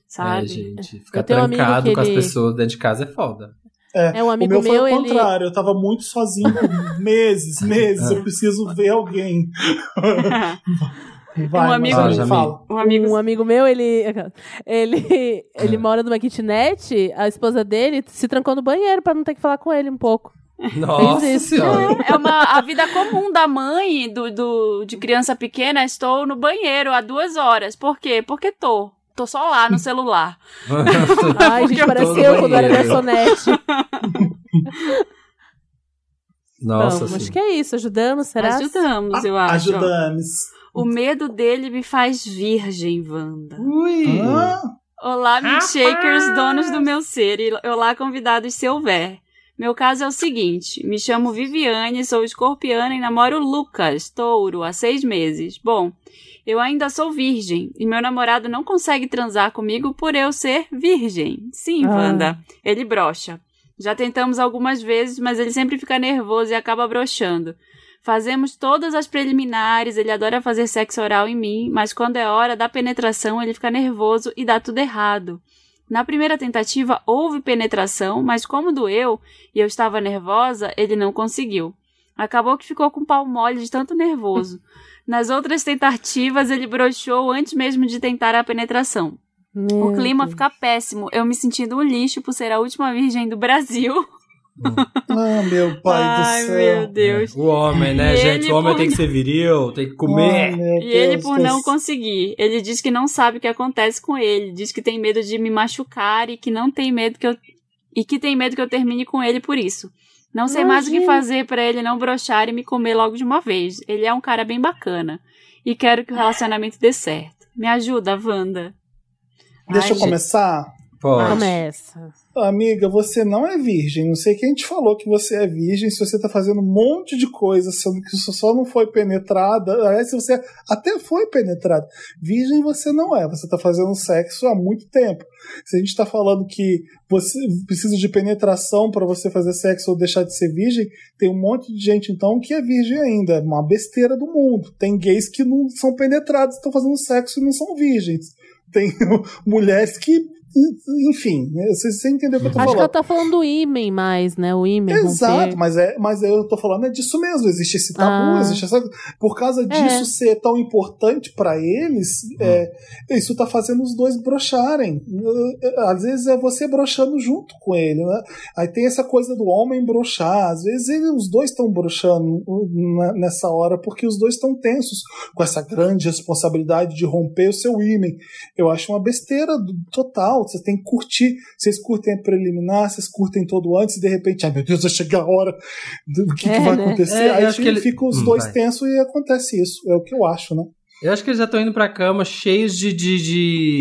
sabe? gente. Ficar um trancado que com as ele- pessoas dentro de casa é foda. É, um o amigo meu foi meu, o ele. contrário, eu tava muito sozinho meses, meses. Eu preciso ver alguém. Vai, Um amigo- Ah, fala. um amigo Um amigo meu, ele. Ele, ele mora numa kitnet, a esposa dele se trancou no banheiro pra não ter que falar com ele um pouco. Nossa senhora. É uma a vida comum da mãe do, do de criança pequena. Estou no banheiro há duas horas. Por quê? Porque tô. Tô só lá no celular. Ai, gente, parece eu quando era garçonete. Nossa Não, acho que é isso. Ajudamos, será? Ajudamos, eu acho. Ajudamos. O medo dele me faz virgem, Wanda. Ui. Ah, Olá, milkshakers, donos do meu ser. E olá, convidados se houver. Meu caso é o seguinte: me chamo Viviane, sou escorpiana e namoro Lucas, touro, há seis meses. Bom, eu ainda sou virgem e meu namorado não consegue transar comigo por eu ser virgem. Sim, Ah. Wanda, ele brocha. Já tentamos algumas vezes, mas ele sempre fica nervoso e acaba broxando. Fazemos todas as preliminares, ele adora fazer sexo oral em mim, mas quando é hora da penetração ele fica nervoso e dá tudo errado. Na primeira tentativa houve penetração, mas como doeu e eu estava nervosa, ele não conseguiu. Acabou que ficou com o pau mole de tanto nervoso. Nas outras tentativas ele broxou antes mesmo de tentar a penetração. Meu O clima Deus. fica péssimo, eu me sentindo um lixo por ser a última virgem do Brasil. Ah, meu pai Ai, do céu. meu Deus. O homem, né, E gente? ele O homem por- tem que ser viril, tem que Ai, comer. meu E ele, por não conseguir, ele diz que não sabe o que acontece com ele. Diz que tem medo de me machucar e que não tem medo que eu. E que tem medo que eu termine com ele por isso. Não sei mais o que Imagina. fazer pra ele não brochar e me comer logo de uma vez. Ele é um cara bem bacana. E quero que o relacionamento dê certo. Me ajuda, Wanda. Deixa Ai, eu gente. começar. Pode. Começa. Amiga, você não é virgem. Não sei quem te falou que você é virgem se você tá fazendo um monte de coisa, sendo que você só não foi penetrada. Aliás, se você até foi penetrada. Virgem você não é. Você tá fazendo sexo há muito tempo. Se a gente tá falando que você precisa de penetração para você fazer sexo ou deixar de ser virgem, tem um monte de gente então que é virgem ainda. É Uma besteira do mundo. Tem gays que não são penetrados, estão fazendo sexo e não são virgens. Tem mulheres que. Enfim, né, você, você entendeu o que eu tô Acho que falando. ela tá falando do ímen mais, né? O ímen. Exato, mas, é, mas eu tô falando é disso mesmo. Existe esse tabu, Ah. existe essa. Por causa disso É. ser tão importante pra eles, é, isso tá fazendo os dois brocharem. Às vezes é você brochando junto com ele, né? Aí tem essa coisa do homem brochar. Às vezes ele- os dois estão brochando na- nessa hora porque os dois estão tensos com essa grande responsabilidade de romper o seu ímen. Eu acho uma besteira do- Vocês têm que curtir. Vocês curtem a preliminar, vocês curtem todo antes e de repente, ai meu Deus, vai chegar a hora do que, que É, vai né? acontecer. É, eu Aí acho que ele- ficam os Hum, dois vai. tensos e acontece isso. É o que eu acho, né? Eu acho que eles já estão indo pra cama cheios de, de,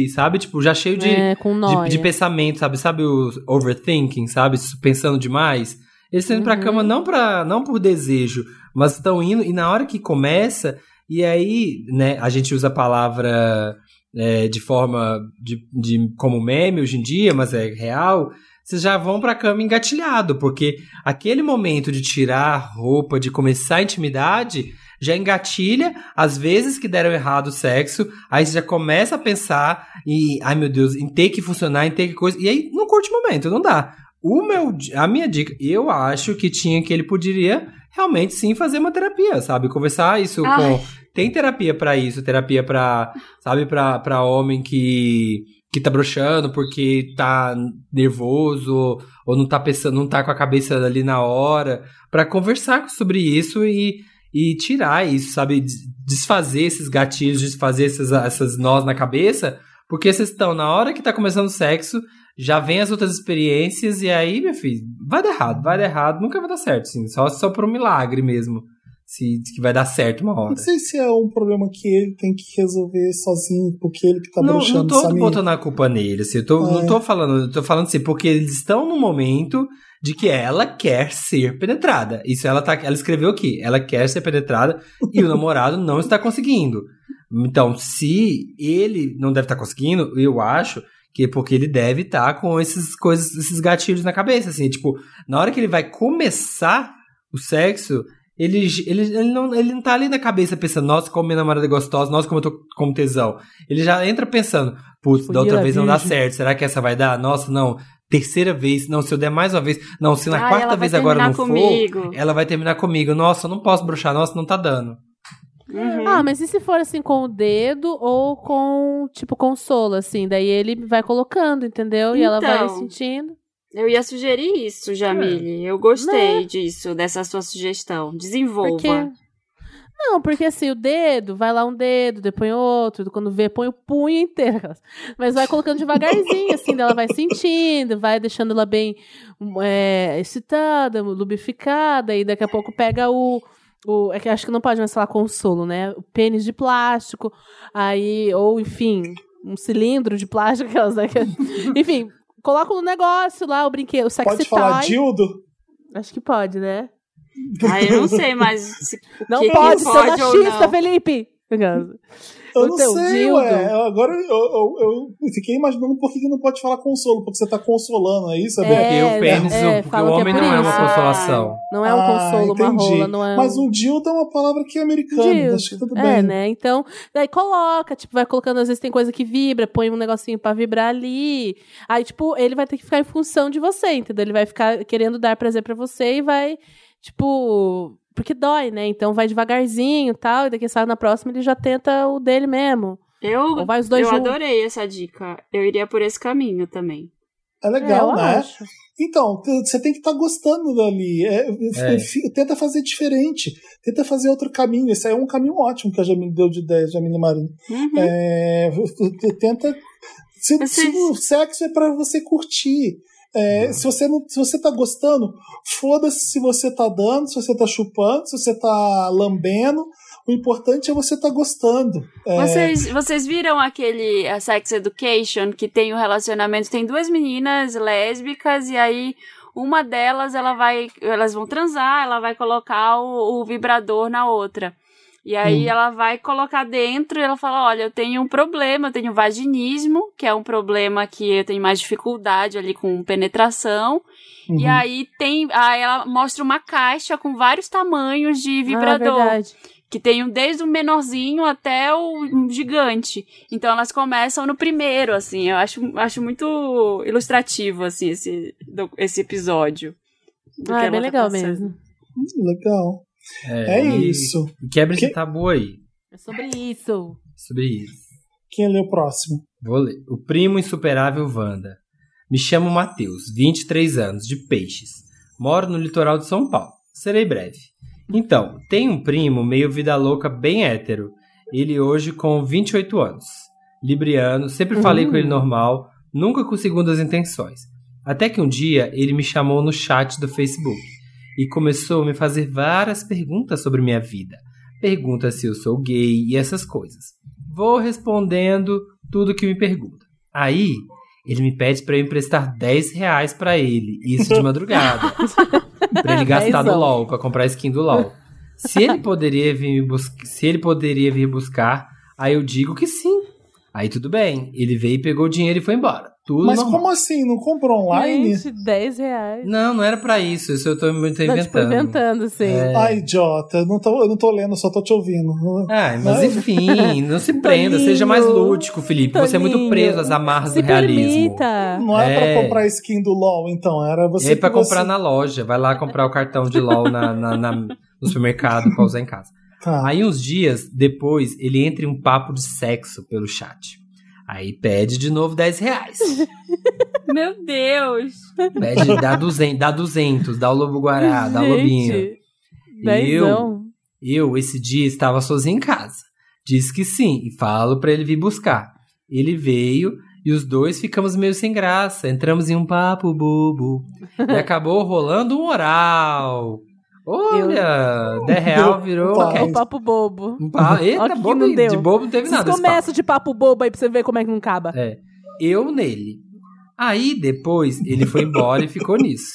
de- sabe? Tipo, já cheio de, É, com de, de pensamento, sabe? Sabe o overthinking, sabe? Pensando demais. Eles estão indo pra Uhum. cama não, pra, não por desejo, mas estão indo e na hora que começa, e aí, né, a gente usa a palavra é, de forma de, de como meme hoje em dia, mas é real. Vocês já vão pra cama engatilhado, porque aquele momento de tirar a roupa, de começar a intimidade, já engatilha as vezes que deram errado o sexo, aí você já começa a pensar e, ai meu Deus, em ter que funcionar, em ter que coisa, e aí não curte o momento, não dá. O meu, a minha dica, eu acho que tinha que ele poderia realmente sim fazer uma terapia, sabe? Conversar isso Ai. com tem terapia pra isso, terapia pra, sabe, pra homem que que tá broxando porque tá nervoso ou não tá pensando, não tá com a cabeça ali na hora, Pra conversar sobre isso e e tirar isso, sabe? Des- Desfazer esses gatilhos, desfazer essas, essas nós na cabeça, porque vocês estão, na hora que tá começando o sexo, já vem as outras experiências, e aí, meu filho, vai dar errado, vai dar errado, nunca vai dar certo, sim. Só, só por um milagre mesmo. Se que vai dar certo uma hora. Não sei se é um problema que ele tem que resolver sozinho, porque ele que tá não, broxando, não tô sabe? botando a culpa nele, assim, eu tô, É. não tô falando, eu tô falando assim, porque eles estão no momento de que ela quer ser penetrada. Isso ela tá, ela escreveu aqui, ela quer ser penetrada e o namorado não está conseguindo. Então, se ele não deve estar conseguindo, eu acho que é porque ele deve estar com esses coisas, esses gatilhos na cabeça, assim, tipo, na hora que ele vai começar o sexo, ele, ele, ele, não, ele não tá ali na cabeça pensando, nossa, como minha namorada é gostosa, nossa, como eu tô com tesão. Ele já entra pensando, putz, da Podia outra vez não dá certo, será que essa vai dar? Nossa, não, terceira vez, não, se eu der mais uma vez, não, se na Ai, quarta vez agora não terminar for, comigo. ela vai terminar comigo. Nossa, eu não posso bruxar, nossa, não tá dando. Uhum. Ah, mas e se for assim com o dedo ou com, tipo, consolo, assim? Daí ele vai colocando, entendeu? E ela vai Então. sentindo. Eu ia sugerir isso, Jamile. Eu gostei disso, dessa sua sugestão. Desenvolva. Porque. Não, porque assim, o dedo, vai lá um dedo, depois outro, quando vê, põe o punho inteiro. Mas vai colocando devagarzinho, assim, ela vai sentindo, vai deixando ela bem é, excitada, lubrificada, e daqui a pouco pega o. o é que acho que não pode mais falar consolo, né? O pênis de plástico, aí, ou enfim, um cilindro de plástico, aquelas, né? que- Enfim, coloca no negócio lá, o brinquedo, o sexy Pode falar toy. dildo? Acho que pode, né? Ah, eu não sei, mas. se- Não que que pode ser pode ou machista, não? Felipe! Eu O não teu sei, dildo. ué. Eu- Agora eu, eu, eu fiquei imaginando por que que não pode falar consolo, porque você tá consolando, é isso? É, Porque o pênis, é, porque o é homem por não é uma consolação. Não é um Ah, consolo, uma entendi. rola, não é Mas um... dildo é uma palavra que é americana, Dildo. acho que tudo É, bem. né? Então, daí coloca, tipo, vai colocando, às vezes tem coisa que vibra, põe um negocinho pra vibrar ali. Aí, tipo, ele vai ter que ficar em função de você, entendeu? Ele vai ficar querendo dar prazer pra você e vai, tipo. Porque dói, né? Então vai devagarzinho e tal, e daqui sabe na próxima ele já tenta o dele mesmo. Eu, Ou vai os dois eu juntos. adorei essa dica. Eu iria por esse caminho também. É legal, é, né? acho. Então, você tem que estar gostando dali. É, É. Tenta fazer diferente. Tenta fazer outro caminho. Esse aí é um caminho ótimo que a Jamile deu de ideia, Jamile Marinho. Uhum. É, tenta. Se, Vocês- se o sexo é pra você curtir. É, se você não, se você tá gostando, foda-se se você tá dando, se você tá chupando, se você tá lambendo. O importante é você tá gostando. É, Vocês, vocês viram aquele a Sex Education que tem o relacionamento? Tem duas meninas lésbicas e aí uma delas ela vai, elas vão transar, ela vai colocar o, o vibrador na outra. E aí Hum. ela vai colocar dentro e ela fala: Olha, eu tenho um problema, eu tenho vaginismo, que é um problema que eu tenho mais dificuldade ali com penetração. E uhum. aí tem. Aí ela mostra uma caixa com vários tamanhos de Ah, vibrador verdade. que tem um desde o menorzinho até o gigante. Então elas começam no primeiro, assim. Eu acho, acho muito ilustrativo, assim, esse, do- esse episódio. do Ah, que é bem tá legal passando. mesmo. Hum, Legal. É, e- isso. E quebra esse Que- tabu aí. É sobre isso. Sobre isso. Quem lê o próximo? Vou ler. O primo insuperável Wanda. Me chamo Matheus, 23 anos, de Peixes. Moro no litoral de São Paulo. Serei breve. Então, tem um primo meio vida louca, bem hétero. Ele hoje com 28 anos. Libriano, sempre falei Uhum. com ele normal, nunca com segundas intenções. Até que um dia ele me chamou no chat do Facebook e começou a me fazer várias perguntas sobre minha vida. Pergunta se eu sou gay e essas coisas. Vou respondendo tudo que me pergunta. Aí, ele me pede pra eu emprestar 10 reais pra ele, isso de madrugada. pra ele gastar no Dezão. LOL, pra comprar skin do LOL. Se ele poderia vir me se ele poderia vir buscar, aí eu digo que sim. Aí tudo bem, ele veio e pegou o dinheiro e foi embora. Tudo Mas normal. como assim? Não comprou online? Gente, 10 reais. Não, não era pra isso, isso eu tô, eu tô Tá, inventando. tipo, inventando, sim. É. Ai, idiota, eu não tô, eu não tô lendo, só tô te ouvindo. Ah, mas enfim, não se prenda, seja mais lúdico, Felipe. Você é muito Toninho, preso às amarras Se do realismo. permita. Não era É. pra comprar skin do LOL, então. Era você. É pra você- comprar na loja. Vai lá comprar o cartão de LOL na, na- na- no supermercado pra usar em casa. Tá. Aí uns dias depois, ele entra em um papo de sexo pelo chat. Aí pede de novo 10 reais. Meu Deus! Pede, dá 200, dá 200, dá o lobo guará, dá o lobinho. Gente, Eu, eu, esse dia, estava sozinho em casa. Disse que sim e falo pra ele vir buscar. Ele veio e os dois ficamos meio sem graça. Entramos em um papo bobo. E acabou rolando um oral. Olha, 10 real virou. Opa. É o papo bobo. Um pa- Eita, bobo, não deu. de bobo não teve Vocês nada. começam de papo bobo aí pra você ver como é que não acaba. É. Eu nele. Aí depois ele foi embora e ficou nisso.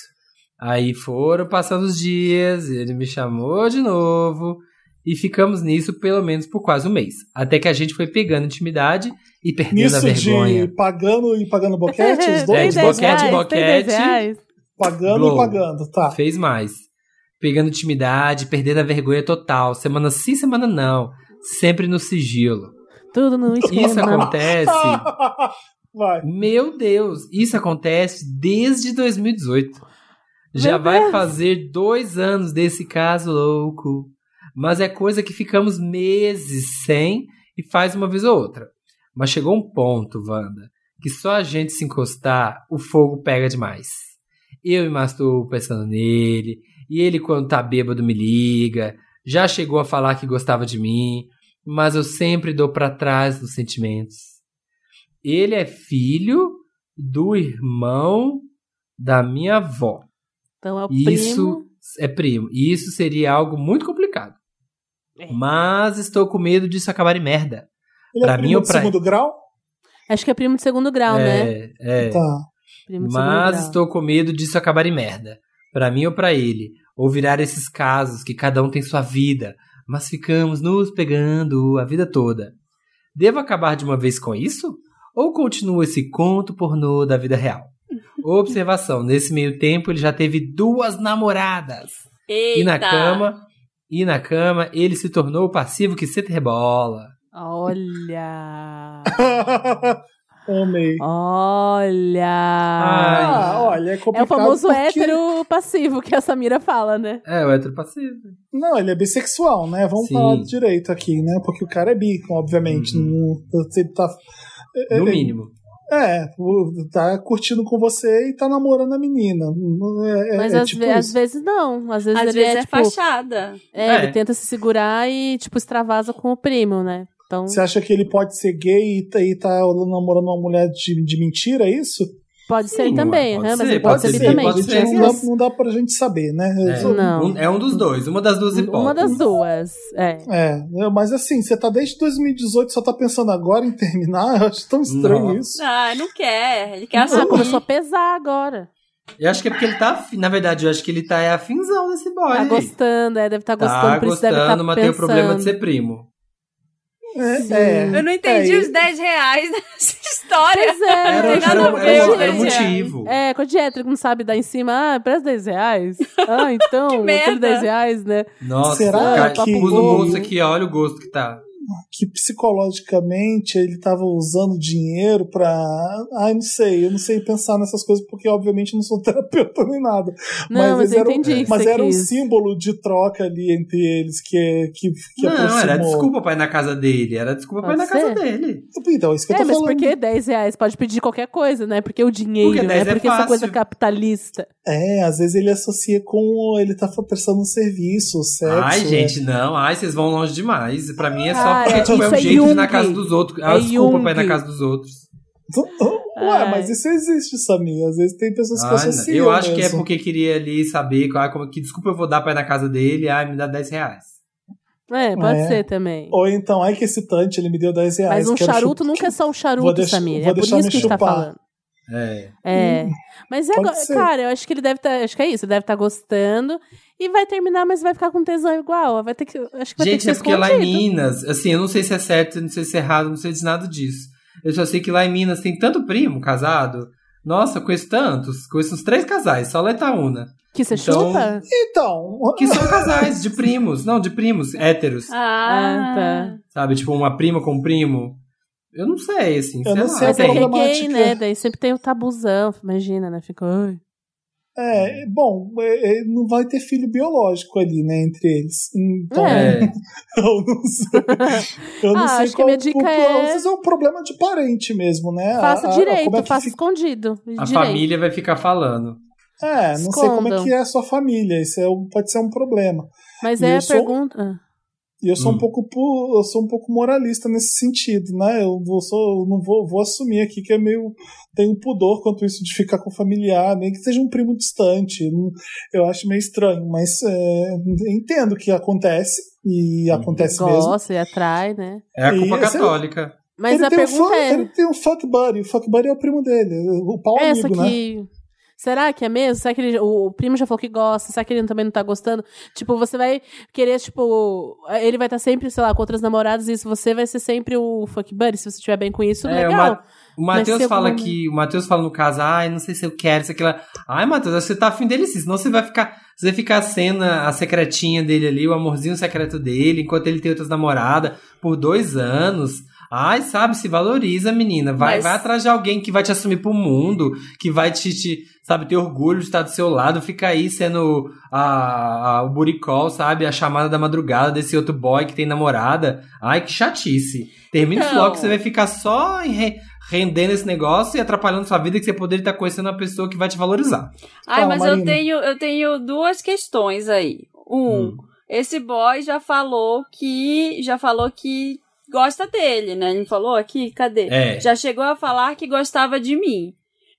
Aí foram passando os dias, ele me chamou de novo e ficamos nisso pelo menos por quase um mês. Até que a gente foi pegando intimidade e perdendo a Nisso vergonha. de pagando e pagando boquete, os É, dois de Tem 10 boquete, reais, boquete. Tem 10 reais. pagando Globo. e pagando, tá. Fez mais. Pegando intimidade, perdendo a vergonha total. Semana sim, semana não. Sempre no sigilo. Tudo no escuro. Isso acontece. Vai. Meu Deus, isso acontece desde 2018. Já Meu vai Deus. fazer dois anos desse caso louco. Mas é coisa que ficamos meses sem e faz uma vez ou outra. Mas chegou um ponto, Wanda, que só a gente se encostar, o fogo pega demais. Eu me masturbo pensando nele, e ele, quando tá bêbado, me liga. Já chegou a falar que gostava de mim, mas eu sempre dou pra trás dos sentimentos. Ele é filho do irmão da minha avó. Então é o Isso primo. é primo. E isso seria algo muito complicado. É. Mas estou com medo disso acabar em merda. Ele Pra é mim primo ou de pra- segundo grau? Acho que é primo de segundo grau, né? é, é. Tá. Primo de segundo Mas estou com medo disso acabar em merda. Pra mim ou pra ele. Ou virar esses casos que cada um tem sua vida, mas ficamos nos pegando a vida toda. Devo acabar de uma vez com isso? Ou continua esse conto pornô da vida real? Observação: nesse meio tempo ele já teve duas namoradas. Eita! E na cama, e na cama ele se tornou o passivo que se rebola. Olha. Amei. Olha. Ah, olha, é é complicado o famoso porque... hétero passivo que a Samira fala, né? É, o hétero passivo. Não, ele é bissexual, né? Vamos Sim. falar direito aqui, né? Porque o cara é bi, obviamente. Uhum. Não, você tá... é, No é, mínimo. É, tá curtindo com você e tá namorando a menina. É, é- Mas é às, tipo ve- às isso. vezes não. Às vezes Às ele vezes é, é, tipo. fachada. É, É. ele tenta se segurar e, tipo, extravasa com o primo, né? Então, Você acha que ele pode ser gay e tá, e tá namorando uma mulher de, de mentira, é isso? pode ser Sim, também, pode mas ser, ele pode, pode ser ser, também. pode ser. não, dá, não dá pra gente saber, né? É. sou- Não. Um- é um dos dois, uma das duas hipóteses. Uma das duas. É. É, mas assim, você tá desde 2018 só tá pensando agora em terminar? Eu acho tão estranho Nossa. isso. Ah, não quer. Ele quer Ah, assumir. começou a pesar agora. Eu acho que é porque ele tá. afim- Na verdade, eu acho que ele tá é afinzão desse boy. Tá gostando, é, deve estar Tá gostando, por isso deve estar gostando, mas tem o pensando. problema de ser primo. É, é. Eu não entendi É, os 10 reais dessa história. Pois é, não Era, tem nada era, a ver era, era o 10 reais. motivo. É, quando o hétero não sabe dar em cima, ah, presta 10 reais. Ah, então, aquele merda. 10 reais, né? Nossa, Será cara, que- pus no bolso aqui, ó, olha o gosto que tá. Que psicologicamente ele tava usando dinheiro pra. Ai, não sei, eu não sei pensar nessas coisas, porque obviamente eu não sou terapeuta nem nada. Não, mas, eu entendi o que Mas era um símbolo de troca ali entre eles que, que, que Não, aproximou. era desculpa pra ir na casa dele. Era desculpa pra ir na casa dele. Então, isso que eu É, tô mas falando. por que 10 reais? Pode pedir qualquer coisa, né? Porque o dinheiro, Porque 10 né? é Porque essa fácil. coisa capitalista. É, às vezes ele associa com. Ele tá prestando um serviço, sexo. Ai, é. gente, não. Ai, vocês vão longe demais. Pra mim é só Cara, porque, tipo, é isso um é jeito de ir na Jung. casa dos outros. Ah, É desculpa pra ir na Jung. casa dos outros. Ué, mas isso existe, Samir. Às vezes tem pessoas que Ai, associam. eu acho que é mesmo. porque queria ali saber ah, como, que desculpa eu vou dar pra ir na casa dele. Ai, me dá 10 reais. É, pode É. ser também. Ou então, ai que excitante, ele me deu 10 reais. Mas um charuto chup- nunca é só um charuto, Samir. vou É por isso que a gente tá falando. É. É. Mas é, cara, eu acho que ele deve estar. acho que é isso, ele deve estar gostando. E vai terminar, mas vai ficar com tesão igual. Vai ter que. Acho que vai ter que Gente, é porque lá em. Minas, assim, eu não sei se é certo, não sei se é errado, não sei de nada disso. Eu só sei que lá em Minas tem tanto primo casado. Nossa, eu conheço tantos. Conheço uns três casais, só Letaúna. Que você Então- chupa? Então, Que são casais de primos. Não, de primos, héteros. Ah, Ah, tá. Sabe? Tipo, uma prima com um primo. Eu não sei, assim. Eu sei não sei Mas é a é gay, né? Daí sempre tem o tabuzão, imagina, né? Fica. Ai. é, bom, é, é, não vai ter filho biológico ali, né, entre eles. Então, É. eu não sei. Eu não Ah, sei acho que qual, minha dica qual- é- Às vezes é um problema de parente mesmo, né? Faça A- a- direito, como é faça fica- escondido. A direito. família vai ficar falando. É, não sei como é que é a sua família. Isso é pode ser um problema. Mas E é a sou- pergunta. E eu sou Hum. um pouco eu sou um pouco moralista nesse sentido, né? Eu vou sou, eu não vou, vou assumir aqui que é meio tenho pudor quanto isso de ficar com familiar, nem que seja um primo distante. Eu acho meio estranho, mas é, entendo que acontece e Uhum. acontece mesmo. Gosta e atrai, né? É a culpa E esse- católica. Mas ele a tem um pergunta fuck- é. ele tem um fuck buddy, o fuck buddy é o primo dele, o pau Essa amigo, né? que. Será que é mesmo? Será que ele- o, o primo já falou que gosta? Será que ele também não tá gostando? Tipo, você vai querer, tipo. Ele vai estar sempre, sei lá, com outras namoradas e isso você vai ser sempre o fuck buddy, se você estiver bem com isso, É, legal. O Mas Matheus se fala algum- que. O Matheus fala no caso, ai, não sei se eu quero, isso aqui lá. Ai, Matheus, acho que você tá afim dele sim. Senão você vai ficar. Você vai ficar a cena, a secretinha dele ali, o amorzinho secreto dele, enquanto ele tem outras namoradas, por dois anos. Ai, sabe, se valoriza, menina. Vai, Mas- vai atrás de alguém que vai te assumir pro mundo, que vai te, te, sabe, ter orgulho de estar do seu lado, fica aí sendo a, a- o buricol, sabe, a chamada da madrugada desse outro boy que tem namorada. Ai, que chatice. Termina Então. logo que você vai ficar só em re- rendendo esse negócio e atrapalhando sua vida que você poderia estar conhecendo uma pessoa que vai te valorizar. Ai, Fala, mas eu tenho, eu tenho duas questões aí. Um, Hum. esse boy já falou que já falou que gosta dele, né? Ele falou aqui, cadê? É. Já chegou a falar que gostava de mim.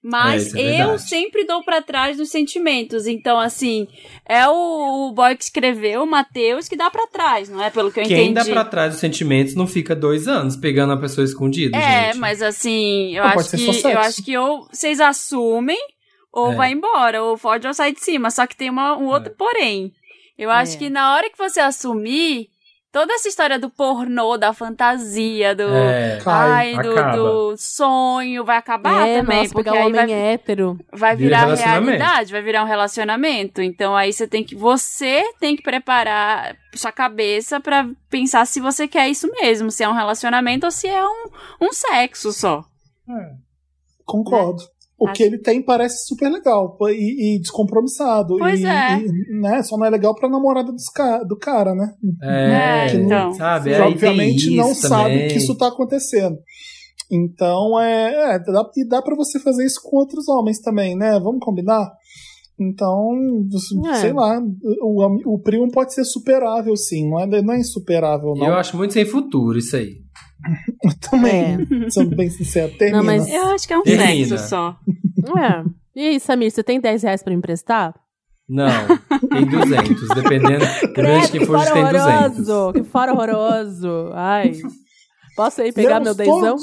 Mas É, é eu sempre dou pra trás dos sentimentos. Então, assim, é o, o boy que escreveu, o Matheus, que dá pra trás, não é? Pelo que eu Quem entendi. dá pra trás dos sentimentos não fica dois anos pegando uma pessoa escondida, É, gente. mas assim, eu Não, acho que eu acho que ou vocês assumem ou É. vai embora, ou fode ou sai de cima. Só que tem uma, um outro porém. Eu acho É. que na hora que você assumir, toda essa história do pornô, da fantasia, do É. Ai, do, do sonho, vai acabar é, também, nossa, porque um aí homem vai, hétero. vai Vira virar relacionamento. realidade, vai virar um relacionamento. Então aí você tem que você tem que preparar sua cabeça pra pensar se você quer isso mesmo, se é um relacionamento ou se é um, um sexo só. Concordo. O Acho- que ele tem parece super legal e, e descompromissado. Pois e, é. e, né, só não é legal pra namorada dos ca- do cara, né? É, É, então. sabe? Que Aí tem obviamente não isso sabe também. que isso tá acontecendo. Então, é, é dá, e dá pra você fazer isso com outros homens também, né? Vamos combinar? Então, É. sei lá, o, o primo pode ser superável, sim, não é, não é insuperável, não. Eu acho muito sem futuro isso aí. também, sendo bem sincero, termina. Não, mas- Eu acho que é um Termina. sexo só. É. E aí, Samir, você tem 10 reais pra emprestar? Não, tem 200, dependendo, dependendo de quem que for, tem 200. horroroso! Que fora horroroso! Ai. Posso aí pegar Lemos meu dezão?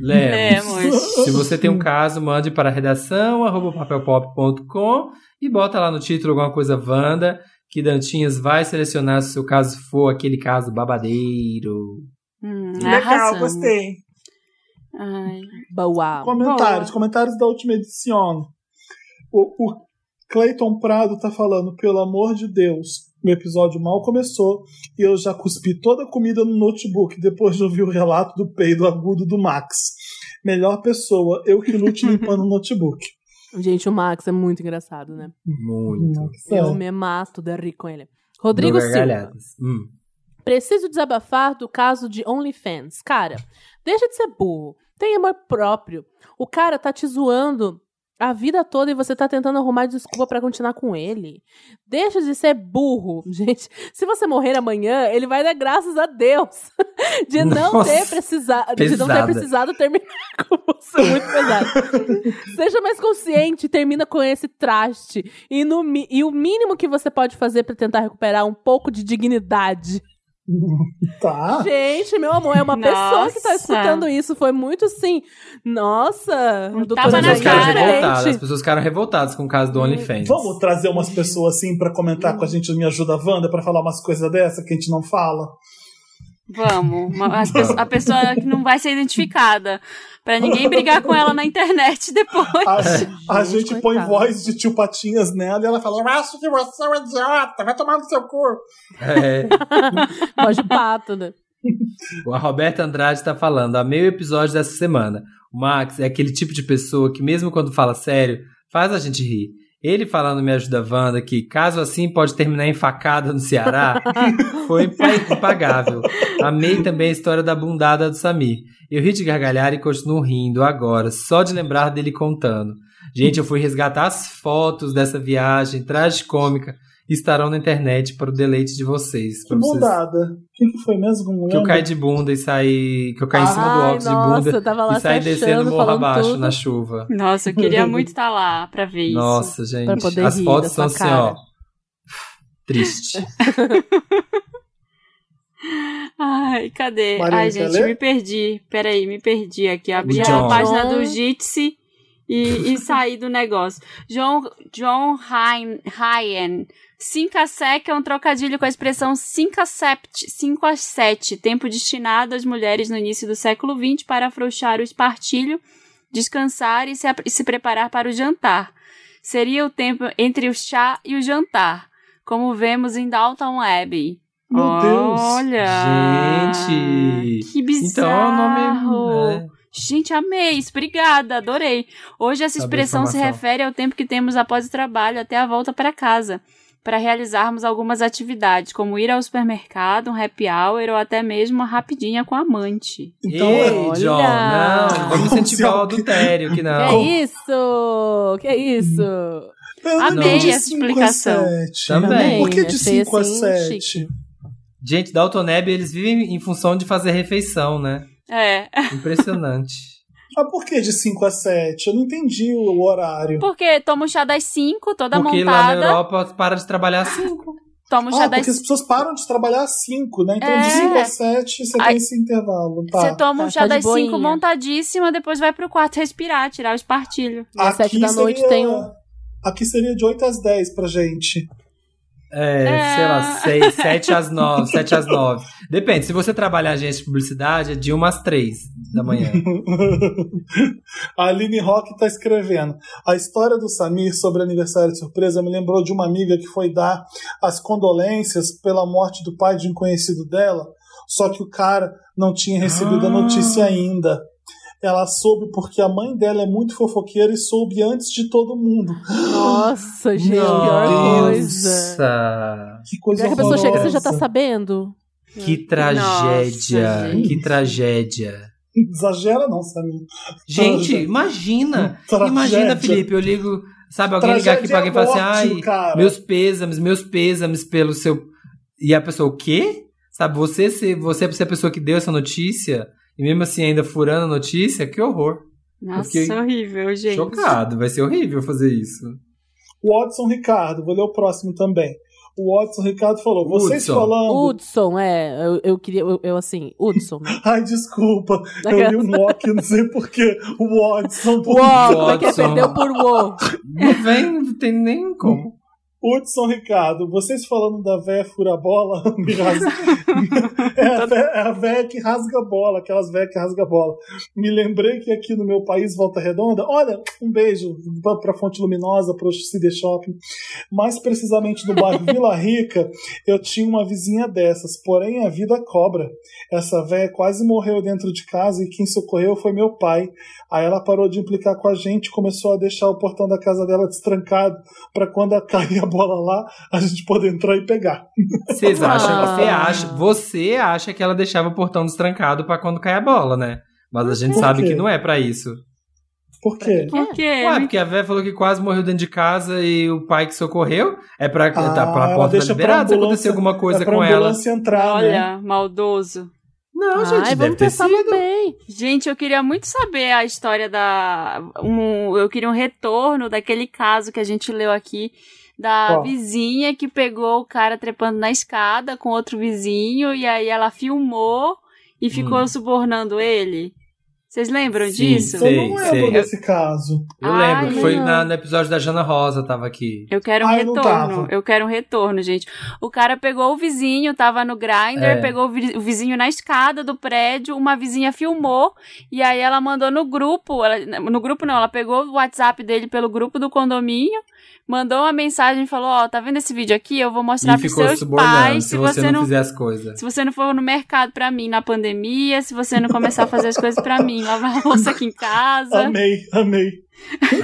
Lemos. Lemos. Se você tem um caso, mande para redação arroba papelpop.com e bota lá no título alguma coisa Wanda, que Dantinhas vai selecionar se o seu caso for aquele caso babadeiro. Hum, Legal, arrasamos. gostei. Ai. Boa. Comentários, Boa. comentários da última edição. O, o Clayton Prado tá falando, pelo amor de Deus, o episódio mal começou e eu já cuspi toda a comida no notebook depois de ouvir o relato do peido agudo do Max. Melhor pessoa, eu que lute limpando o notebook. Gente, o Max é muito engraçado, né? Muito. Eu É. me mato de rir com ele. Rodrigo Silva. Hum. Preciso desabafar do caso de OnlyFans. Cara, deixa de ser burro. Tem amor próprio. O cara tá te zoando a vida toda e você tá tentando arrumar desculpa pra continuar com ele. Deixa de ser burro. Gente, se você morrer amanhã, ele vai dar graças a Deus de não Nossa, ter precisado, de não ter precisado terminar com você. Muito pesado. Seja mais consciente, termina com esse traste. E, no, e o mínimo que você pode fazer pra tentar recuperar um pouco de dignidade Tá. Gente, meu amor, é uma pessoa que tá Nossa. escutando isso. Foi muito assim. Nossa, doutora As na pessoas ficaram cara. revoltadas. As pessoas ficaram revoltadas com o caso do OnlyFans. Vamos trazer umas pessoas assim pra comentar com a gente Me Ajuda Wanda pra falar umas coisas dessa que a gente não fala. Vamos. Uma- a pessoa que não vai ser identificada. Pra ninguém brigar com ela na internet depois. A, a gente põe coitada. voz de tio Patinhas nela e ela fala: Eu acho que você é um idiota, vai tomar no seu cu. É. Voz de pato, né? A Roberta Andrade tá falando, amei o episódio dessa semana. O Max é aquele tipo de pessoa que, mesmo quando fala sério, faz a gente rir. Ele falando Me Ajuda Wanda que, caso assim, pode terminar em facada no Ceará, foi impa- impagável. Amei também a história da bundada do Samir. Eu ri de gargalhar e continuo rindo agora, só de lembrar dele contando. Gente, eu fui resgatar as fotos dessa viagem tragicômica e estarão na internet para o deleite de vocês. Que pra vocês mudada. O que, que foi mesmo? Não que eu caí de bunda e saí. Que eu caí em cima do óculos nossa, de eu bunda tava lá e saí descendo morro abaixo tudo. na chuva. Nossa, eu queria muito estar lá pra ver isso. Nossa, gente. Pra poder As rir fotos são assim, ó. Triste. Ai, cadê? Marina, Ai, gente, me perdi. Peraí, me perdi aqui. Abri a página do Jitsi e, e saí do negócio. John, John Ryan, Ryan. 5 a sec é um trocadilho com a expressão 5 a 7, 5 a 7, tempo destinado às mulheres no início do século XX para afrouxar o espartilho, descansar e se, e se preparar para o jantar. Seria o tempo entre o chá e o jantar, como vemos em Downton Abbey. Meu Deus. Olha! Gente! Que bizarro! Então é o nome. é. Gente, amei isso. Obrigada, adorei. Hoje essa Saber expressão se refere ao tempo que temos após o trabalho até a volta para casa, para realizarmos algumas atividades, como ir ao supermercado, um happy hour ou até mesmo uma rapidinha com a amante. Então, Ei, olha. John, não, vamos Como se incentivar o adultério, que Que não. isso? Que isso? eu não Amei essa 5 a explicação. 7. Também. Por que de Achei 5 a assim, 7? chique. Gente, Dalton Neb, eles vivem em função de fazer refeição, né? É, Impressionante. Ah, por que de 5 a 7? Eu não entendi o horário. porque toma o chá das 5, toda Porque lá na montada. Europa para de trabalhar às 5. Toma o chá Ah, das porque as pessoas param de trabalhar às 5, né? Então É. de 5 a 7 você Aí- tem esse intervalo. Tá. Você toma Tá, um chá tá das 5 boinha. montadíssima, depois vai pro quarto respirar, tirar o espartilho. Às sete da noite seria- tem um. Aqui seria de 8 às 10 pra gente. É, É. sei lá, 6, 7 às 9, 7 às 9. Depende, se você trabalhar em agência de publicidade, é de 1 às 3 da manhã. A Aline Rock tá escrevendo. A história do Samir sobre aniversário de surpresa me lembrou de uma amiga que foi dar as condolências pela morte do pai de um conhecido dela, só que o cara não tinha recebido a Ah. notícia ainda. Ela soube porque a mãe dela é muito fofoqueira e soube antes de todo mundo. Nossa, gente, pior coisa. Nossa! Que coisa Pior que a pessoa chega, você já tá. Que sabendo? Nossa, tragédia! gente. que tragédia! Exagera não, Samir. Gente, Tragédia. imagina. Tragédia. Imagina, Felipe, eu ligo, sabe, alguém ligar aqui pra alguém e falar assim, Tragédia é ai, cara." meus pêsames, meus pêsames pelo seu. E a pessoa, o quê? Sabe, você ser, você ser a pessoa que deu essa notícia, e mesmo assim ainda furando a notícia, que horror. Nossa, fiquei horrível, gente. Chocado, vai ser horrível fazer isso. O Watson Ricardo, vou ler o próximo também. O Watson Ricardo falou: vocês Hudson. falando. Hudson, é. Eu, eu queria. Eu, eu, assim, Hudson. Ai, desculpa. Eu li um Loki, não sei porquê. O Watson. por- é é? Hudson. Perdeu por uou. Não vem, não tem nem como. Hudson Ricardo, vocês falando da véia fura-bola, me rasga- é, a véia, é a véia que rasga bola, aquelas véias que rasga bola. Me lembrei que aqui no meu país, Volta Redonda, olha, um beijo pra, pra Fonte Luminosa, pro CD Shopping, mais precisamente no bairro Vila Rica, eu tinha uma vizinha dessas, porém a vida cobra. Essa véia quase morreu dentro de casa e quem socorreu foi meu pai. Aí ela parou de implicar com a gente, começou a deixar o portão da casa dela destrancado para quando cair a bola lá, a gente poder entrar e pegar. Vocês acham, Ah. você acha, você acha que ela deixava o portão destrancado pra quando cai a bola, né? Mas a gente Por sabe quê? que não é pra isso. Por quê? Por quê? Ué, porque a véia falou que quase morreu dentro de casa e o pai que socorreu é pra, tá, pra Ah, porta deixa pra liberada se acontecer alguma coisa é com ela. entrar, né? Olha, maldoso. Não, Ai, gente, deve vamos ter pensar sido. no bem. Gente, eu queria muito saber a história da. Um, eu queria um retorno daquele caso que a gente leu aqui. Da Qual? vizinha que pegou o cara trepando na escada com outro vizinho e aí ela filmou e ficou Hum. subornando ele. Vocês lembram Sim, disso? sei. eu não lembro sei. desse caso. Eu Ai, lembro que foi na- no episódio da Jana Rosa, tava aqui. Eu quero um Ah, eu retorno. tava. Eu quero um retorno, gente. O cara pegou o vizinho, tava no grinder, É. pegou o vi- o vizinho na escada do prédio, uma vizinha filmou e aí ela mandou no grupo, ela- no grupo não, ela pegou o WhatsApp dele pelo grupo do condomínio, mandou uma mensagem e falou: "Ó, tá vendo esse vídeo aqui? Eu vou mostrar E pros ficou seus pais se se você você não não fizer as coisas. se você não for no mercado pra mim na pandemia, se você não começar a fazer as coisas pra mim, lavar a louça aqui em casa. Amei, amei.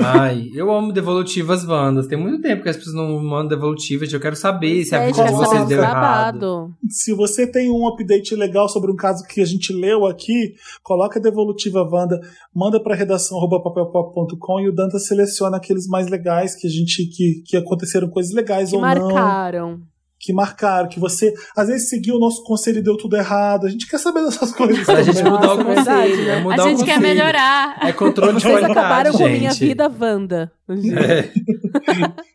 Ai, eu amo devolutivas Wandas. Tem muito tempo que as pessoas não mandam devolutivas. Eu quero saber se a É, vida de gente, vocês deu errado. Se você tem um update legal sobre um caso que a gente leu aqui, coloca a devolutiva Wanda, manda para redação papelpop.com e o Danta seleciona aqueles mais legais que a gente que, que aconteceram coisas legais Que ou não, marcaram. Que marcaram, que você às vezes seguiu o nosso conselho e deu tudo errado. A gente quer saber dessas coisas. Pra gente também. mudar o Nossa, conselho. né? é mudar a o gente quer melhorar. É controle de Vocês qualidade, acabaram com gente. minha vida, Wanda. É.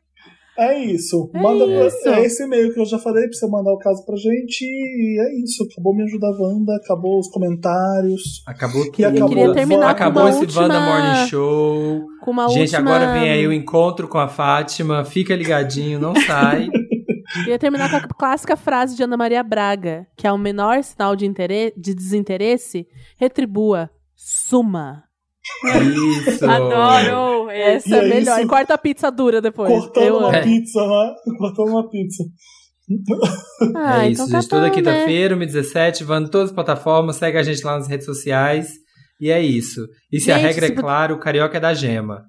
É isso. É Manda pra- isso. é esse e-mail que eu já falei pra você mandar o caso pra gente. E é isso. Acabou me ajudar, Wanda. Acabou os comentários. Acabou tudo. E acabou. queria terminar Acabou com uma esse última... Wanda Morning Show. Com uma Gente, última... agora vem aí o encontro com a Fátima. Fica ligadinho, não sai. Queria terminar com a clássica frase de Ana Maria Braga, que é o menor sinal de, interesse, de desinteresse, retribua, suma. Isso. Adoro. Essa é E é melhor. isso. E corta a pizza dura depois. Cortando Eu uma. É. pizza, né? Cortando uma pizza. Ah, é isso, então tá gente. Toda né? quinta-feira, 1h17, vando todas as plataformas. Segue a gente lá nas redes sociais. E é isso. E se a Gente, regra se é clara, o carioca é da gema.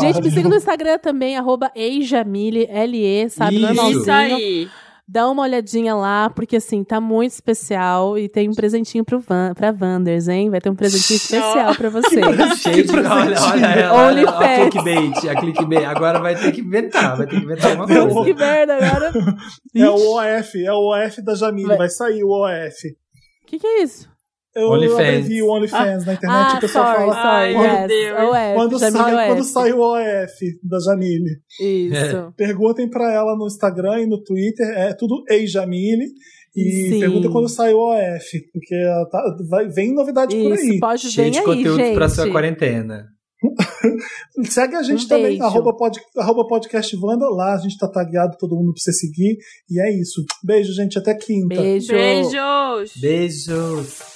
Gente, me siga no Instagram também, arroba eijamile, L-E, sabe? Isso. Normalzinho. Isso aí. Dá uma olhadinha lá, porque assim, tá muito especial e tem um presentinho pro Van, pra Wanders, hein? Vai ter um presentinho especial pra você. Cheio de. Olha, olha ela. olha, Only a clickbait. A clickbait. Agora vai ter que inventar. Vai ter que inventar alguma Eu- coisa. que merda, agora. É o OF, é o OF da Jamile. Vai. Vai, sair o OF. O que, que é isso? Eu OnlyFans. abrevi o OnlyFans na internet ah, o pessoal sorry, fala. Sorry, meu yes. Quando sai, quando sai o OF da Jamile. Isso. Perguntem pra ela no Instagram e no Twitter, é tudo Ei Jamile. E Sim. pergunta quando sai o OF, porque ela tá, vai, vem novidade por Isso, aí. pode Cheio de aí, conteúdo gente. pra sua quarentena. Segue a gente Um também, arroba, pod, arroba podcast Wanda, lá a gente tá tagueado, todo mundo pra você seguir. E é isso. Beijo, gente, até quinta. Beijo. Beijos. Beijos.